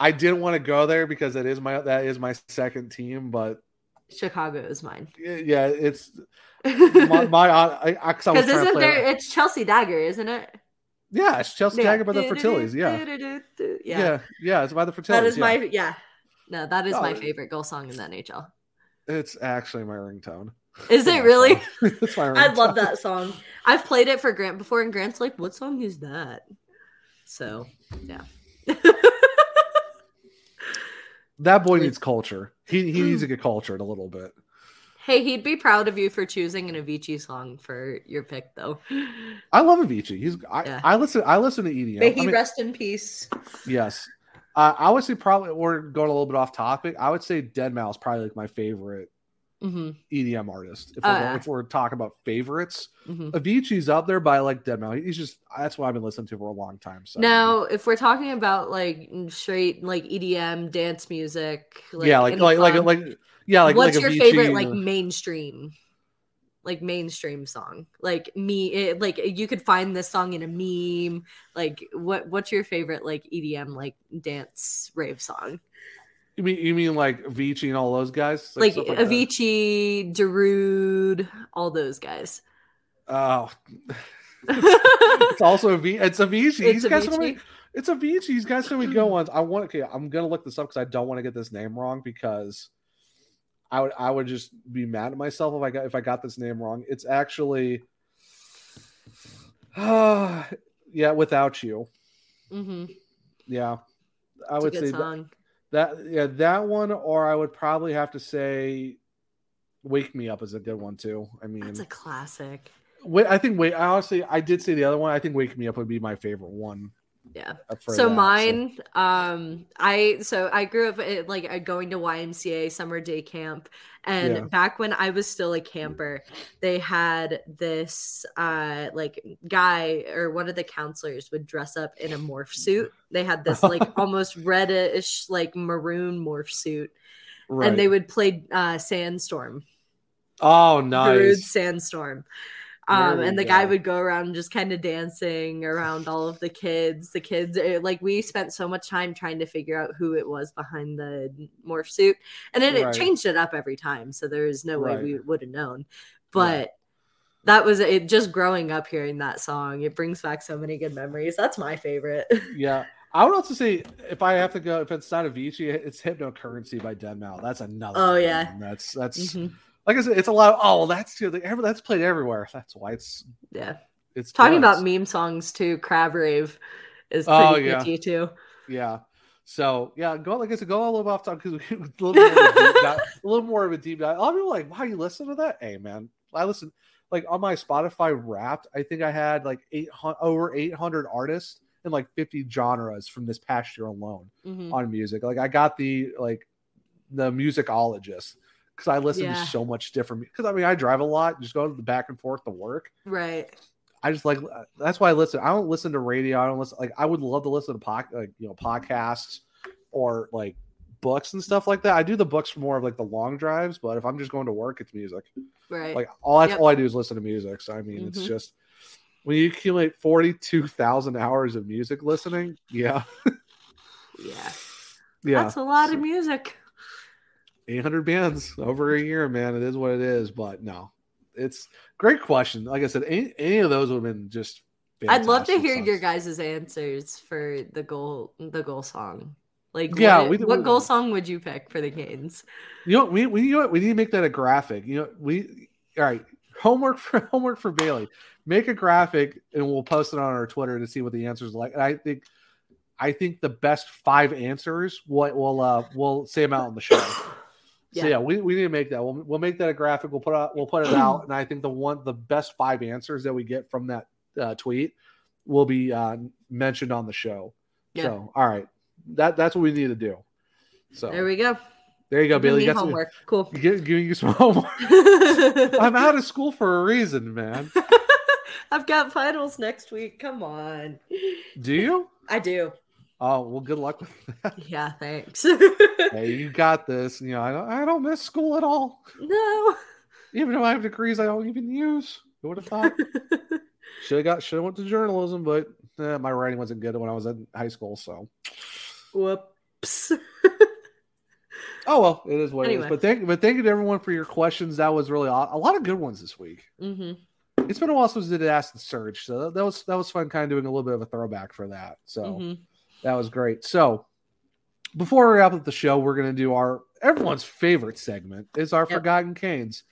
I didn't want to go there because that is my that is my second team, but Chicago is mine. yeah, it's my, my I, I, 'cause I was Because isn't there? It's Chelsea Dagger, isn't it? Yeah, it's Chelsea Yeah. Dagger by the Fratellis. Yeah. Yeah. yeah, yeah, it's by the Fratellis. That is yeah. my yeah. No, that is my Oh. favorite goal song in the NHL. It's actually my ringtone. Is it really? my I love that song. I've played it for Grant before, and Grant's like, "What song is that?" So, yeah. That boy needs culture. He he needs to get cultured a little bit. Hey, he'd be proud of you for choosing an Avicii song for your pick, though. I love Avicii. He's I, Yeah. I listen I listen to EDM. May I he mean, rest in peace. yes. Uh, I would say probably we're going a little bit off topic. I would say Deadmau5 probably like my favorite hmm EDM artist. If, we're, yeah. if we're talking about favorites, Mhm. Avicii's up there, by like Deadmau5. He's just that's what I've been listening to for a long time. So Now, if we're talking about like straight like EDM dance music, like yeah, like like like like yeah, like what's like your Avicii favorite like mainstream, like mainstream song? Like me, it, like you could find this song in a meme. Like what? What's your favorite like EDM like dance rave song? You mean you mean like Avicii and all those guys? Like, stuff that? Avicii, Darude, all those guys. Oh, it's also a V. It's Avicii. It's He's got so many. Avicii? It's Avicii. He's got so many good ones. I want. Okay, I'm gonna look this up because I don't want to get this name wrong because I would I would just be mad at myself if I got if I got this name wrong. It's actually, yeah, without you. Mm-hmm. Yeah, I It's would say song. that. Yeah, that one, or I would probably have to say, "Wake Me Up" is a good one too. I mean, It's a classic. Wait, I think wait. I honestly, I did say the other one. I think "Wake Me Up" would be my favorite one. Yeah. uh, so that, mine, um, I so I grew up at, like uh, going to YMCA summer day camp, and Yeah. back when I was still a camper, they had this uh like guy or one of the counselors would dress up in a morph suit. They had this like almost reddish like maroon morph suit, Right. and they would play uh Sandstorm. Oh, nice. Sandstorm. There Um, and the guy would go around just kind of dancing around all of the kids. The kids, eh, like, we spent so much time trying to figure out who it was behind the morph suit, and then Right. it changed it up every time. So there's no way we would have known. But that was it. Just growing up hearing that song, it brings back so many good memories. That's my favorite. Yeah, I would also say if I have to go, if it's not Avicii, it's "Hypnocurrency" by Dead That's another. Oh, yeah. one. that's that's Mhm. Like I said, it's a lot. Of, oh, that's too. Like, every- that's played everywhere. That's why it's Yeah. it's Talking good. about meme songs too, Crab Rave is pretty Oh, yeah. too. Yeah. So yeah, go like I said, go a little off topic because a little, more of a deep dive- a little more of a deep dive. A lot of people are like, wow, you listen to that? Hey man, I listen like on my Spotify Wrapped. I think I had like eight over eight hundred artists and like fifty genres from this past year alone Mhm. on music. Like I got the like the musicologist because I listen Yeah. to so much different. Because I mean, I drive a lot, just go to the back and forth to work. Right. I just like that's why I listen. I don't listen to radio. I don't listen like I would love to listen to pod, like you know podcasts or like books and stuff like that. I do the books for more of like the long drives, but if I'm just going to work, it's music. Right. Like all that's Yep. all I do is listen to music. So I mean, it's Mhm. just when you accumulate forty two thousand hours of music listening, yeah, Yeah. yeah, That's a lot of music. Eight hundred bands over a year, man. It is what it is. But no, it's great question. Like I said, any, any of those would have been just. I'd love to hear songs. your guys' answers for the goal the goal song. Like Yeah, what, we- what we- goal song would you pick for the Canes? You know, we we you know we need to make that a graphic. You know, we all right. Homework for homework for Bailey. Make a graphic and we'll post it on our Twitter to see what the answers are like. And I think I think the best five answers will will uh we'll say them out on the show. Yeah. So yeah, we, we need to make that. We'll, we'll make that a graphic. We'll put out we'll put it out, and I think the one the best five answers that we get from that uh, tweet will be uh, mentioned on the show. Yeah. So all right, that that's what we need to do. So There we go. there you go, Bailey. You got some- homework. Cool. Giving you some homework. I'm out of school for a reason, man. I've got finals next week. Come on. Do you? I do. Oh well, good luck with that. Yeah, thanks. Hey, you got this. You know, I don't, I don't miss school at all. no. Even though I have degrees I don't even use. Who would have thought? should have got. Should have went to journalism, but eh, my writing wasn't good when I was in high school. So, Whoops. oh well, it is what it Anyway. is. But thank, but thank you to everyone for your questions. That was really aw- a lot of good ones this week. hmm It's been a while since we did Ask the Surge, so that was that was fun, kind of doing a little bit of a throwback for that. So. Mhm. That was great. So before we wrap up the show, we're gonna do our everyone's favorite segment is our Yep. Forgotten Canes.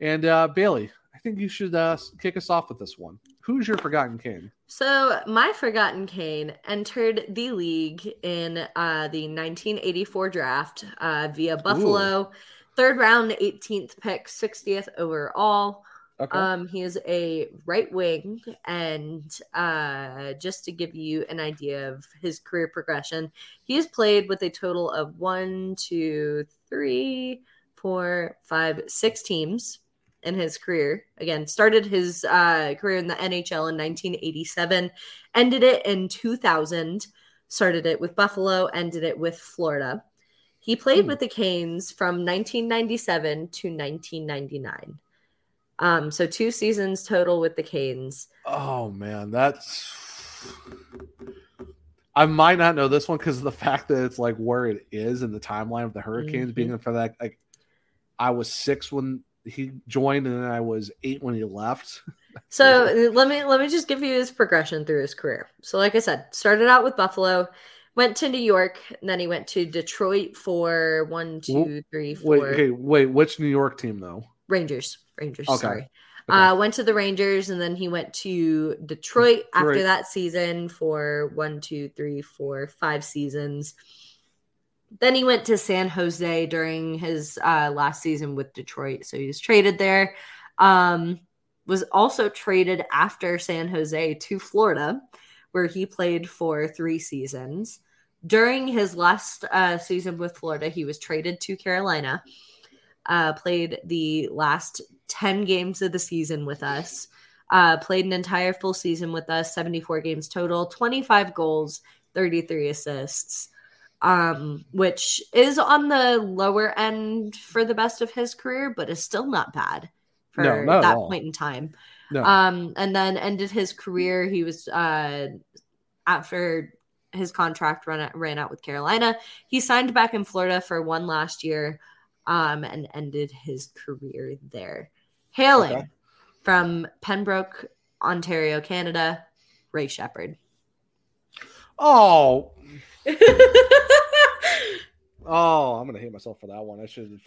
And uh Bailey, I think you should uh kick us off with this one. Who's your Forgotten Cane? So, my Forgotten Cane entered the league in uh, the 1984 draft uh, via Buffalo, third round, 18th pick, 60th overall. Okay. Um, he is a right wing, and uh, just to give you an idea of his career progression, he has played with a total of one, two, three, four, five, six teams in his career. Again, started his uh, career in the NHL in 1987, ended it in 2000, started it with Buffalo, ended it with Florida. He played Hmm. with the Canes from 1997 to 1999. Um, so two seasons total with the Canes. Oh man, that's I might not know this one because of the fact that it's like where it is in the timeline of the Hurricanes being in for that. Like, I was six when he joined, and then I was eight when he left. So uh, let me let me just give you his progression through his career. So like I said, started out with Buffalo, went to New York, and then he went to Detroit for one, two, three, four. Wait, okay, wait. Which New York team though? Rangers. Rangers, Okay. sorry. Uh, went to the Rangers and then he went to Detroit after that season for one, two, three, four, five seasons. Then he went to San Jose during his uh, last season with Detroit. So he was traded there. Um, was also traded after San Jose to Florida, where he played for three seasons. During his last uh, season with Florida, he was traded to Carolina uh, played the last 10 games of the season with us, uh, played an entire full season with us, 74 games total, 25 goals, 33 assists, um, which is on the lower end for the best of his career, but is still not bad for No, that point in time. No. Um, and then ended his career. He was uh, after his contract ran ran out with Carolina. He signed back in Florida for one last year, um, and ended his career there. Hailing Okay. from Pembroke, Ontario, Canada, Ray Sheppard. Oh, oh, I'm gonna hate myself for that one. I should.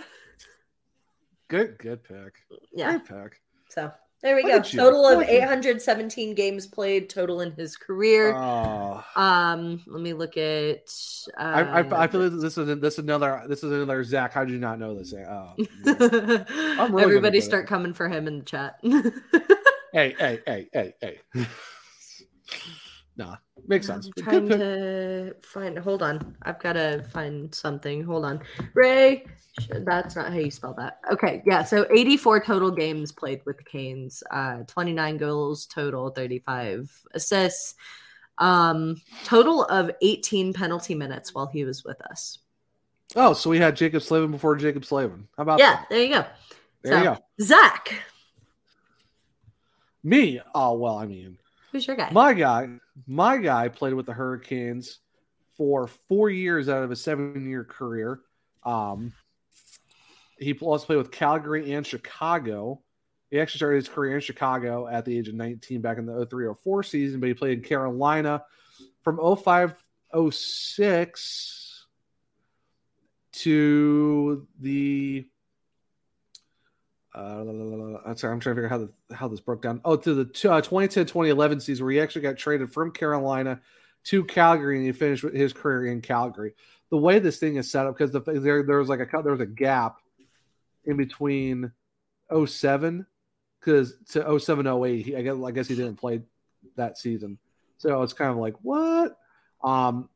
Good, good pick. Yeah. Good pick. So There we Look go. Total of Look at you. 817 games played total in his career. Oh. Um, let me look at. Uh, I, I, I feel like this is this is another this is another Zach. How did you not know this? Oh, really Everybody start coming for him in the chat. hey, hey, hey, hey, hey. nah, makes sense. I'm trying to find. Hold on, I've got to find something. Hold on, Ray. That's not how you spell that. Okay, yeah. So 84 total games played with the Canes. Uh, 29 goals total, 35 assists. Um, total of 18 penalty minutes while he was with us. Oh, so we had Jaccob Slavin before Jaccob Slavin. How about yeah, that? there you go. There you go. Zach, Me? Oh well, I mean, who's your guy? my guy, my guy played with the Hurricanes for four years out of a seven-year career. Um, he also played with Calgary and Chicago. He actually started his career in Chicago at the age of 19 back in the 03-04 season, but he played in Carolina from 05-06 to the uh, I'm sorry, I'm trying to figure out how the, how this broke down. Oh, to the t- uh, 2010-2011 season where he actually got traded from Carolina to Calgary and he finished with his career in Calgary. The way this thing is set up because the, there there was like a there was a gap in between 07 because to 07 08 he, I guess I guess he didn't play that season. So it's kind of like what? Um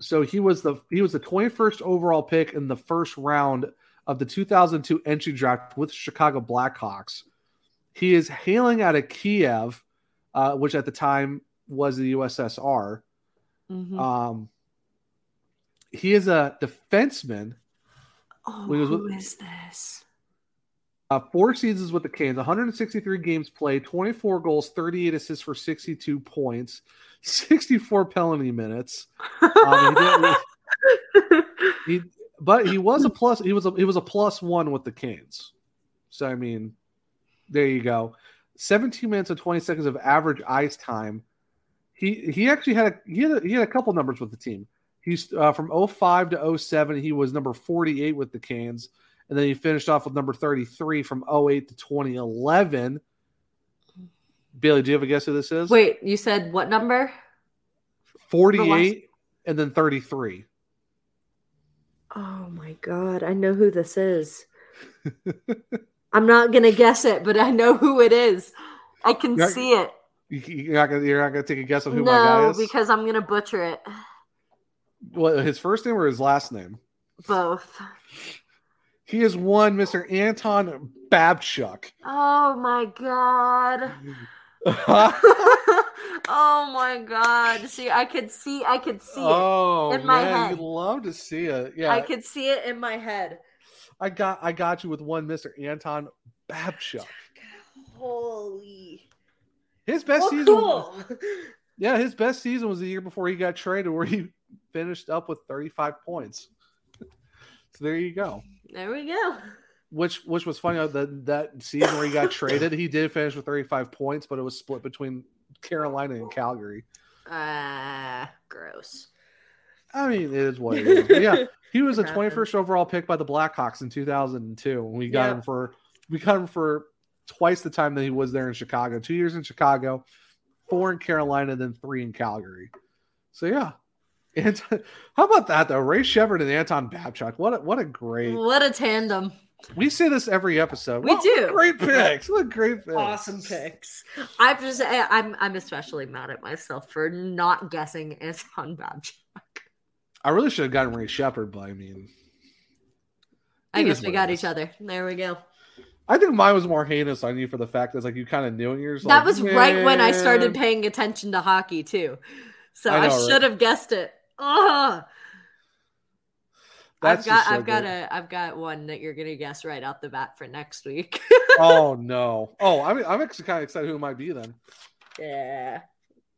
so he was the he was the 21st overall pick in the first round of the 2002 entry draft with Chicago Blackhawks. He is hailing out of Kiev, uh, which at the time was the USSR. Mhm. Um, he is a defenseman. oh, he was with- is this? Uh, four seasons with the Canes, 163 games played, 24 goals, 38 assists for 62 points, 64 penalty minutes. Um, he did- he, but he was a plus. He was a he was a plus one with the Canes. So I mean, there you go. 17 minutes and 20 seconds of average ice time. He he actually had a he had a, he had a couple numbers with the team. He's uh, from 05 to 07. He was number 48 with the Canes, and then he finished off with number 33 from 08 to 2011. Bailey, do you have a guess who this is? Wait, you said what number? 48 and then 33. Oh my god, I know who this is. I'm not gonna guess it, but I know who it is. I can see it. You- You're not gonna you're not gonna take a guess on who my guy is. because I'm gonna butcher it. What his first name or his last name? Both. He is one Mr. Anton Babchuk. Oh my god. oh my god. See, I could see I could see oh it in my man, head. you'd love to see it. Yeah, I could see it in my head. I got I got you with one Mr. Anton Babchuk. Holy. His best Oh, season. cool. Yeah, his best season was the year before he got traded, where he finished up with 35 points. so there you go. There we go. Which which was funny that that season where he got traded, he did finish with 35 points, but it was split between Carolina and Calgary. Ah, gross. I mean, it is what it is. But yeah, he was a 21st overall pick by the Blackhawks in 2002. And we got Yep. him for we got him for twice the time that he was there in Chicago. Two years in Chicago, four in Carolina, then three in Calgary. So yeah. And how about that though? Ray Sheppard and Anton Babchuk. What a, what a great. What a tandem. We say this every episode. We What do. Great picks. What great picks. Awesome picks. I'm just I'm I'm especially mad at myself for not guessing Anton Babchuk. I really should have gotten Ray Shepard, but I mean, I guess we got each other. There we go. I think mine was more heinous on you for the fact that like you kind of knew and you're that like, was right when I started paying attention to hockey too. So I I, know, right? should have guessed it. Ugh. I've got so I've got a I've got one that you're gonna guess right out the bat for next week. oh no! Oh, I'm I'm actually kind of excited who it might be then. yeah.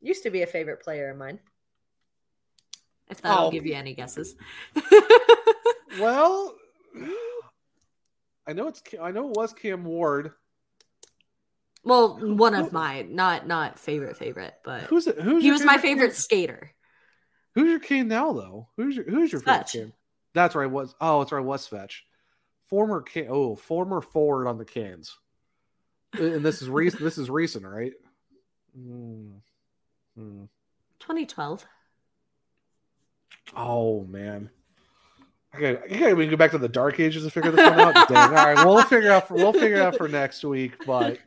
Used to be a favorite player of mine. If that'll Oh. give you any guesses. Well, I know it's I know it was Cam Ward. Well, one of mine, not not favorite favorite, but Who's it? Who's he was my favorite favorite skater. Who's your Kane now though? Who's your Who's your favorite Svech. Kane? That's right. Was oh, it's right. Was Fetch, former Can- oh former forward on the Cans. and this is recent. This is recent, right? Mm. Hmm. 2012. Oh man. Okay, you gotta go back to the dark ages to figure this one out. Dang. All right, we'll figure out for we'll figure it out for next week. But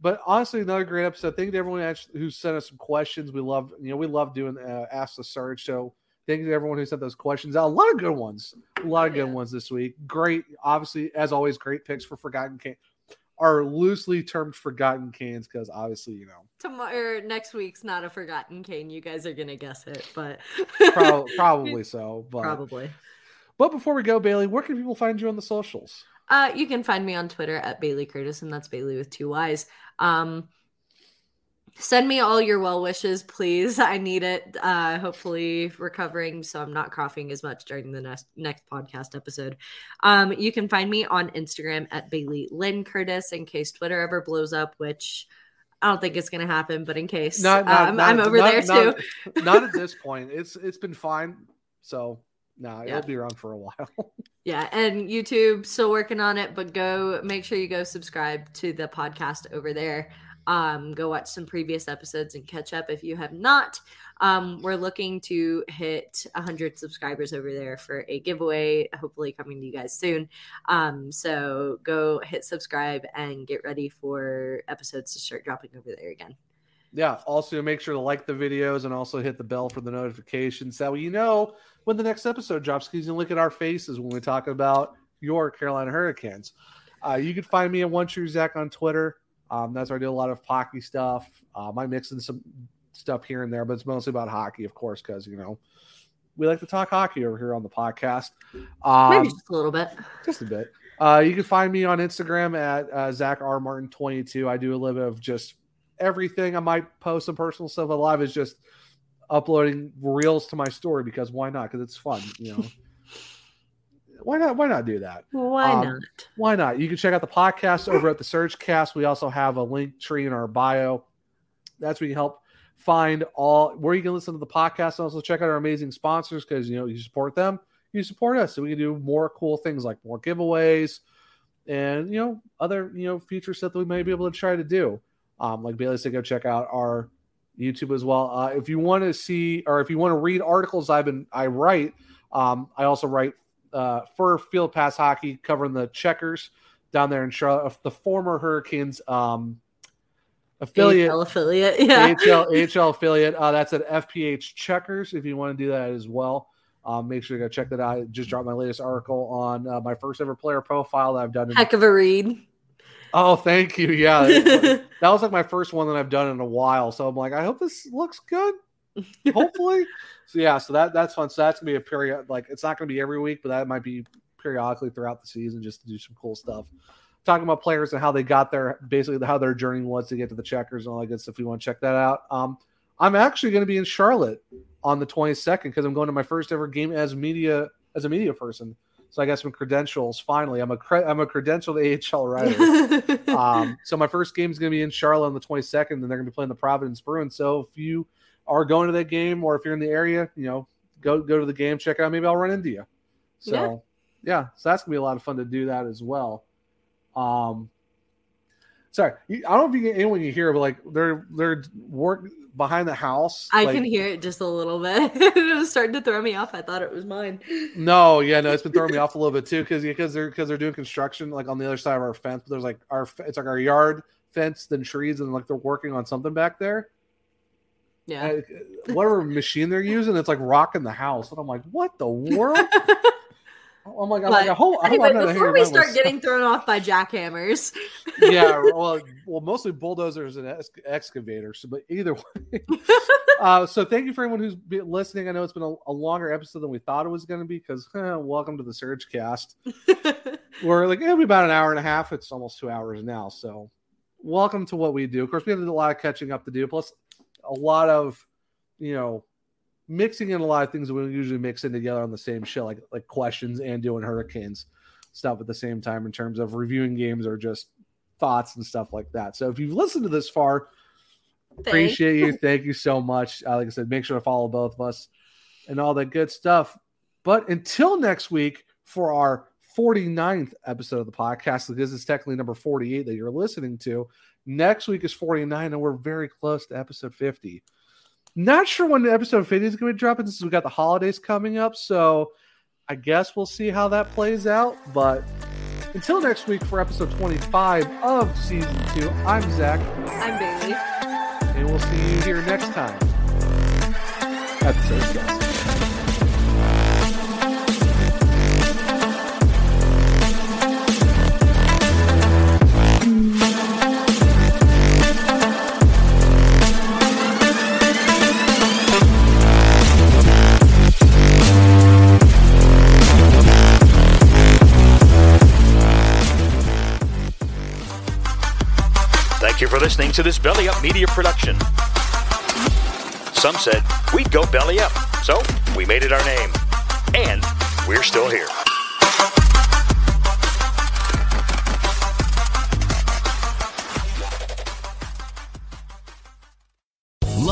but honestly, another great episode. Thank you to everyone actually who sent us some questions. We love you know we love doing uh, Ask the Surge. So thank you to everyone who sent those questions out. A lot of good ones. A lot of good ones this week. Great, obviously as always, great picks for Forgotten King are loosely termed forgotten canes because obviously you know tomorrow next week's not a forgotten cane you guys are gonna guess it but probably, probably so but probably but before we go bailey where can people find you on the socials uh you can find me on twitter at bailey curtis and that's bailey with two y's um send me all your well wishes please i need it uh hopefully recovering so i'm not coughing as much during the next next podcast episode um you can find me on instagram at bailey lynn curtis in case twitter ever blows up which I don't think it's going to happen, but in case, not, not, um, not, I'm over there too. not at this point. It's it's been fine. So no, yeah. it'll be around for a while. yeah, and YouTube still working on it, but go make sure you go subscribe to the podcast over there. Um, go watch some previous episodes and catch up if you have not. Um, we're looking to hit 100 subscribers over there for a giveaway, hopefully coming to you guys soon. Um, so go hit subscribe and get ready for episodes to start dropping over there again. Yeah. Also, make sure to like the videos and also hit the bell for the notifications. That way, you know when the next episode drops because you can look at our faces when we talk about your Carolina Hurricanes. Uh, you can find me at One True Zach on Twitter. Um, that's where I do a lot of hockey stuff. Um, I mix in some stuff here and there, but it's mostly about hockey, of course, because you know we like to talk hockey over here on the podcast. Um, Maybe just a little bit, just a bit. Uh, you can find me on Instagram at uh, Zach R Martin twenty two. I do a little bit of just everything. I might post some personal stuff. Lot is just uploading reels to my story because why not? Because it's fun, you know. why not? Why not do that? Why um, not? Why not? You can check out the podcast over at the SurgeCast. We also have a link tree in our bio. That's where you can help find all where you can listen to the podcast. And also check out our amazing sponsors because you know you support them, you support us, so we can do more cool things like more giveaways and you know other you know future stuff that we may be able to try to do. Um, like Bailey said, go check out our YouTube as well. Uh, if you want to see or if you want to read articles I've been I write, um, I also write uh, for Field Pass Hockey covering the Checkers down there in Charlotte, the former Hurricanes um, affiliate, AHL affiliate, yeah, AHL, AHL affiliate. Uh, that's at FPH Checkers. If you want to do that as well, um, make sure you go check that out. I just dropped my latest article on uh, my first ever player profile that I've done. In- Heck of a read. Oh, thank you. Yeah, that was like my first one that I've done in a while. So I'm like, I hope this looks good. Hopefully. so yeah, so that that's fun. So that's gonna be a period. Like it's not gonna be every week, but that might be periodically throughout the season just to do some cool stuff. Talking about players and how they got there, basically how their journey was to get to the checkers and all that good stuff. If you want to check that out, um, I'm actually going to be in Charlotte on the 22nd because I'm going to my first ever game as media as a media person. So I got some credentials. Finally, I'm a cre- I'm a credentialed AHL writer. um, so my first game is going to be in Charlotte on the 22nd, and they're going to be playing the Providence Bruins. So if you are going to that game, or if you're in the area, you know, go go to the game, check out. Maybe I'll run into you. So yeah, yeah so that's gonna be a lot of fun to do that as well. Um, sorry, I don't know if you get anyone you hear, but like they're they're work behind the house. I like, can hear it just a little bit. it was starting to throw me off. I thought it was mine. No, yeah, no, it's been throwing me off a little bit too because because they're because they're doing construction like on the other side of our fence. But there's like our it's like our yard fence, then trees, and like they're working on something back there. Yeah. Uh, whatever machine they're using, it's like rocking the house. And I'm like, what the world? I'm like, I'm like, I hope, anyway, before we start getting thrown off by jackhammers. yeah, well, well, mostly bulldozers and ex- excavators. But either way, uh, so thank you for everyone who's been listening. I know it's been a, a longer episode than we thought it was going to be because eh, welcome to the SurgeCast. We're like it'll be about an hour and a half. It's almost two hours now. So welcome to what we do. Of course, we have a lot of catching up to do. Plus, a lot of you know mixing in a lot of things that we usually mix in together on the same show, like like questions and doing hurricanes stuff at the same time in terms of reviewing games or just thoughts and stuff like that. So if you've listened to this far, Thanks. appreciate you. Thank you so much. Uh, like I said, make sure to follow both of us and all that good stuff. But until next week for our 49th episode of the podcast this is technically number 48 that you're listening to. Next week is 49, and we're very close to episode 50. Not sure when the episode 50 is going to be dropping since we got the holidays coming up. So I guess we'll see how that plays out. But until next week for episode 25 of season two, I'm Zach. I'm Bailey. And we'll see you here next time. Episode. You for listening to this Belly Up Media production. Some said we'd go belly up, so we made it our name. And we're still here.